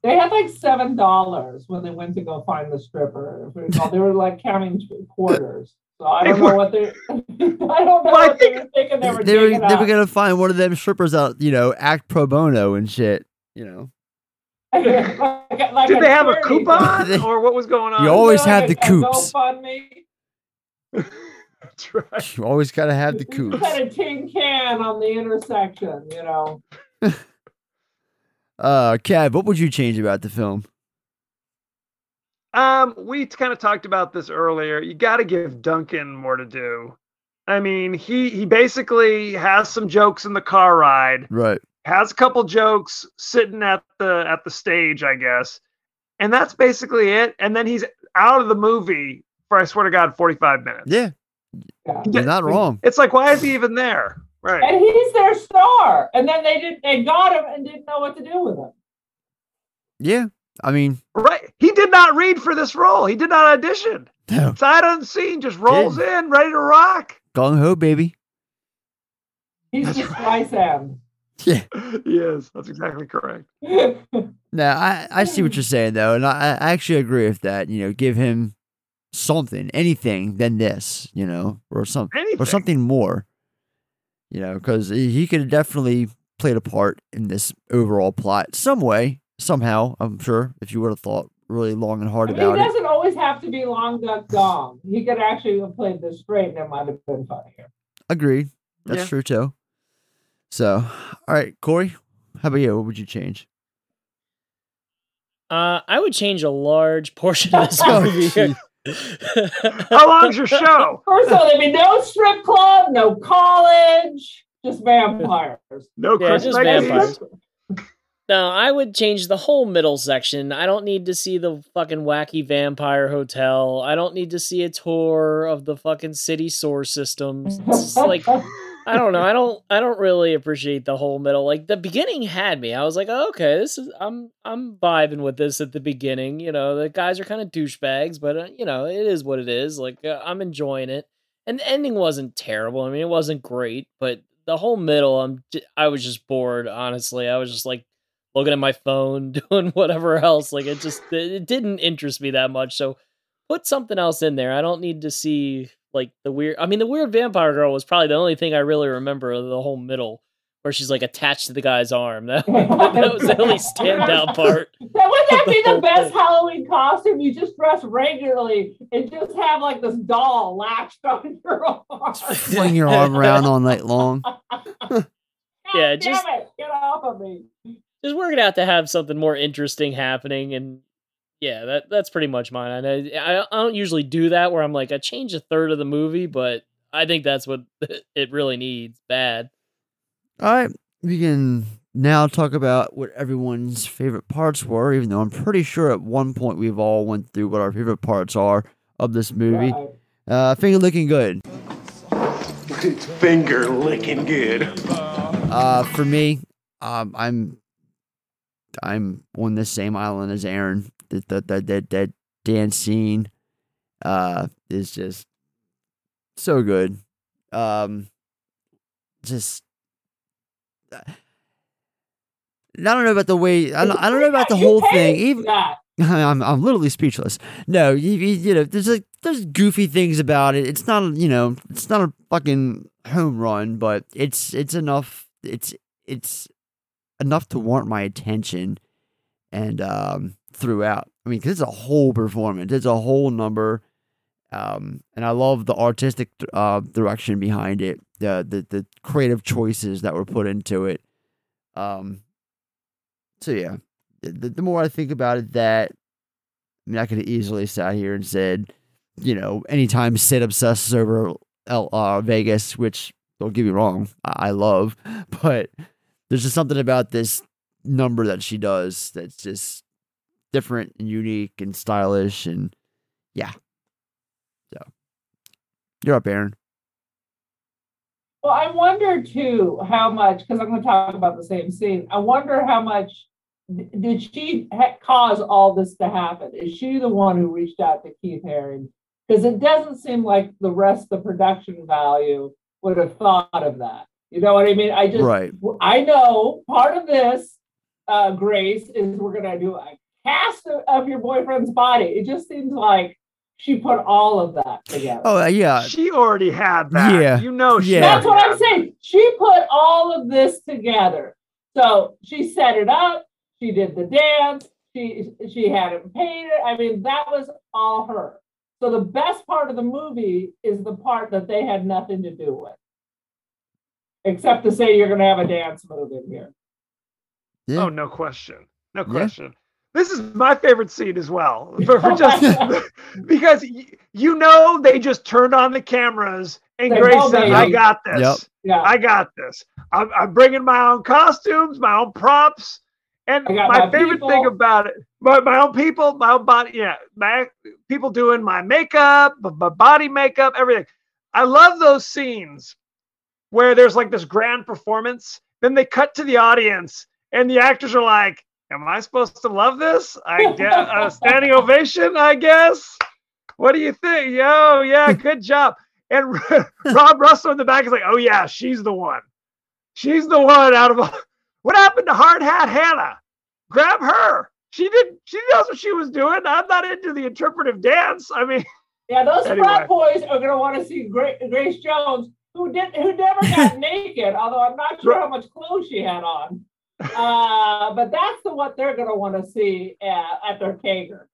They had like seven dollars when they went to go find the stripper. If we recall. They were like counting quarters. So I don't know what they're. I don't know what they were thinking they were They were, they were gonna find one of them strippers out, you know, act pro bono and shit. You know, Like like Did they have a coupon thing. or what was going on? You always have Like the a- a coops. GoFundMe. That's right. you always gotta have the You coops. had a tin can on the intersection, you know. Uh, Kev, what would you change about the film? Um, we kind of talked about this earlier. You got to give Duncan more to do. I mean, he he basically has some jokes in the car ride, Right. has a couple jokes sitting at the at the stage, I guess, and that's basically it. And then he's out of the movie for I swear to God, forty five minutes. Yeah. You're not wrong. It's like, why is he even there? Right. And he's their star. And then they did they got him and didn't know what to do with him. Yeah. I mean, Right. He did not read for this role. He did not audition. No. Sight unseen, just rolls in, ready to rock. Gong ho, baby. He's just Streisand. Yeah. yes, that's exactly correct. No, I, I see what you're saying though, and I, I actually agree with that. You know, give him something, anything than this, you know, or some Anything. or something more. You know, because he could have definitely played a part in this overall plot some way, somehow. I'm sure if you would have thought really long and hard I mean, about it. he it. doesn't always have to be Long Duk Dong. He could actually have played this straight and it might have been funnier. Agreed. That's Yeah. true too. So, all right, Corey, how about you? What would you change? Uh, I would change a large portion of this Oh, movie. How long's your show? First of all, there'd be no strip club, no college, just vampires. No Yeah, Chris just vampires. No, I would change the whole middle section. I don't need to see the fucking wacky vampire hotel. I don't need to see a tour of the fucking city sewer systems. It's like I don't know. I don't I don't really appreciate the whole middle. Like the beginning had me. I was like, oh, okay, this is I'm I'm vibing with this at the beginning. You know, the guys are kind of douchebags, but uh, you know, it is what it is. Like uh, I'm enjoying it. And the ending wasn't terrible. I mean, it wasn't great, but the whole middle, I'm I was just bored. Honestly, I was just like looking at my phone, doing whatever else. Like it just it didn't interest me that much. So put something else in there. I don't need to see like the weird. I mean, the weird vampire girl was probably the only thing I really remember of the whole middle, where she's like attached to the guy's arm. That, that was the only standout part. That would that be the best Halloween costume? You just dress regularly and just have like this doll latched on your arm. Fling your arm around all night long. Yeah, Damn just it, get off of me. Just working out to have something more interesting happening and. Yeah, that that's pretty much mine. I, I I don't usually do that where I'm like I change a third of the movie, but I think that's what it really needs bad. All right, we can now talk about what everyone's favorite parts were. Even though I'm pretty sure at one point we've all went through what our favorite parts are of this movie. Uh, finger looking good. It's finger licking good. Uh, for me, um, I'm I'm on the same island as Erin. That that that that, that dance scene, uh, is just so good. Um, just. I don't know about the way. I don't, I don't know about the whole thing. Even I'm I'm literally speechless. No, you, you, you know, there's like there's goofy things about it. It's not a- you know, it's not a fucking home run, but it's it's enough. It's it's enough to warrant my attention, and um, throughout. I mean, because it's a whole performance. It's a whole number. Um, and I love the artistic uh, direction behind it, the, the the creative choices that were put into it. Um, so yeah, the, the more I think about it, that I mean, I could easily sat here and said, you know, anytime Sid obsesses over L, uh, Vegas, which don't get me wrong, I, I love, but there's just something about this number that she does that's just different and unique and stylish, and yeah. So you're up, Erin. Well, I wonder too how much because I'm going to talk about the same scene. I wonder how much did she ha- cause all this to happen? Is she the one who reached out to Keith Haring? Because it doesn't seem like the rest of the production value would have thought of that. You know what I mean? I just Right. I know part of this, uh, Grace, is we're going to do a cast of, of your boyfriend's body. It just seems like she put all of that together. Oh uh, yeah, She already had that. Yeah. You know she Yeah. That's what I'm saying. She put all of this together. So she set it up. She did the dance. She she had it painted. I mean, that was all her. So the best part of the movie is the part that they had nothing to do with, except to say you're going to have a dance move in here. Oh, no question. No Yeah. question. This is my favorite scene as well. For, for just because y- you know they just turned on the cameras and They Grace know said, "I got this. Yep. Yeah. I got this. I'm, I'm bringing my own costumes, my own props, and my, my favorite thing about it, my, my own people, my own body, yeah, my people doing my makeup, my, my body makeup, everything. I love those scenes where there's like this grand performance, then they cut to the audience, and the actors are like, "Am I supposed to love this? I get a standing ovation, I guess." What do you think? Yo, yeah, good job. And Rob Rusler in the back is like, "Oh yeah, she's the one. She's the one out of all. What happened to Hard Hat Hannah? Grab her. She did. She knows what she was doing. I'm not into the interpretive dance. I mean, Yeah, those Anyway. frat boys are going to want to see Grace Jones, who did who never got naked, although I'm not sure how much clothes she had on. Uh, but that's the what they're going to want to see at, at their cager.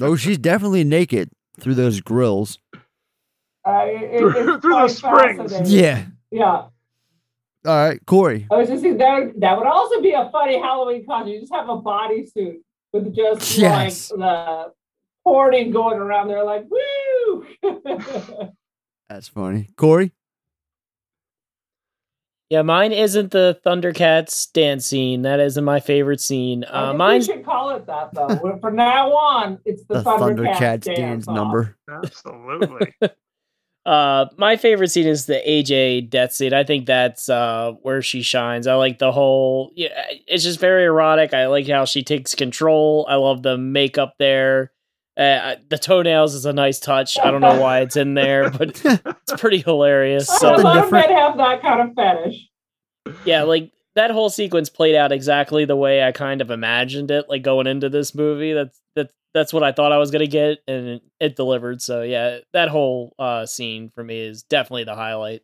Oh, she's definitely naked through those grills. Uh, it- it- Through- it's through the quite springs. Yeah. Yeah. All right, Corey. I was just thinking that would, that would also be a funny Halloween costume. You just have a bodysuit with just Yes. like the hoarding going around there, like woo. That's funny. Corey. Yeah, mine isn't the Thundercats dance scene. That isn't my favorite scene. I Uh, think mine's we should call it that though. From now on, it's the, The Thundercats, Thundercats dance dance number. Absolutely. Uh, my favorite scene is the AJ death scene. I think that's uh where she shines. I like the whole. Yeah, it's just very erotic. I like how she takes control. I love the makeup there. Uh, the toenails is a nice touch. I don't know why it's in there, but it's pretty hilarious. So. A lot of men have that kind of fetish. yeah, like that whole sequence played out exactly the way I kind of imagined it. Like going into this movie, that's that's that's what I thought I was gonna get, and it, it delivered. So yeah, that whole uh, scene for me is definitely the highlight.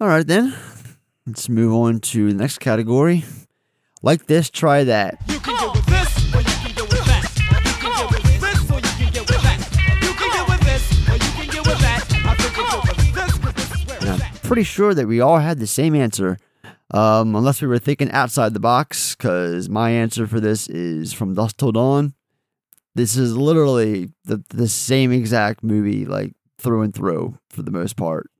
All right, then. Let's move on to the next category. Like this, try that. Pretty sure that we all had the same answer, um, unless we were thinking outside the box, because my answer for this is From Dusk Till Dawn. This is literally the, the same exact movie, like through and through, for the most part.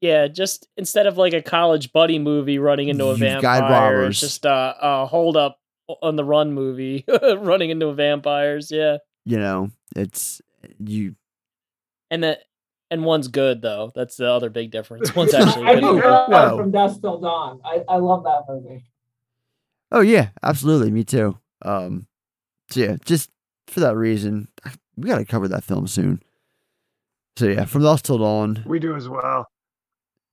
Yeah, just instead of like a college buddy movie running into a You've vampire, it's just a, a hold up on the run movie running into vampires. Yeah, You know, it's you and that and one's good though. That's the other big difference. One's actually I good. do love Wow. From Dusk Till Dawn. I, I love that movie. Oh yeah, absolutely, me too. Um, so yeah, just for that reason, we gotta cover that film soon. So yeah, from Lost Till Dawn. We do as well.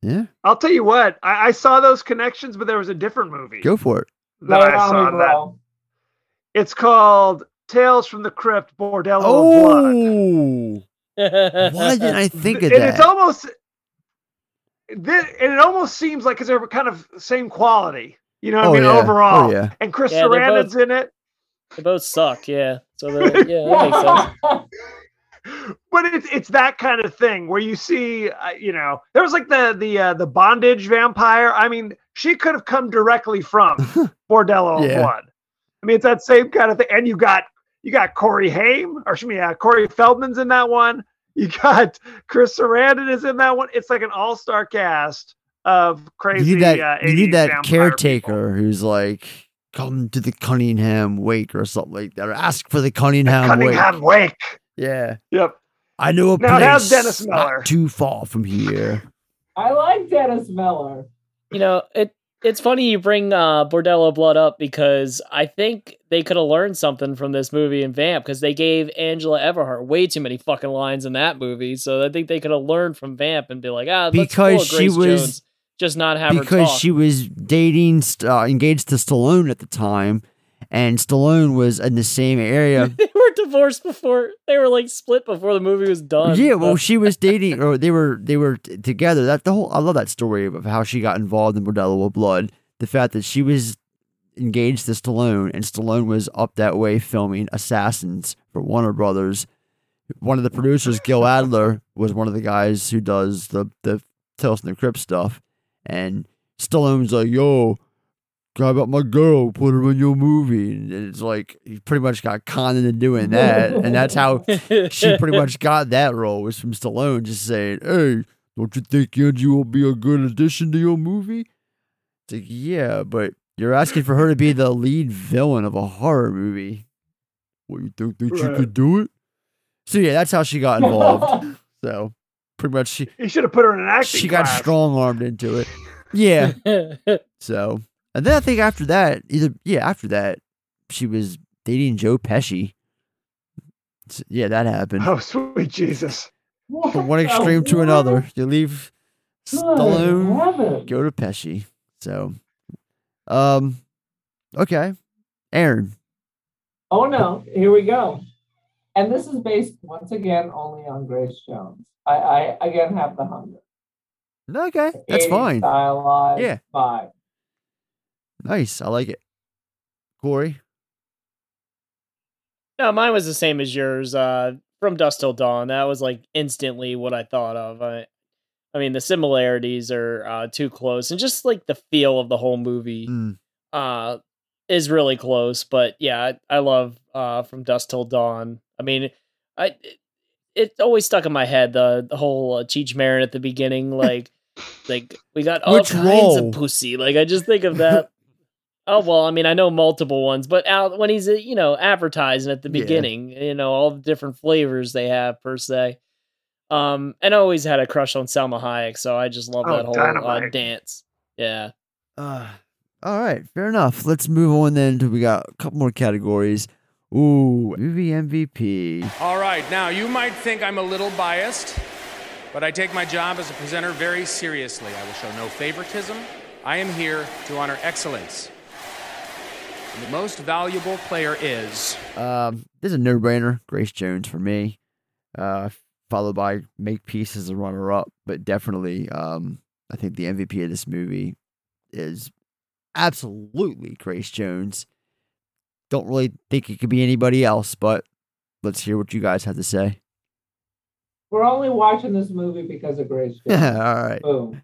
Yeah, I'll tell you what, I, I saw those connections, but there was a different movie go for it. that Lay it I saw me, that. It's called Tales from the Crypt, Bordello of Blood. Oh, why didn't I think of and it's almost thi- and it almost seems like because they're kind of same quality. You know what Oh, I mean? yeah. Oh, Overall. yeah. And Chris Yeah, they're Sarandon's in it. They both suck. Yeah, so yeah, that makes sense. But it's it's that kind of thing where you see, uh, you know, there was like the the uh, the bondage vampire. I mean, she could have come directly from Bordello of Yeah. Blood. I mean, it's that same kind of thing. And you got you got Corey Haim, or excuse me, uh, Corey Feldman's in that one. You got Chris Sarandon is in that one. It's like an all star cast of crazy. You need that. uh, you need that vampire caretaker who's like, come to the Cunningham Wake or something like that, or ask for the Cunningham, Cunningham Wake. Wake. Yeah, Yep. I know a Now place has Dennis Miller. not too far from here. I like Dennis Miller. You know, it it's funny you bring uh, Bordello Blood up because I think they could have learned something from this movie in Vamp because they gave Angela Everhart way too many fucking lines in that movie. So I think they could have learned from Vamp and be like, ah, Because she Grace was- Jones, just not have her because she was dating, uh, engaged to Stallone at the time, and Stallone was in the same area. were divorced before they were like split before the movie was done. yeah, well, she was dating, or they were they were t- together. That the whole I love that story of how she got involved in Bordello of Blood. The fact that she was engaged to Stallone, and Stallone was up that way filming Assassins for Warner Brothers. One of the producers, Gil Adler, was one of the guys who does the the Tales from the Crypt stuff, and Stallone's like, "Yo, guy about my girl, put her in your movie," and it's like he pretty much got conned into doing that, and that's how she pretty much got that role was from Stallone, just saying, "Hey, don't you think Angie will be a good addition to your movie?" It's like, yeah, but you're asking for her to be the lead villain of a horror movie. What you think that you could do it? So yeah, that's how she got involved. so pretty much she You should have put her in an acting. she got strong armed into it. Yeah. so and then I think after that, either yeah, after that, she was dating Joe Pesci. S- Yeah, that happened. Oh, sweet Jesus. From one extreme to another. You leave Stallone, go to Pesci. So, um, okay, Erin. Oh no, here we go. And this is based once again only on Grace Jones. I, I again have the hunger. Okay, that's 80s fine. Stylized Yeah. vibe. Nice, I like it. Corey. No, mine was the same as yours. Uh, from Dusk Till Dawn. That was like instantly what I thought of. I, I mean, the similarities are uh, too close, and just like the feel of the whole movie Mm. uh, is really close. But yeah, I, I love uh, From Dusk Till Dawn. I mean, I it, it always stuck in my head the the whole uh, Cheech Marin at the beginning, like like we got all Which kinds role? of pussy. Like I just think of that. Oh well, I mean, I know multiple ones, but out when he's uh, you know advertising at the Yeah. beginning, you know all the different flavors they have per se. Um, and I always had a crush on Salma Hayek, so I just love Oh, that whole uh, dance. Yeah. Uh, all right, fair enough. Let's move on then. To, we got a couple more categories. Ooh, movie MVP. All right, now you might think I'm a little biased, but I take my job as a presenter very seriously. I will show no favoritism. I am here to honor excellence. And the most valuable player is. Um, this is a no-brainer. Grace Jones for me. Uh, followed by Makepeace as a runner-up, but definitely, um, I think the MVP of this movie is absolutely Grace Jones. Don't really think it could be anybody else, but let's hear what you guys have to say. We're only watching this movie because of Grace. All Jones. right. Boom.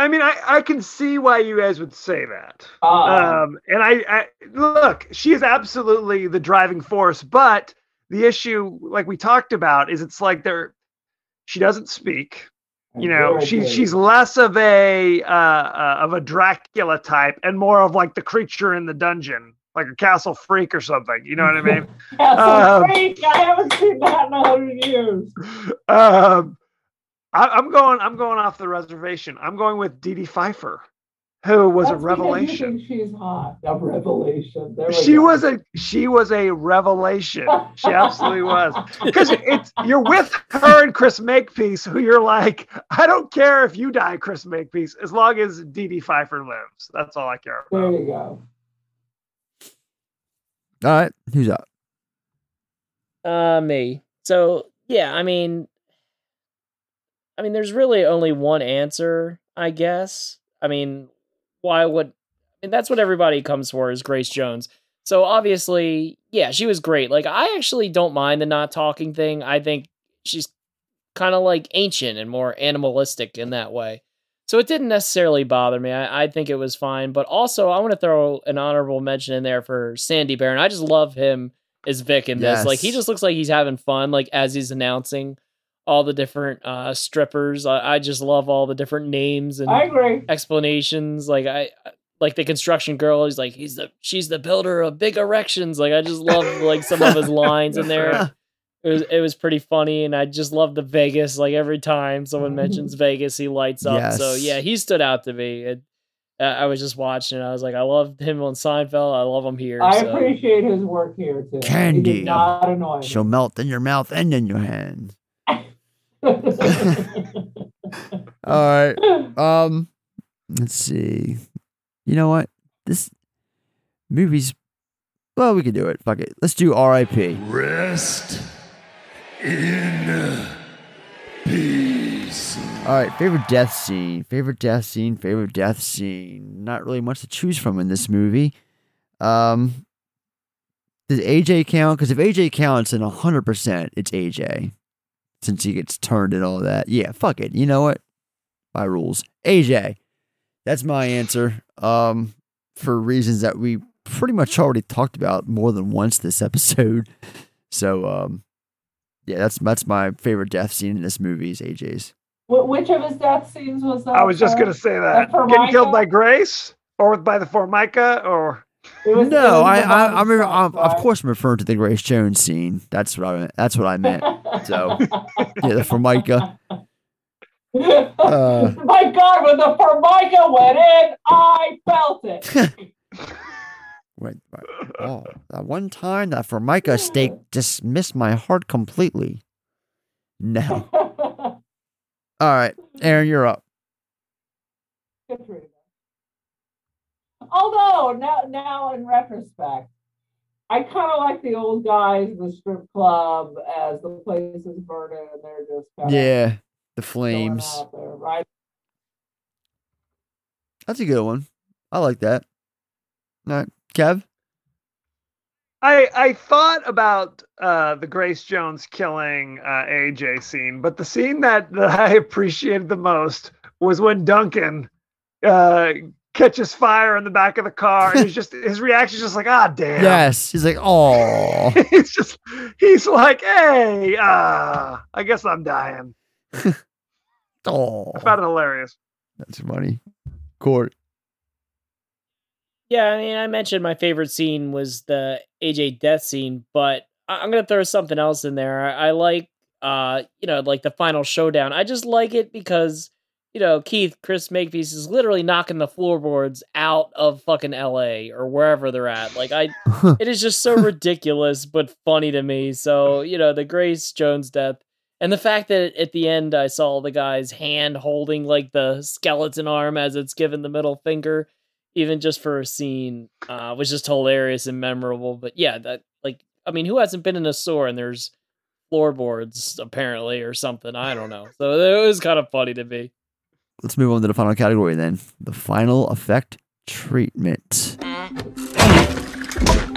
I mean, I, I can see why you guys would say that. Uh-uh. Um, and I, I look, she is absolutely the driving force, but the issue, like we talked about, is it's like there, she doesn't speak. You know, good. she's less of a uh, uh, of a Dracula type and more of like the creature in the dungeon, like a castle freak or something. You know what I mean? Castle Um, Freak. I haven't seen that in a hundred years. um, I, I'm going. I'm going off the reservation. I'm going with Dee Dee Pfeiffer, who was That's a because you revelation. think she's hot. A revelation. There She go. was a she was a revelation. She absolutely was. Because it's you're with her and Chris Makepeace, who you're like, I don't care if you die, Chris Makepeace, as long as Dee Dee Pfeiffer lives. That's all I care about. There you go. All right, who's up? Uh, me. So yeah, I mean, I mean, there's really only one answer, I guess. I mean, why would? Mean, that's what everybody comes for is Grace Jones. So obviously, yeah, she was great. Like, I actually don't mind the not talking thing. I think she's kind of like ancient and more animalistic in that way. So it didn't necessarily bother me. I, I think it was fine. But also, I want to throw an honorable mention in there for Sandy Baron. I just love him as Vic in this. Like he just looks like he's having fun, like as he's announcing all the different uh strippers. I, I just love all the different names and I agree. explanations. Like I like the construction girl, he's like, he's the she's the builder of big erections. Like I just love like some of his lines in there. It was it was pretty funny, and I just love the Vegas. Like every time someone mentions Vegas, he lights up. So yeah, he stood out to me. It, I was just watching. it. I was like, I love him on Seinfeld. I love him here. I so. appreciate his work here too. Candy. did not annoy. She'll melt in your mouth and in your hand. All right. Um, let's see. You know what? This movie's. Well, we can do it. Fuck it. Let's do R.I.P. Rest in peace. All right. Favorite death scene. Favorite death scene. Favorite death scene. Not really much to choose from in this movie. Um, does AJ count? Because if AJ counts, then hundred percent it's AJ, since he gets turned and all that. Yeah, fuck it. You know what? My rules. AJ. That's my answer. Um, for reasons that we pretty much already talked about more than once this episode. So, um, yeah, that's that's my favorite death scene in this movie is AJ's. Which of his death scenes was that? I was just for? gonna say that. That Getting killed by Grace or by the Formica or It was- No, was I, the I, Bobby I'm, I'm of course I'm referring to the Grace Jones scene. That's what I that's what I meant. So, yeah, the Formica. Uh, My God, when the Formica went in, I felt it. Wait, wait. Oh, that one time that Formica steak just missed my heart completely. No. All right, Erin, you're up. Although now, now in retrospect, I kind of like the old guys in the strip club as the place is burning and they're just kind Yeah, the of flames. out there, right? That's a good one. I like that. All right, Kev. I I thought about uh, the Grace Jones killing uh, AJ scene, but the scene that, that I appreciated the most was when Duncan uh, catches fire in the back of the car, and he's just his reaction is just like, ah, damn. Yes. He's like, oh. it's just he's like, hey, uh, I guess I'm dying. oh. I found it hilarious. That's funny. Court. Yeah, I mean, I mentioned my favorite scene was the AJ death scene, but I- I'm gonna throw something else in there. I, I like, uh, you know, like the final showdown. I just like it because, you know, Keith Chris Makepeace is literally knocking the floorboards out of fucking L.A. or wherever they're at. Like, I, it is just so ridiculous but funny to me. So, you know, the Grace Jones death. And the fact that at the end I saw the guy's hand holding like the skeleton arm as it's given the middle finger, even just for a scene, uh, was just hilarious and memorable. But yeah, that like I mean, who hasn't been in a store and there's floorboards apparently or something? I don't know. So it was kind of funny to me. Let's move on to the final category then. The final effect treatment.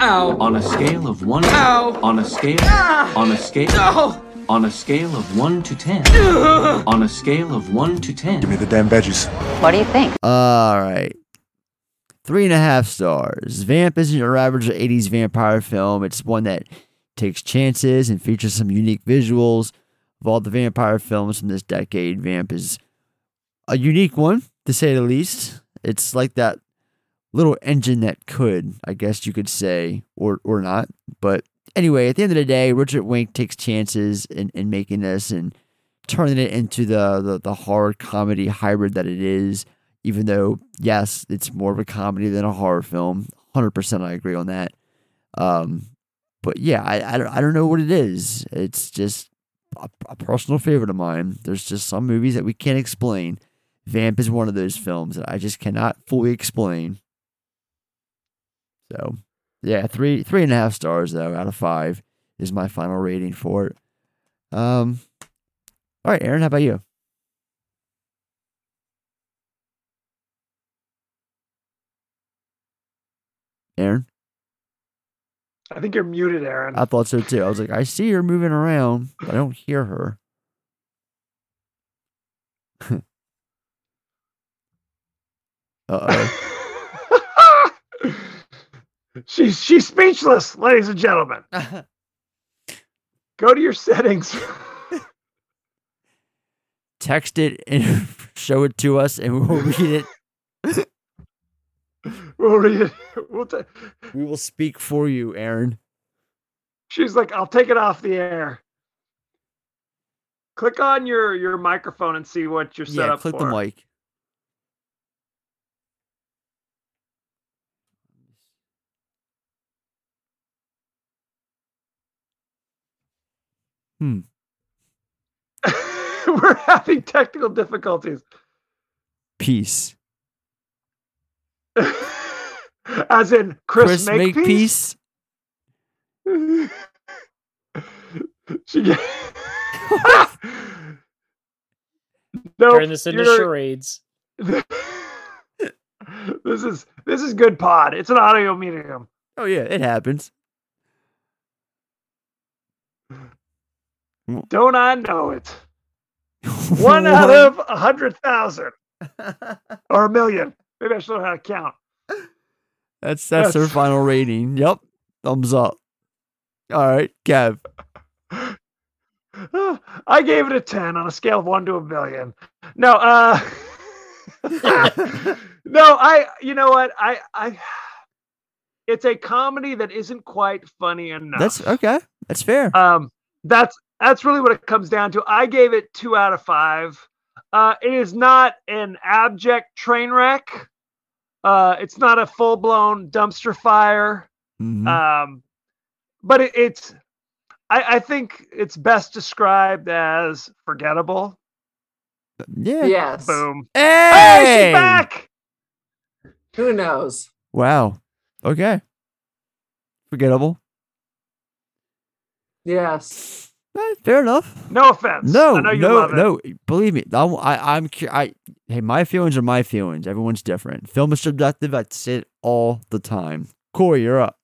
Ow. On a scale of one. Ow. On a scale. Ah. On a scale. No. On a scale of one to ten. on a scale of one to ten. Give me the damn veggies. What do you think? All right. Three and a half stars. Vamp isn't your average 80s vampire film. It's one that takes chances and features some unique visuals. Of all the vampire films from this decade, Vamp is a unique one, to say the least. It's like that little engine that could, I guess you could say, or or not. But anyway, at the end of the day, Richard Wenk takes chances in, in making this and turning it into the, the the horror comedy hybrid that it is. Even though, yes, it's more of a comedy than a horror film. Hundred percent, I agree on that. Um, but yeah, I, I don't I don't know what it is. It's just a, a personal favorite of mine. There's just some movies that we can't explain. Vamp is one of those films that I just cannot fully explain. So, yeah, three three and a half stars though out of five is my final rating for it. Um, all right, Erin, how about you? Erin, I think you're muted, Erin. I thought so too. I was like, I see her moving around, but I don't hear her. uh oh. She's she's speechless, ladies and gentlemen. Go to your settings. Text it and show it to us, and we'll read it. we'll read it. We'll ta- We will speak for you, Erin. She's like, I'll take it off the air. Click on your your microphone and see what you're set yeah, up click for. the mic. Hmm. We're having technical difficulties. Peace. As in Chris, Chris Makepeace. she get- Nope, Turn this into you're- charades. this is this is good pod. It's an audio medium. Oh yeah, it happens. Don't I know it? One out of a hundred thousand or a million. Maybe I should know how to count. That's that's her final rating. Yep. Thumbs up. All right, Kev. I gave it a 10 on a scale of 1 to a billion. No, uh No, I you know what? I I it's a comedy that isn't quite funny enough. That's okay. That's fair. Um that's that's really what it comes down to. I gave it 2 out of 5. Uh it is not an abject train wreck. Uh it's not a full-blown dumpster fire. Mhm. Um, but it, it's, I, I think it's best described as forgettable. yeah. Yes. Boom. Hey! Hey, she's back. Who knows? Wow. Okay. Forgettable. Yes. Eh, fair enough. No offense. No, I know you no, love it. no. Believe me, I'm, I, I'm. I, hey, my feelings are my feelings. Everyone's different. Film is subjective. I say it all the time. Corey, you're up.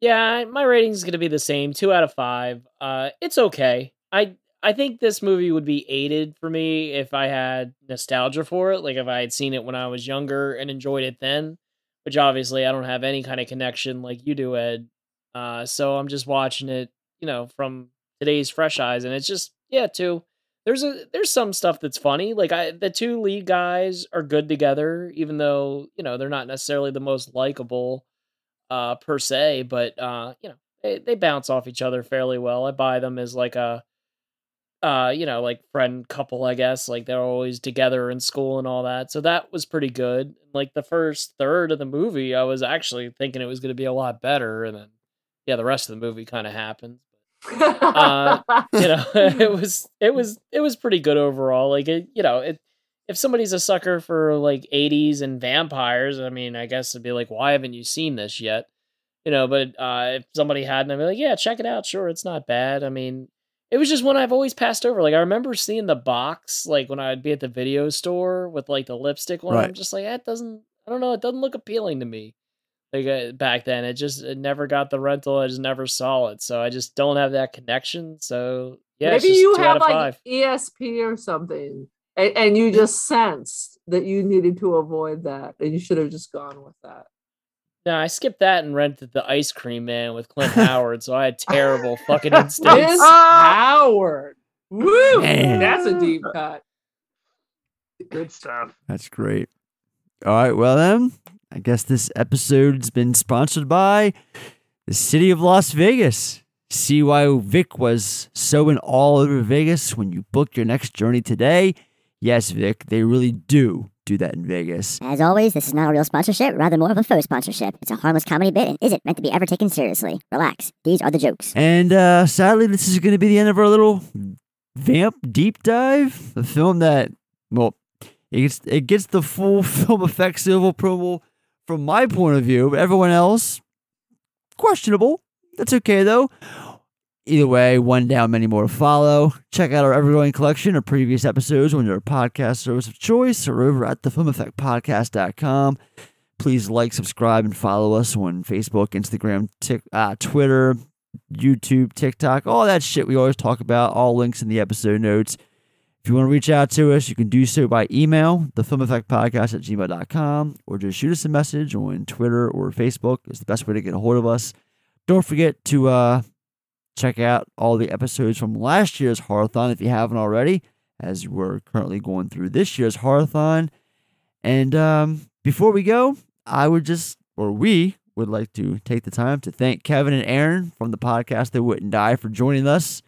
Yeah, my rating is gonna be the same, two out of five. Uh, it's okay. I I think this movie would be aided for me if I had nostalgia for it, like if I had seen it when I was younger and enjoyed it then. Which obviously I don't have any kind of connection like you do, Ed. Uh, so I'm just watching it, you know, from today's fresh eyes, and it's just yeah, two. There's a there's some stuff that's funny. Like I the two lead guys are good together, even though you know they're not necessarily the most likable uh per se, but uh you know they they bounce off each other fairly well. I buy them as like a uh you know like friend couple I guess like they're always together in school and all that. So that was pretty good. Like the first third of the movie I was actually thinking it was going to be a lot better and then yeah the rest of the movie kind of happens. uh you know it was it was it was pretty good overall like it you know it if somebody's a sucker for like 80s and vampires, I mean, I guess it'd be like, why haven't you seen this yet? You know, but uh, if somebody hadn't, I'd be like, yeah, check it out. Sure, it's not bad. I mean, it was just one I've always passed over. Like, I remember seeing the box, like when I'd be at the video store with like the lipstick one. Right. I'm just like, that doesn't, I don't know, it doesn't look appealing to me. Like uh, back then, it just it never got the rental. I just never saw it, so I just don't have that connection. So yeah, Maybe you have like five. ESP or something, and, and you just sensed that you needed to avoid that, and you should have just gone with that. No, I skipped that and rented the Ice Cream Man with Clint Howard, so I had terrible fucking instincts. Miss Howard, woo, Man. that's a deep cut. Good stuff. That's great. All right, well then, I guess this episode's been sponsored by the city of Las Vegas. See why Vic was so in awe over Vegas when you book your next journey today. Yes, Vic, they really do do that in Vegas. As always, this is not a real sponsorship, rather more of a faux sponsorship. It's a harmless comedy bit and isn't meant to be ever taken seriously. Relax. These are the jokes. And uh, sadly, this is going to be the end of our little vamp deep dive. A film that, well, it gets, it gets the full film effects of approval from my point of view, everyone else, questionable. That's okay though. Either way, one down, many more to follow. Check out our ever-growing collection of previous episodes on your podcast service of choice or over at thefilmeffectpodcast.com. Please like, subscribe, and follow us on Facebook, Instagram, Tik uh, Twitter, YouTube, TikTok, all that shit we always talk about. All links in the episode notes. If you want to reach out to us, you can do so by email, thefilmeffectpodcast at gmail.com, or just shoot us a message on Twitter or Facebook. It's the best way to get a hold of us. Don't forget to uh, check out all the episodes from last year's Horrorthon if you haven't already, as we're currently going through this year's Horrorthon. And um, before we go, I would just, or we would like to take the time to thank Kevin and Erin from the podcast They Wouldn't Die for joining us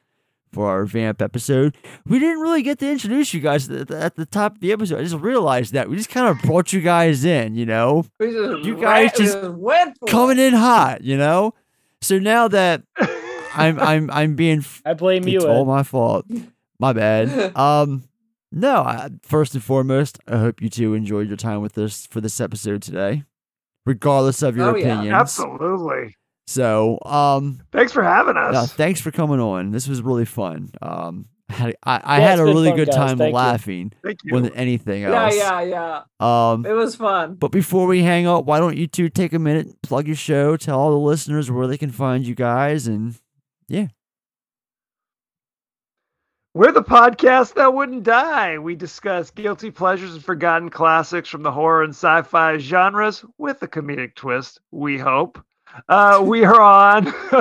for our vamp episode. We didn't really get to introduce you guys at the, at the top of the episode. I just realized that we just kind of brought you guys in, you know. You guys ra- just went coming in hot, you know. So now that I'm I'm I'm being I blame you. it's Ed. all my fault. My bad. Um, no. I, first and foremost, I hope you two enjoyed your time with us for this episode today, regardless of your Oh, yeah. opinions. Absolutely. So, um, Thanks for having us. yeah, thanks for coming on. This was really fun. Um, I had, I, I Yeah, had a really fun, good guys. time Thank you. laughing Thank more you. than anything Yeah, else. yeah, yeah. Um, It was fun. but before we hang up, why don't you two take a minute, plug your show, tell all the listeners where they can find you guys, and yeah. We're the podcast that wouldn't die. We discuss guilty pleasures and forgotten classics from the horror and sci-fi genres with a comedic twist. We hope. Uh, we are on.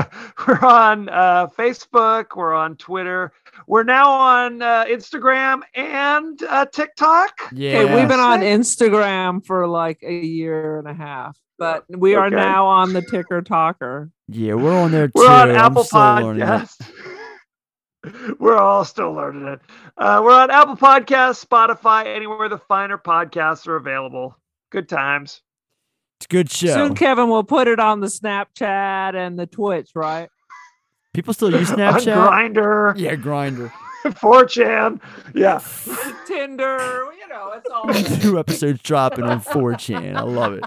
we're on uh, Facebook. We're on Twitter. We're now on uh, Instagram and uh, TikTok. Yeah. Okay, we've been on Instagram for like a year and a half, but we are Okay. now on the Ticker Talker. Yeah, we're on there too. We're on I'm Apple still. Podcasts. We're all still learning it. Uh, we're on Apple Podcasts, Spotify, anywhere the finer podcasts are available. Good times. It's a good show. Soon, Kevin will put it on the Snapchat and the Twitch, right? People still use On Snapchat. Grindr, Yeah, Grindr. 4chan. Yeah. Tinder, you know, it's all. Two episodes dropping on 4chan. I love it.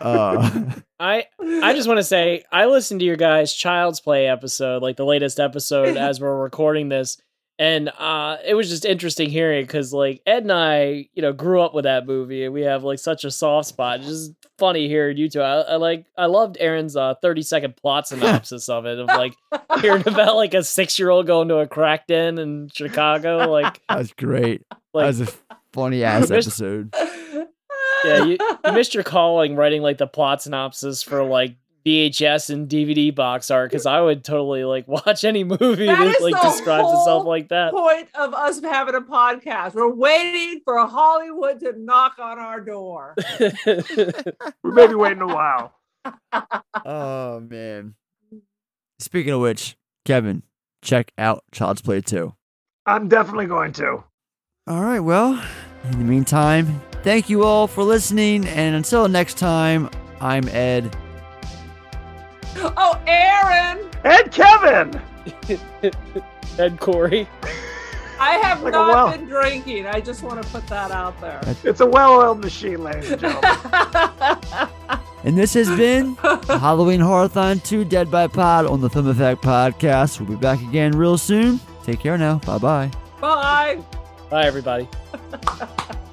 Uh, I I just want to say I listened to your guys' Child's Play episode, like the latest episode as we're recording this, And uh, it was just interesting hearing because like Ed and I, you know, grew up with that movie, and we have like such a soft spot. It's just funny hearing you two. I, I like I loved Erin's uh, thirty second plot synopsis of it of like hearing about like a six year old going to a crack den in Chicago. Like That's great. Like- that was a funny ass episode. yeah, you, you missed your calling writing like the plot synopsis for like VHS and DVD box art because I would totally like watch any movie That that is like describes itself like that. Point of us having a podcast. We're waiting for Hollywood to knock on our door. We may be waiting a while. Oh man. Speaking of which, Kevin, check out Child's Play 2. I'm definitely going to. All right, well, in the meantime, thank you all for listening. And until next time, I'm Ed. Oh, Erin, And Kevin. and Corey. I have Like not well. been drinking. I just want to put that out there. It's a well-oiled machine, ladies and gentlemen. And this has been Halloween Horrorthon 2 Dead by Pod on the Film Effect Podcast. We'll be back again real soon. Take care now. Bye bye. Bye. Bye, everybody.